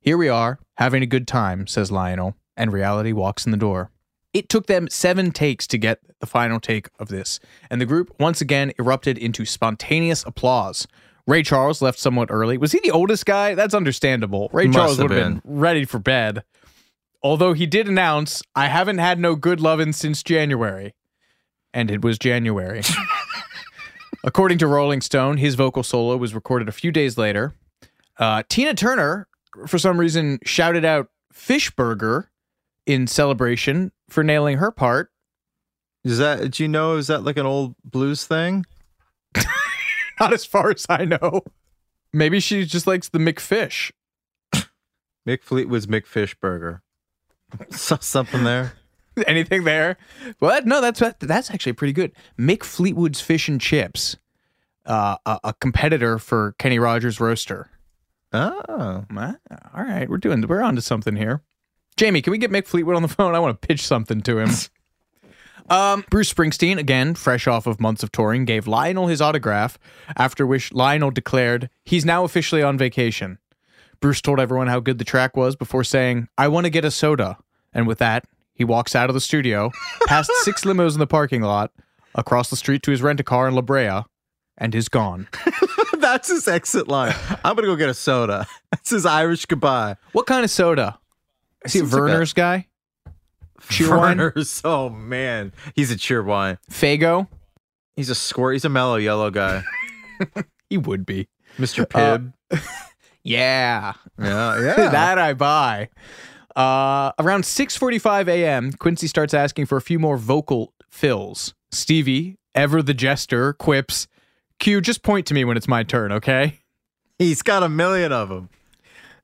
E: Here we are, having a good time, says Lionel, and reality walks in the door. It took them seven takes to get the final take of this, and the group once again erupted into spontaneous applause. Ray Charles left somewhat early. Was he the oldest guy? That's understandable. Ray
D: Must
E: Charles would have been ready for bed. Although he did announce, I haven't had no good lovin' since January. And it was January. According to Rolling Stone, his vocal solo was recorded a few days later. Uh, Tina Turner, for some reason, shouted out Fishburger in celebration for nailing her part.
D: Is that, do you know, is that like an old blues thing?
E: Not as far as I know. Maybe she just likes the McFish.
D: Mick was McFishburger. So, something there.
E: Anything there? What? No, that's that's actually pretty good. Mick Fleetwood's Fish and Chips, uh, a, a competitor for Kenny Rogers Roaster.
D: Oh,
E: all right, we're doing we're on to something here. Jamie, can we get Mick Fleetwood on the phone? I want to pitch something to him. um, Bruce Springsteen, again, fresh off of months of touring, gave Lionel his autograph. After which Lionel declared he's now officially on vacation. Bruce told everyone how good the track was before saying, "I want to get a soda." And with that, he walks out of the studio, past six limos in the parking lot, across the street to his rent a car in La Brea, and is gone.
D: That's his exit line. I'm going to go get a soda. That's his Irish goodbye.
E: What kind of soda? Is he a
D: Seems like a-
E: Vernors guy? Cheer?
D: Vernors. Oh, man. He's a cheer wine.
E: Faygo?
D: He's a squirt. He's a mellow yellow guy.
E: He would be.
D: Mr. Pibb.
E: Uh, Yeah.
D: yeah, yeah.
E: that I buy. Uh, around 6:45 a.m., Quincy starts asking for a few more vocal fills. Stevie, ever the jester, quips, "Q, just point to me when it's my turn, okay?"
D: He's got a million of them.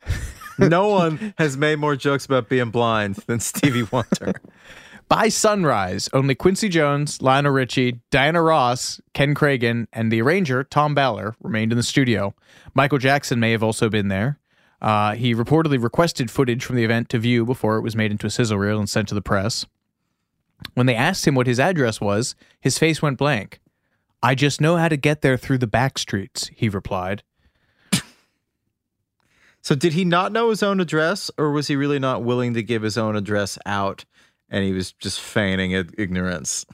D: No one has made more jokes about being blind than Stevie Wonder.
E: By sunrise, only Quincy Jones, Lionel Richie, Diana Ross, Ken Kragen, and the arranger, Tom Bähler, remained in the studio. Michael Jackson may have also been there. Uh, he reportedly requested footage from the event to view before it was made into a sizzle reel and sent to the press. When they asked him what his address was, his face went blank. I just know how to get there through the back streets, he replied.
D: So, did he not know his own address, or was he really not willing to give his own address out and he was just feigning ignorance?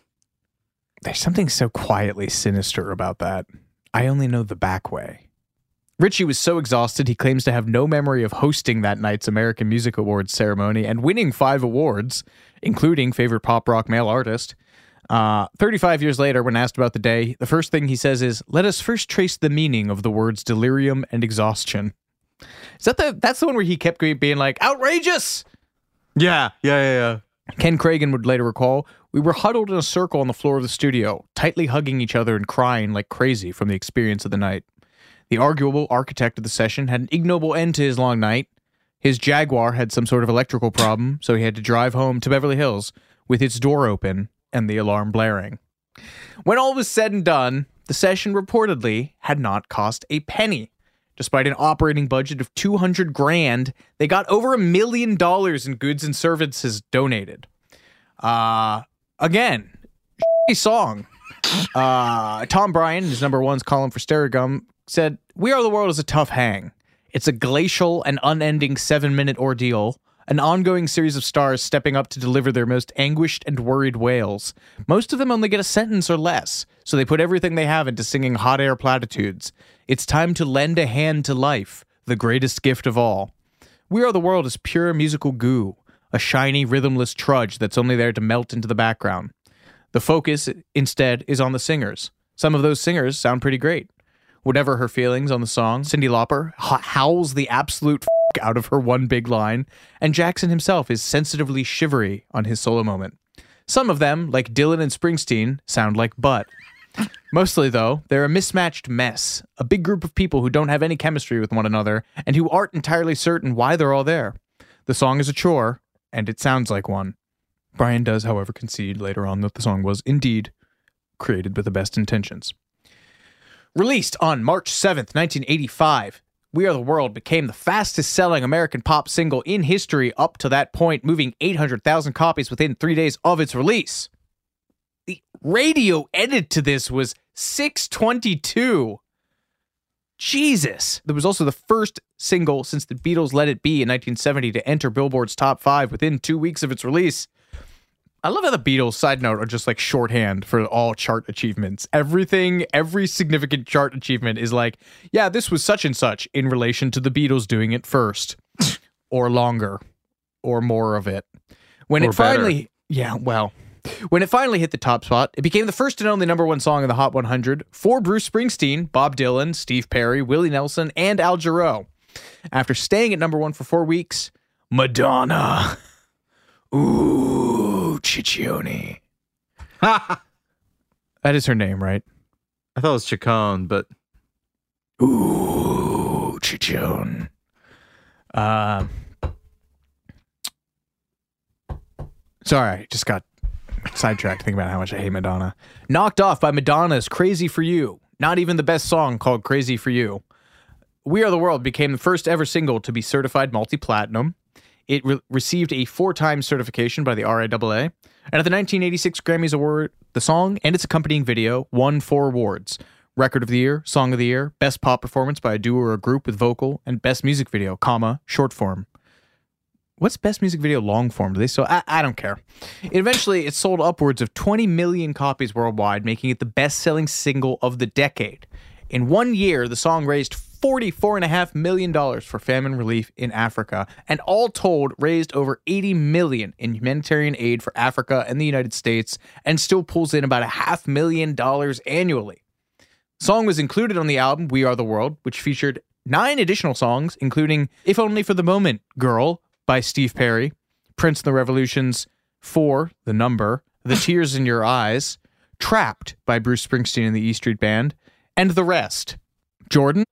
E: There's something so quietly sinister about that. I only know the back way. Richie was so exhausted he claims to have no memory of hosting that night's American Music Awards ceremony and winning five awards, including favorite pop rock male artist. Uh, 35 years later, when asked about the day, the first thing he says is, "Let us first trace the meaning of the words delirium and exhaustion." Is that the? That's the one where he kept being like, "Outrageous!"
D: Yeah, yeah, yeah, yeah.
E: Ken Kragen would later recall, We were huddled in a circle on the floor of the studio, tightly hugging each other and crying like crazy from the experience of the night. The arguable architect of the session had an ignoble end to his long night. His Jaguar had some sort of electrical problem, so he had to drive home to Beverly Hills with its door open and the alarm blaring. When all was said and done, the session reportedly had not cost a penny. Despite an operating budget of 200 grand, they got over a million dollars in goods and services donated. Uh, again, song. Uh, Tom Breihan, his number one's column for Stereogum, said, We Are the World is a tough hang. It's a glacial and unending seven minute ordeal, an ongoing series of stars stepping up to deliver their most anguished and worried wails. Most of them only get a sentence or less, so they put everything they have into singing hot air platitudes. It's time to lend a hand to life, the greatest gift of all. We Are the World is pure musical goo, a shiny, rhythmless trudge that's only there to melt into the background. The focus, instead, is on the singers. Some of those singers sound pretty great. Whatever her feelings on the song, Cyndi Lauper ho- howls the absolute f- out of her one big line, and Jackson himself is sensitively shivery on his solo moment. Some of them, like Dylan and Springsteen, sound like butt. Mostly, though, they're a mismatched mess, a big group of people who don't have any chemistry with one another and who aren't entirely certain why they're all there. The song is a chore, and it sounds like one. Breihan does, however, concede later on that the song was indeed created with the best intentions. Released on March 7th, 1985, We Are the World became the fastest selling American pop single in history up to that point, moving 800,000 copies within three days of its release. The radio edit to this was 622. Jesus. There was also the first single since the Beatles' Let It Be in 1970 to enter Billboard's top five within two weeks of its release. I love how the Beatles, side note, are just like shorthand for all chart achievements. Everything, every significant chart achievement is like, yeah, this was such and such in relation to the Beatles doing it first, or longer, or more of it. When
D: Or
E: it finally, yeah, well, when it finally hit the top spot, it became the first and only number one song in the Hot 100 for Bruce Springsteen, Bob Dylan, Steve Perry, Willie Nelson, and Al Jarreau. After staying at number one for four weeks, Madonna. Ooh, Ciccone. that is her name, right?
D: I thought it was Chacon, but
E: Ooh, Ciccone. Um, sorry, I just got sidetracked thinking about how much I hate Madonna. Knocked off by Madonna's Crazy for You. Not even the best song called Crazy for You. We Are the World became the first ever single to be certified multi platinum. It re- received a four time certification by the RIAA. And at the 1986 Grammys Award, the song and its accompanying video won four awards Record of the Year, Song of the Year, Best Pop Performance by a Duo or a Group with Vocal, and Best Music Video, comma, Short Form. What's best music video long form? Do they so? I, I don't care. Eventually, it sold upwards of 20 million copies worldwide, making it the best selling single of the decade. In one year, the song raised $44.5 million for famine relief in Africa, and all told, raised over 80 million in humanitarian aid for Africa and the United States, and still pulls in about a half million dollars annually. Song was included on the album We Are the World, which featured nine additional songs, including If Only for the Moment, Girl by Steve Perry, Prince and the Revolution's Four, The Number, The Tears in Your Eyes, Trapped by Bruce Springsteen and the E Street Band, and the rest. Jordan?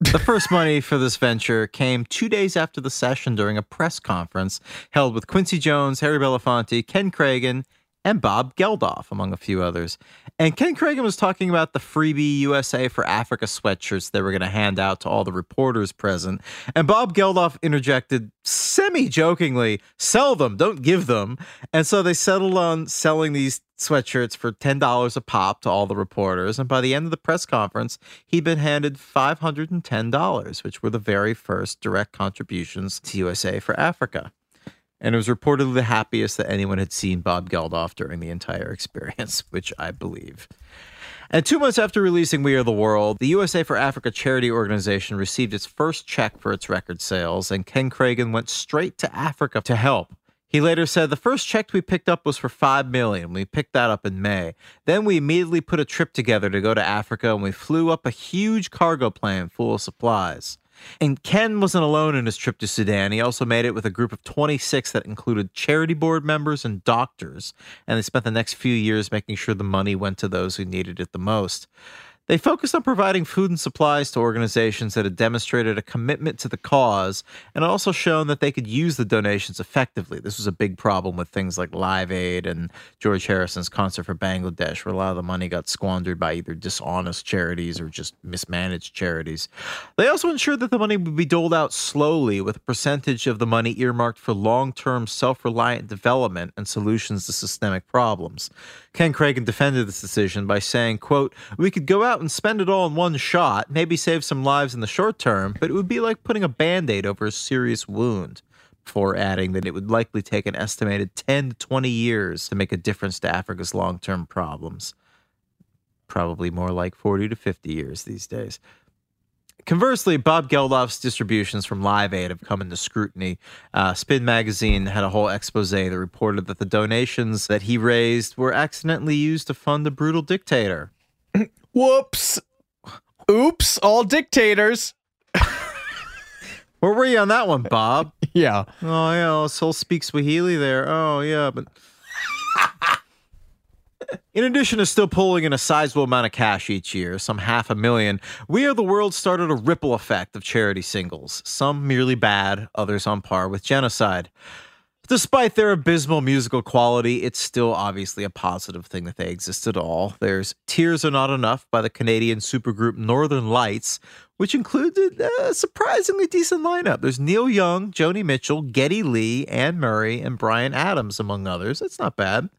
D: The first money for this venture came two days after the session during a press conference held with Quincy Jones, Harry Belafonte, Ken Kragen, and Bob Geldof, among a few others. And Ken Kragen was talking about the freebie USA for Africa sweatshirts they were going to hand out to all the reporters present. And Bob Geldof interjected semi jokingly, sell them, don't give them. And so they settled on selling these sweatshirts for $10 a pop to all the reporters. And by the end of the press conference, he'd been handed $510, which were the very first direct contributions to USA for Africa. And it was reportedly the happiest that anyone had seen Bob Geldof during the entire experience, which I believe. And two months after releasing We Are the World, the USA for Africa charity organization received its first check for its record sales, and Ken Kragen went straight to Africa to help. He later said, The first check we picked up was for 5 million. We picked that up in May. Then we immediately put a trip together to go to Africa, and we flew up a huge cargo plane full of supplies. And Ken wasn't alone in his trip to Sudan. He also made it with a group of 26 that included charity board members and doctors. And they spent the next few years making sure the money went to those who needed it the most. They focused on providing food and supplies to organizations that had demonstrated a commitment to the cause and also shown that they could use the donations effectively. This was a big problem with things like Live Aid and George Harrison's Concert for Bangladesh, where a lot of the money got squandered by either dishonest charities or just mismanaged charities. They also ensured that the money would be doled out slowly, with a percentage of the money earmarked for long term self reliant development and solutions to systemic problems. Ken Kragen defended this decision by saying, quote, We could go out and spend it all in one shot, maybe save some lives in the short term, but it would be like putting a band aid over a serious wound. Before adding that it would likely take an estimated 10 to 20 years to make a difference to Africa's long term problems. Probably more like 40 to 50 years these days. Conversely, Bob Geldof's distributions from Live Aid have come into scrutiny. Uh, Spin Magazine had a whole expose that reported that the donations that he raised were accidentally used to fund a brutal dictator.
E: Whoops. Oops, all dictators.
D: Where were you on that one, Bob?
E: yeah.
D: Oh, yeah, oh, Soul speaks Swahili there. Oh, yeah, but. In addition to still pulling in a sizable amount of cash each year, some half a million, We Are the World started a ripple effect of charity singles, some merely bad, others on par with genocide. Despite their abysmal musical quality, it's still obviously a positive thing that they exist at all. There's Tears Are Not Enough by the Canadian supergroup Northern Lights, which included a surprisingly decent lineup. There's Neil Young, Joni Mitchell, Geddy Lee, Anne Murray, and Bryan Adams, among others. That's not bad.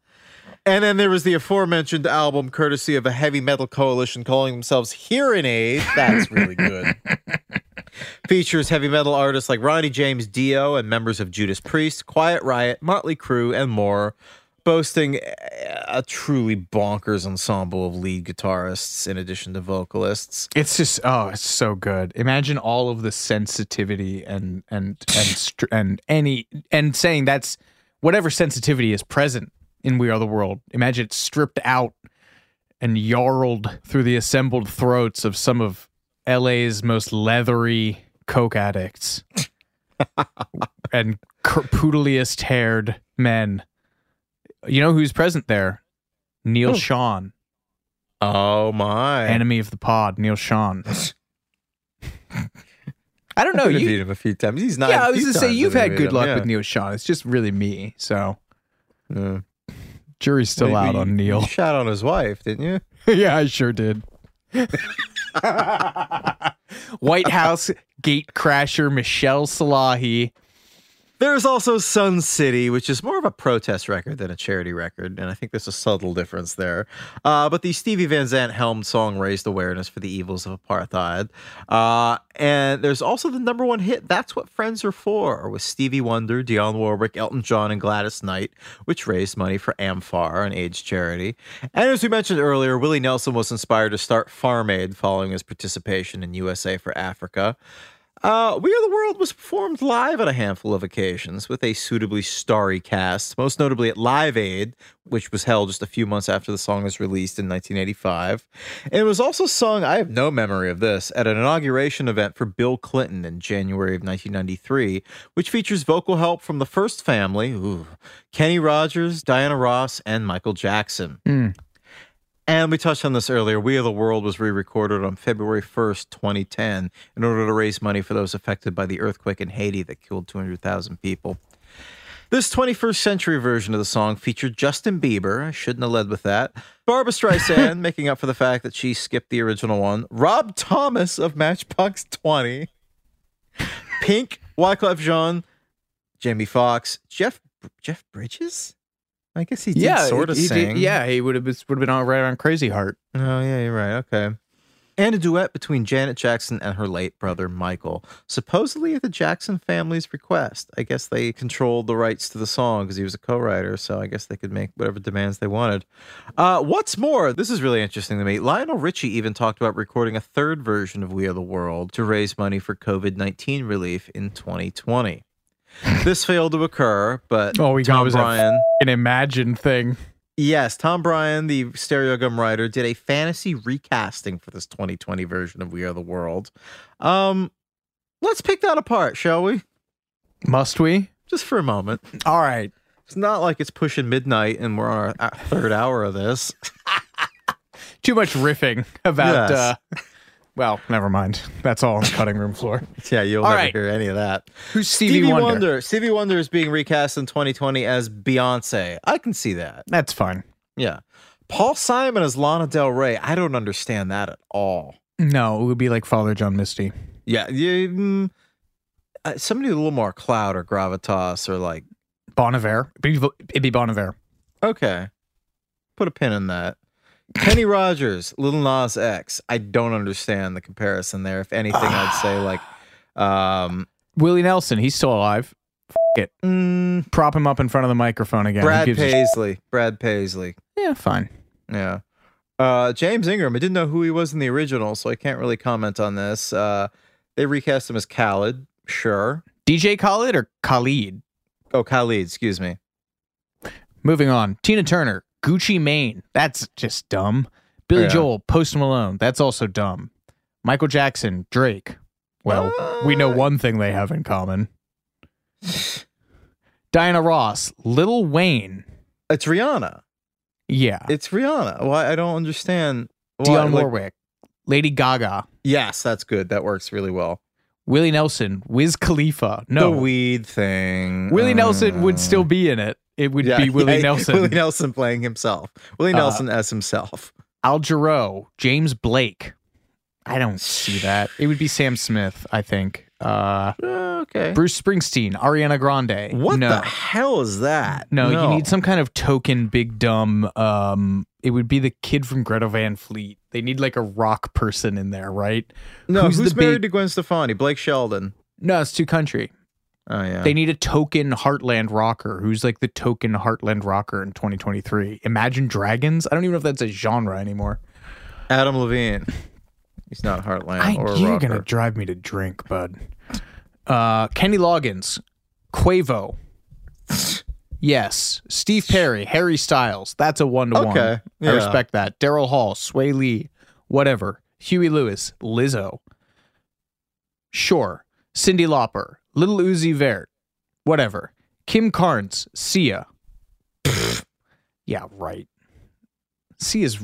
D: And then there was the aforementioned album, courtesy of a heavy metal coalition calling themselves Hear 'n Aid. That's really good. Features heavy metal artists like Ronnie James Dio and members of Judas Priest, Quiet Riot, Motley Crue, and more, boasting a truly bonkers ensemble of lead guitarists in addition to vocalists.
E: It's just oh, it's so good. Imagine all of the sensitivity and and and str- and any and saying that's whatever sensitivity is present in We Are the World. Imagine it stripped out and yarled through the assembled throats of some of LA's most leathery coke addicts and poodliest haired men. You know who's present there? Neil
D: Who?
E: Schon.
D: Oh my!
E: Enemy of the pod, Neal Schon. I don't know.
D: I've
E: You,
D: him a few times. He's not.
E: yeah, I was gonna say you've had good luck with Neal Schon. It's just really me. So
D: Yeah.
E: jury's still
D: Well,
E: out on Neil.
D: You shot on his wife, didn't you?
E: yeah, I sure did. White House gate crasher Michaele Salahi.
D: There's also Sun City, which is more of a protest record than a charity record, and I think there's a subtle difference there. Uh, but the Stevie Van Zandt helmed song raised awareness for the evils of apartheid. Uh, and there's also the number one hit, That's What Friends Are For, with Stevie Wonder, Dionne Warwick, Elton John, and Gladys Knight, which raised money for AMFAR, an AIDS charity. And as we mentioned earlier, Willie Nelson was inspired to start Farm Aid following his participation in USA for Africa. Uh, We Are the World was performed live on a handful of occasions with a suitably starry cast, most notably at Live Aid, which was held just a few months after the song was released in 1985. And it was also sung, I have no memory of this, at an inauguration event for Bill Clinton in January of 1993, which features vocal help from the first family, ooh, Kenny Rogers, Diana Ross, and Michael Jackson. And we touched on this earlier. We of the World was re recorded on February 1st, 2010, in order to raise money for those affected by the earthquake in Haiti that killed 200,000 people. This 21st century version of the song featured Justin Bieber. I shouldn't have led with that. Barbra Streisand, making up for the fact that she skipped the original one. Rob Thomas of Matchbox 20. Pink, Wyclef Jean, Jamie Foxx, Jeff Jeff Bridges? I guess he did
E: yeah,
D: sort of
E: he did-
D: sing.
E: yeah, he would have been, would have been all right on Crazy Heart.
D: Oh, yeah, you're right. Okay. And a duet between Janet Jackson and her late brother Michael, supposedly at the Jackson family's request. I guess they controlled the rights to the song because he was a co-writer, so I guess they could make whatever demands they wanted. Uh, what's more, this is really interesting to me. Lionel Richie even talked about recording a third version of "We Are the World" to raise money for COVID nineteen relief in 2020. This failed to occur, but
E: Oh, we got
D: Tom
E: was
D: Breihan.
E: an imagined thing.
D: Yes, Tom Breihan, the Stereogum writer, did a fantasy recasting for this 2020 version of We Are the World. Um, let's pick that apart, shall we?
E: Must we?
D: Just for a moment.
E: All right.
D: It's not like it's pushing midnight and we're on our third hour of this.
E: Too much riffing about.
D: Yes.
E: uh Well, never mind. That's all on the cutting room floor.
D: Yeah, you'll
E: All
D: never
E: right.
D: hear any of that.
E: Who's Stevie, Wonder?
D: Stevie Wonder is being recast in 2020 as Beyonce. I can see that.
E: That's fine.
D: Yeah. Paul Simon as Lana Del Rey. I don't understand that at all.
E: No, it would be like Father John Misty.
D: Yeah, yeah. mm, uh, somebody with a little more clout or gravitas or like
E: Bon Iver. It'd be, it'd be Bon Iver.
D: Okay. Put a pin in that. Kenny Rogers, Lil Nas X. I don't understand the comparison there. If anything, I'd say like um
E: Willie Nelson. He's still alive. F- it.
D: mm,
E: Prop him up in front of the microphone again. Who
D: Brad
E: gives a sh-
D: Paisley. Brad Paisley.
E: yeah, fine.
D: Yeah. Uh James Ingram, I didn't know who he was in the original, so I can't really comment on this. Uh they recast him as Khaled, sure.
E: DJ Khaled or Khalid?
D: Oh, Khalid, excuse me.
E: Moving on. Tina Turner, Gucci Mane. That's just dumb. Billy
D: Yeah.
E: Joel, Post Malone. That's also dumb. Michael Jackson, Drake. Well, we know one thing they have in common. Diana Ross, Lil Wayne.
D: It's Rihanna.
E: Yeah.
D: It's Rihanna. Why I don't understand why,
E: Dionne
D: like-
E: Warwick, Lady Gaga,
D: Yes, that's good. That works really well.
E: Willie Nelson, Wiz Khalifa. No,
D: The weed thing.
E: Willie Nelson would
D: Uh,
E: still be in it. It would
D: yeah,
E: be Willie
D: yeah,
E: Nelson.
D: Willie Nelson playing himself. Willie
E: Uh,
D: Nelson as himself.
E: Al Jarreau, James Blake. I don't see that. It would be Sam Smith, I think. Uh,
D: okay.
E: Bruce Springsteen, Ariana Grande.
D: What
E: no.
D: the hell is that?
E: No, you need some kind of token big dumb. Um, it would be the kid from Greta Van Fleet. They need like a rock person in there, right?
D: No, who's,
E: the
D: married
E: big-
D: to Gwen Stefani? Blake Shelton.
E: No, it's too country.
D: Oh yeah.
E: They need a token Heartland rocker. Who's like the token Heartland rocker in 2023? Imagine Dragons. I don't even know if that's a genre anymore.
D: Adam Levine. He's not Heartland
E: I,
D: or a
E: you're
D: rocker.
E: gonna drive me to drink, bud. Uh, Kenny Loggins, Quavo. yes, Steve Perry, Harry Styles. That's a one to one.
D: Okay, yeah.
E: I respect that. Daryl Hall, Swae Lee, whatever. Huey Lewis, Lizzo. Sure. Cyndi Lauper, Lil Uzi Vert, whatever. Kim Carnes, Sia. yeah, right. Sia's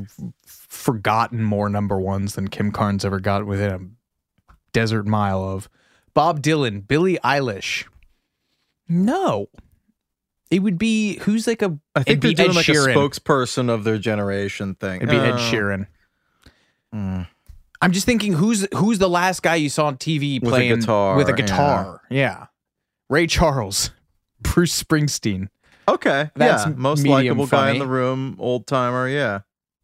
E: forgotten more number ones than Kim Carnes ever got within a desert mile of. Bob Dylan, Billie Eilish. No. It would be who's like a
D: I think they're doing
E: Ed
D: like
E: Sheeran.
D: a spokesperson of their generation thing.
E: It'd be Ed
D: Oh.
E: Sheeran.
D: Mm.
E: I'm just thinking who's who's the last guy you saw on TV
D: With a
E: playing
D: guitar,
E: with a guitar? Yeah. Ray Charles, Bruce Springsteen.
D: Okay,
E: That's
D: yeah, most likable guy in the room, old timer. Yeah,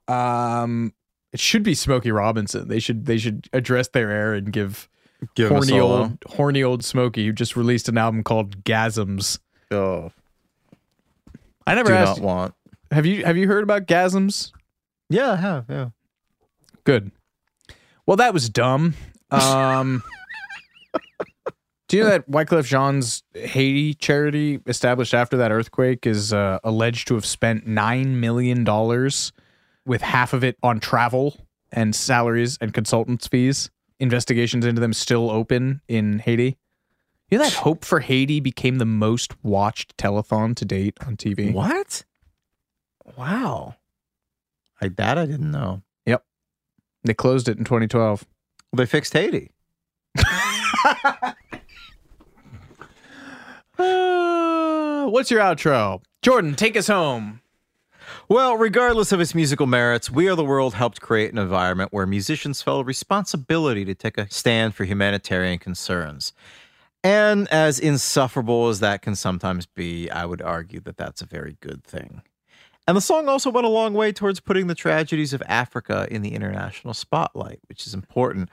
E: Um, it should be Smokey Robinson. They should they should address their air and give,
D: Give
E: horny old horny old Smokey who just released an album called Gasms.
D: oh,
E: I never
D: do
E: asked.
D: not want.
E: Have you have you heard about Gasms?
D: Yeah, I have. Yeah.
E: Good. Well, that was dumb. Um, do you know that Wyclef Jean's Haiti charity, established after that earthquake, is uh, alleged to have spent nine million dollars, with half of it on travel and salaries and consultants fees. Investigations into them still open in Haiti. You know that Hope for Haiti became the most watched telethon to date on TV.
D: What? Wow. I that I didn't know.
E: They closed it in 2012.
D: They fixed Haiti.
E: Uh, what's your outro? Jordan, take us home.
D: Well, regardless of its musical merits, We Are the World helped create an environment where musicians felt a responsibility to take a stand for humanitarian concerns. And as insufferable as that can sometimes be, I would argue that that's a very good thing. And the song also went a long way towards putting the tragedies of Africa in the international spotlight, which is important.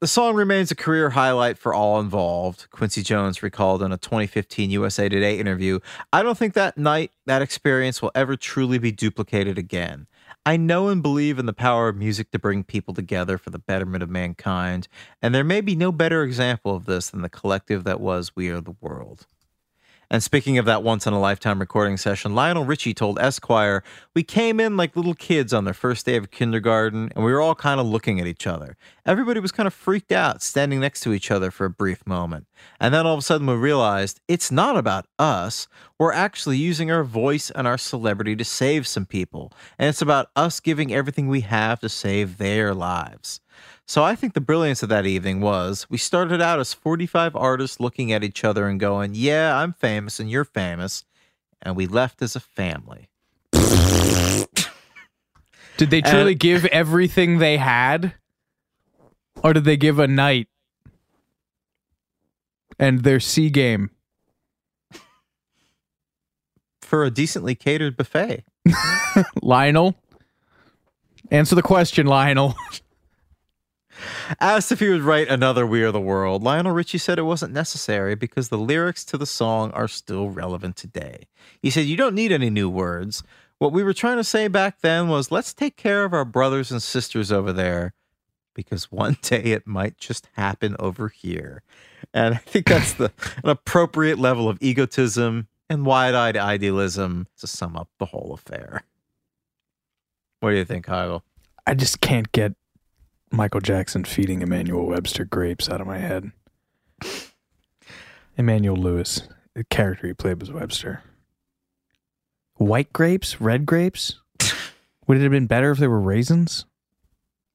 D: The song remains a career highlight for all involved. Quincy Jones recalled in a 2015 USA Today interview I don't think that night, that experience will ever truly be duplicated again. I know and believe in the power of music to bring people together for the betterment of mankind, and there may be no better example of this than the collective that was We Are the World. And speaking of that once in a lifetime recording session, Lionel Richie told Esquire, We came in like little kids on their first day of kindergarten, and we were all kind of looking at each other. Everybody was kind of freaked out, standing next to each other for a brief moment. And then all of a sudden we realized it's not about us. We're actually using our voice and our celebrity to save some people. And it's about us giving everything we have to save their lives. So I think the brilliance of that evening was we started out as 45 artists looking at each other and going, Yeah, I'm famous and you're famous. And we left as a family.
E: Did they truly give everything they had? Or did they give a night and their C game?
D: For a decently catered buffet.
E: Lionel? Answer the question, Lionel.
D: Asked if he would write another We Are the World, Lionel Richie said it wasn't necessary because the lyrics to the song are still relevant today. He said, You don't need any new words. What we were trying to say back then was let's take care of our brothers and sisters over there because one day it might just happen over here. And I think that's the an appropriate level of egotism and wide-eyed idealism to sum up the whole affair. What do you think, Heigl?
E: I just can't get Michael Jackson feeding Emmanuel Webster grapes out of my head. Emmanuel Lewis, the character he played was Webster. White grapes? Red grapes? Would it have been better if they were raisins?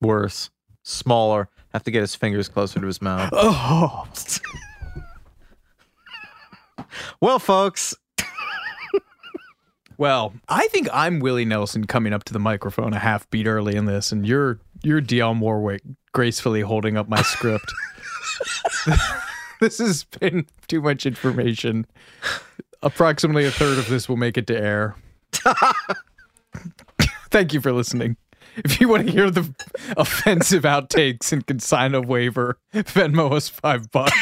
D: Worse, smaller. Have to get his fingers closer to his mouth.
E: Oh.
D: Well, folks,
E: Well, I think I'm Willie Nelson coming up to the microphone a half beat early in this, and you're you're Dionne Warwick gracefully holding up my script. this has been too much information. Approximately a third of this will make it to air. Thank you for listening. If you want to hear the offensive outtakes and can sign a waiver, Venmo us five bucks.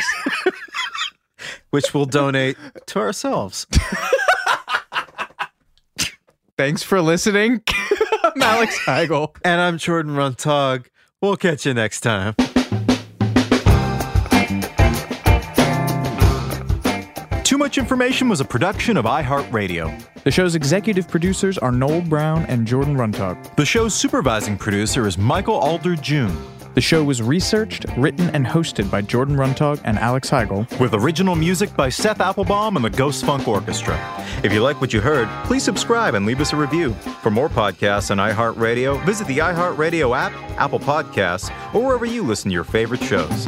D: Which we'll donate to ourselves.
E: Thanks for listening. I'm Alex Heigl.
D: And I'm Jordan Runtagh. We'll catch you next time. Too Much Information was a production of iHeartRadio.
E: The show's executive producers are Noel Brown and Jordan Runtagh.
D: The show's supervising producer is Michael Alder June.
E: The show was researched, written, and hosted by Jordan Runtagh and Alex Heigl.
D: With original music by Seth Applebaum and the Ghost Funk Orchestra. If you like what you heard, please subscribe and leave us a review. For more podcasts on iHeartRadio, visit the iHeartRadio app, Apple Podcasts, or wherever you listen to your favorite shows.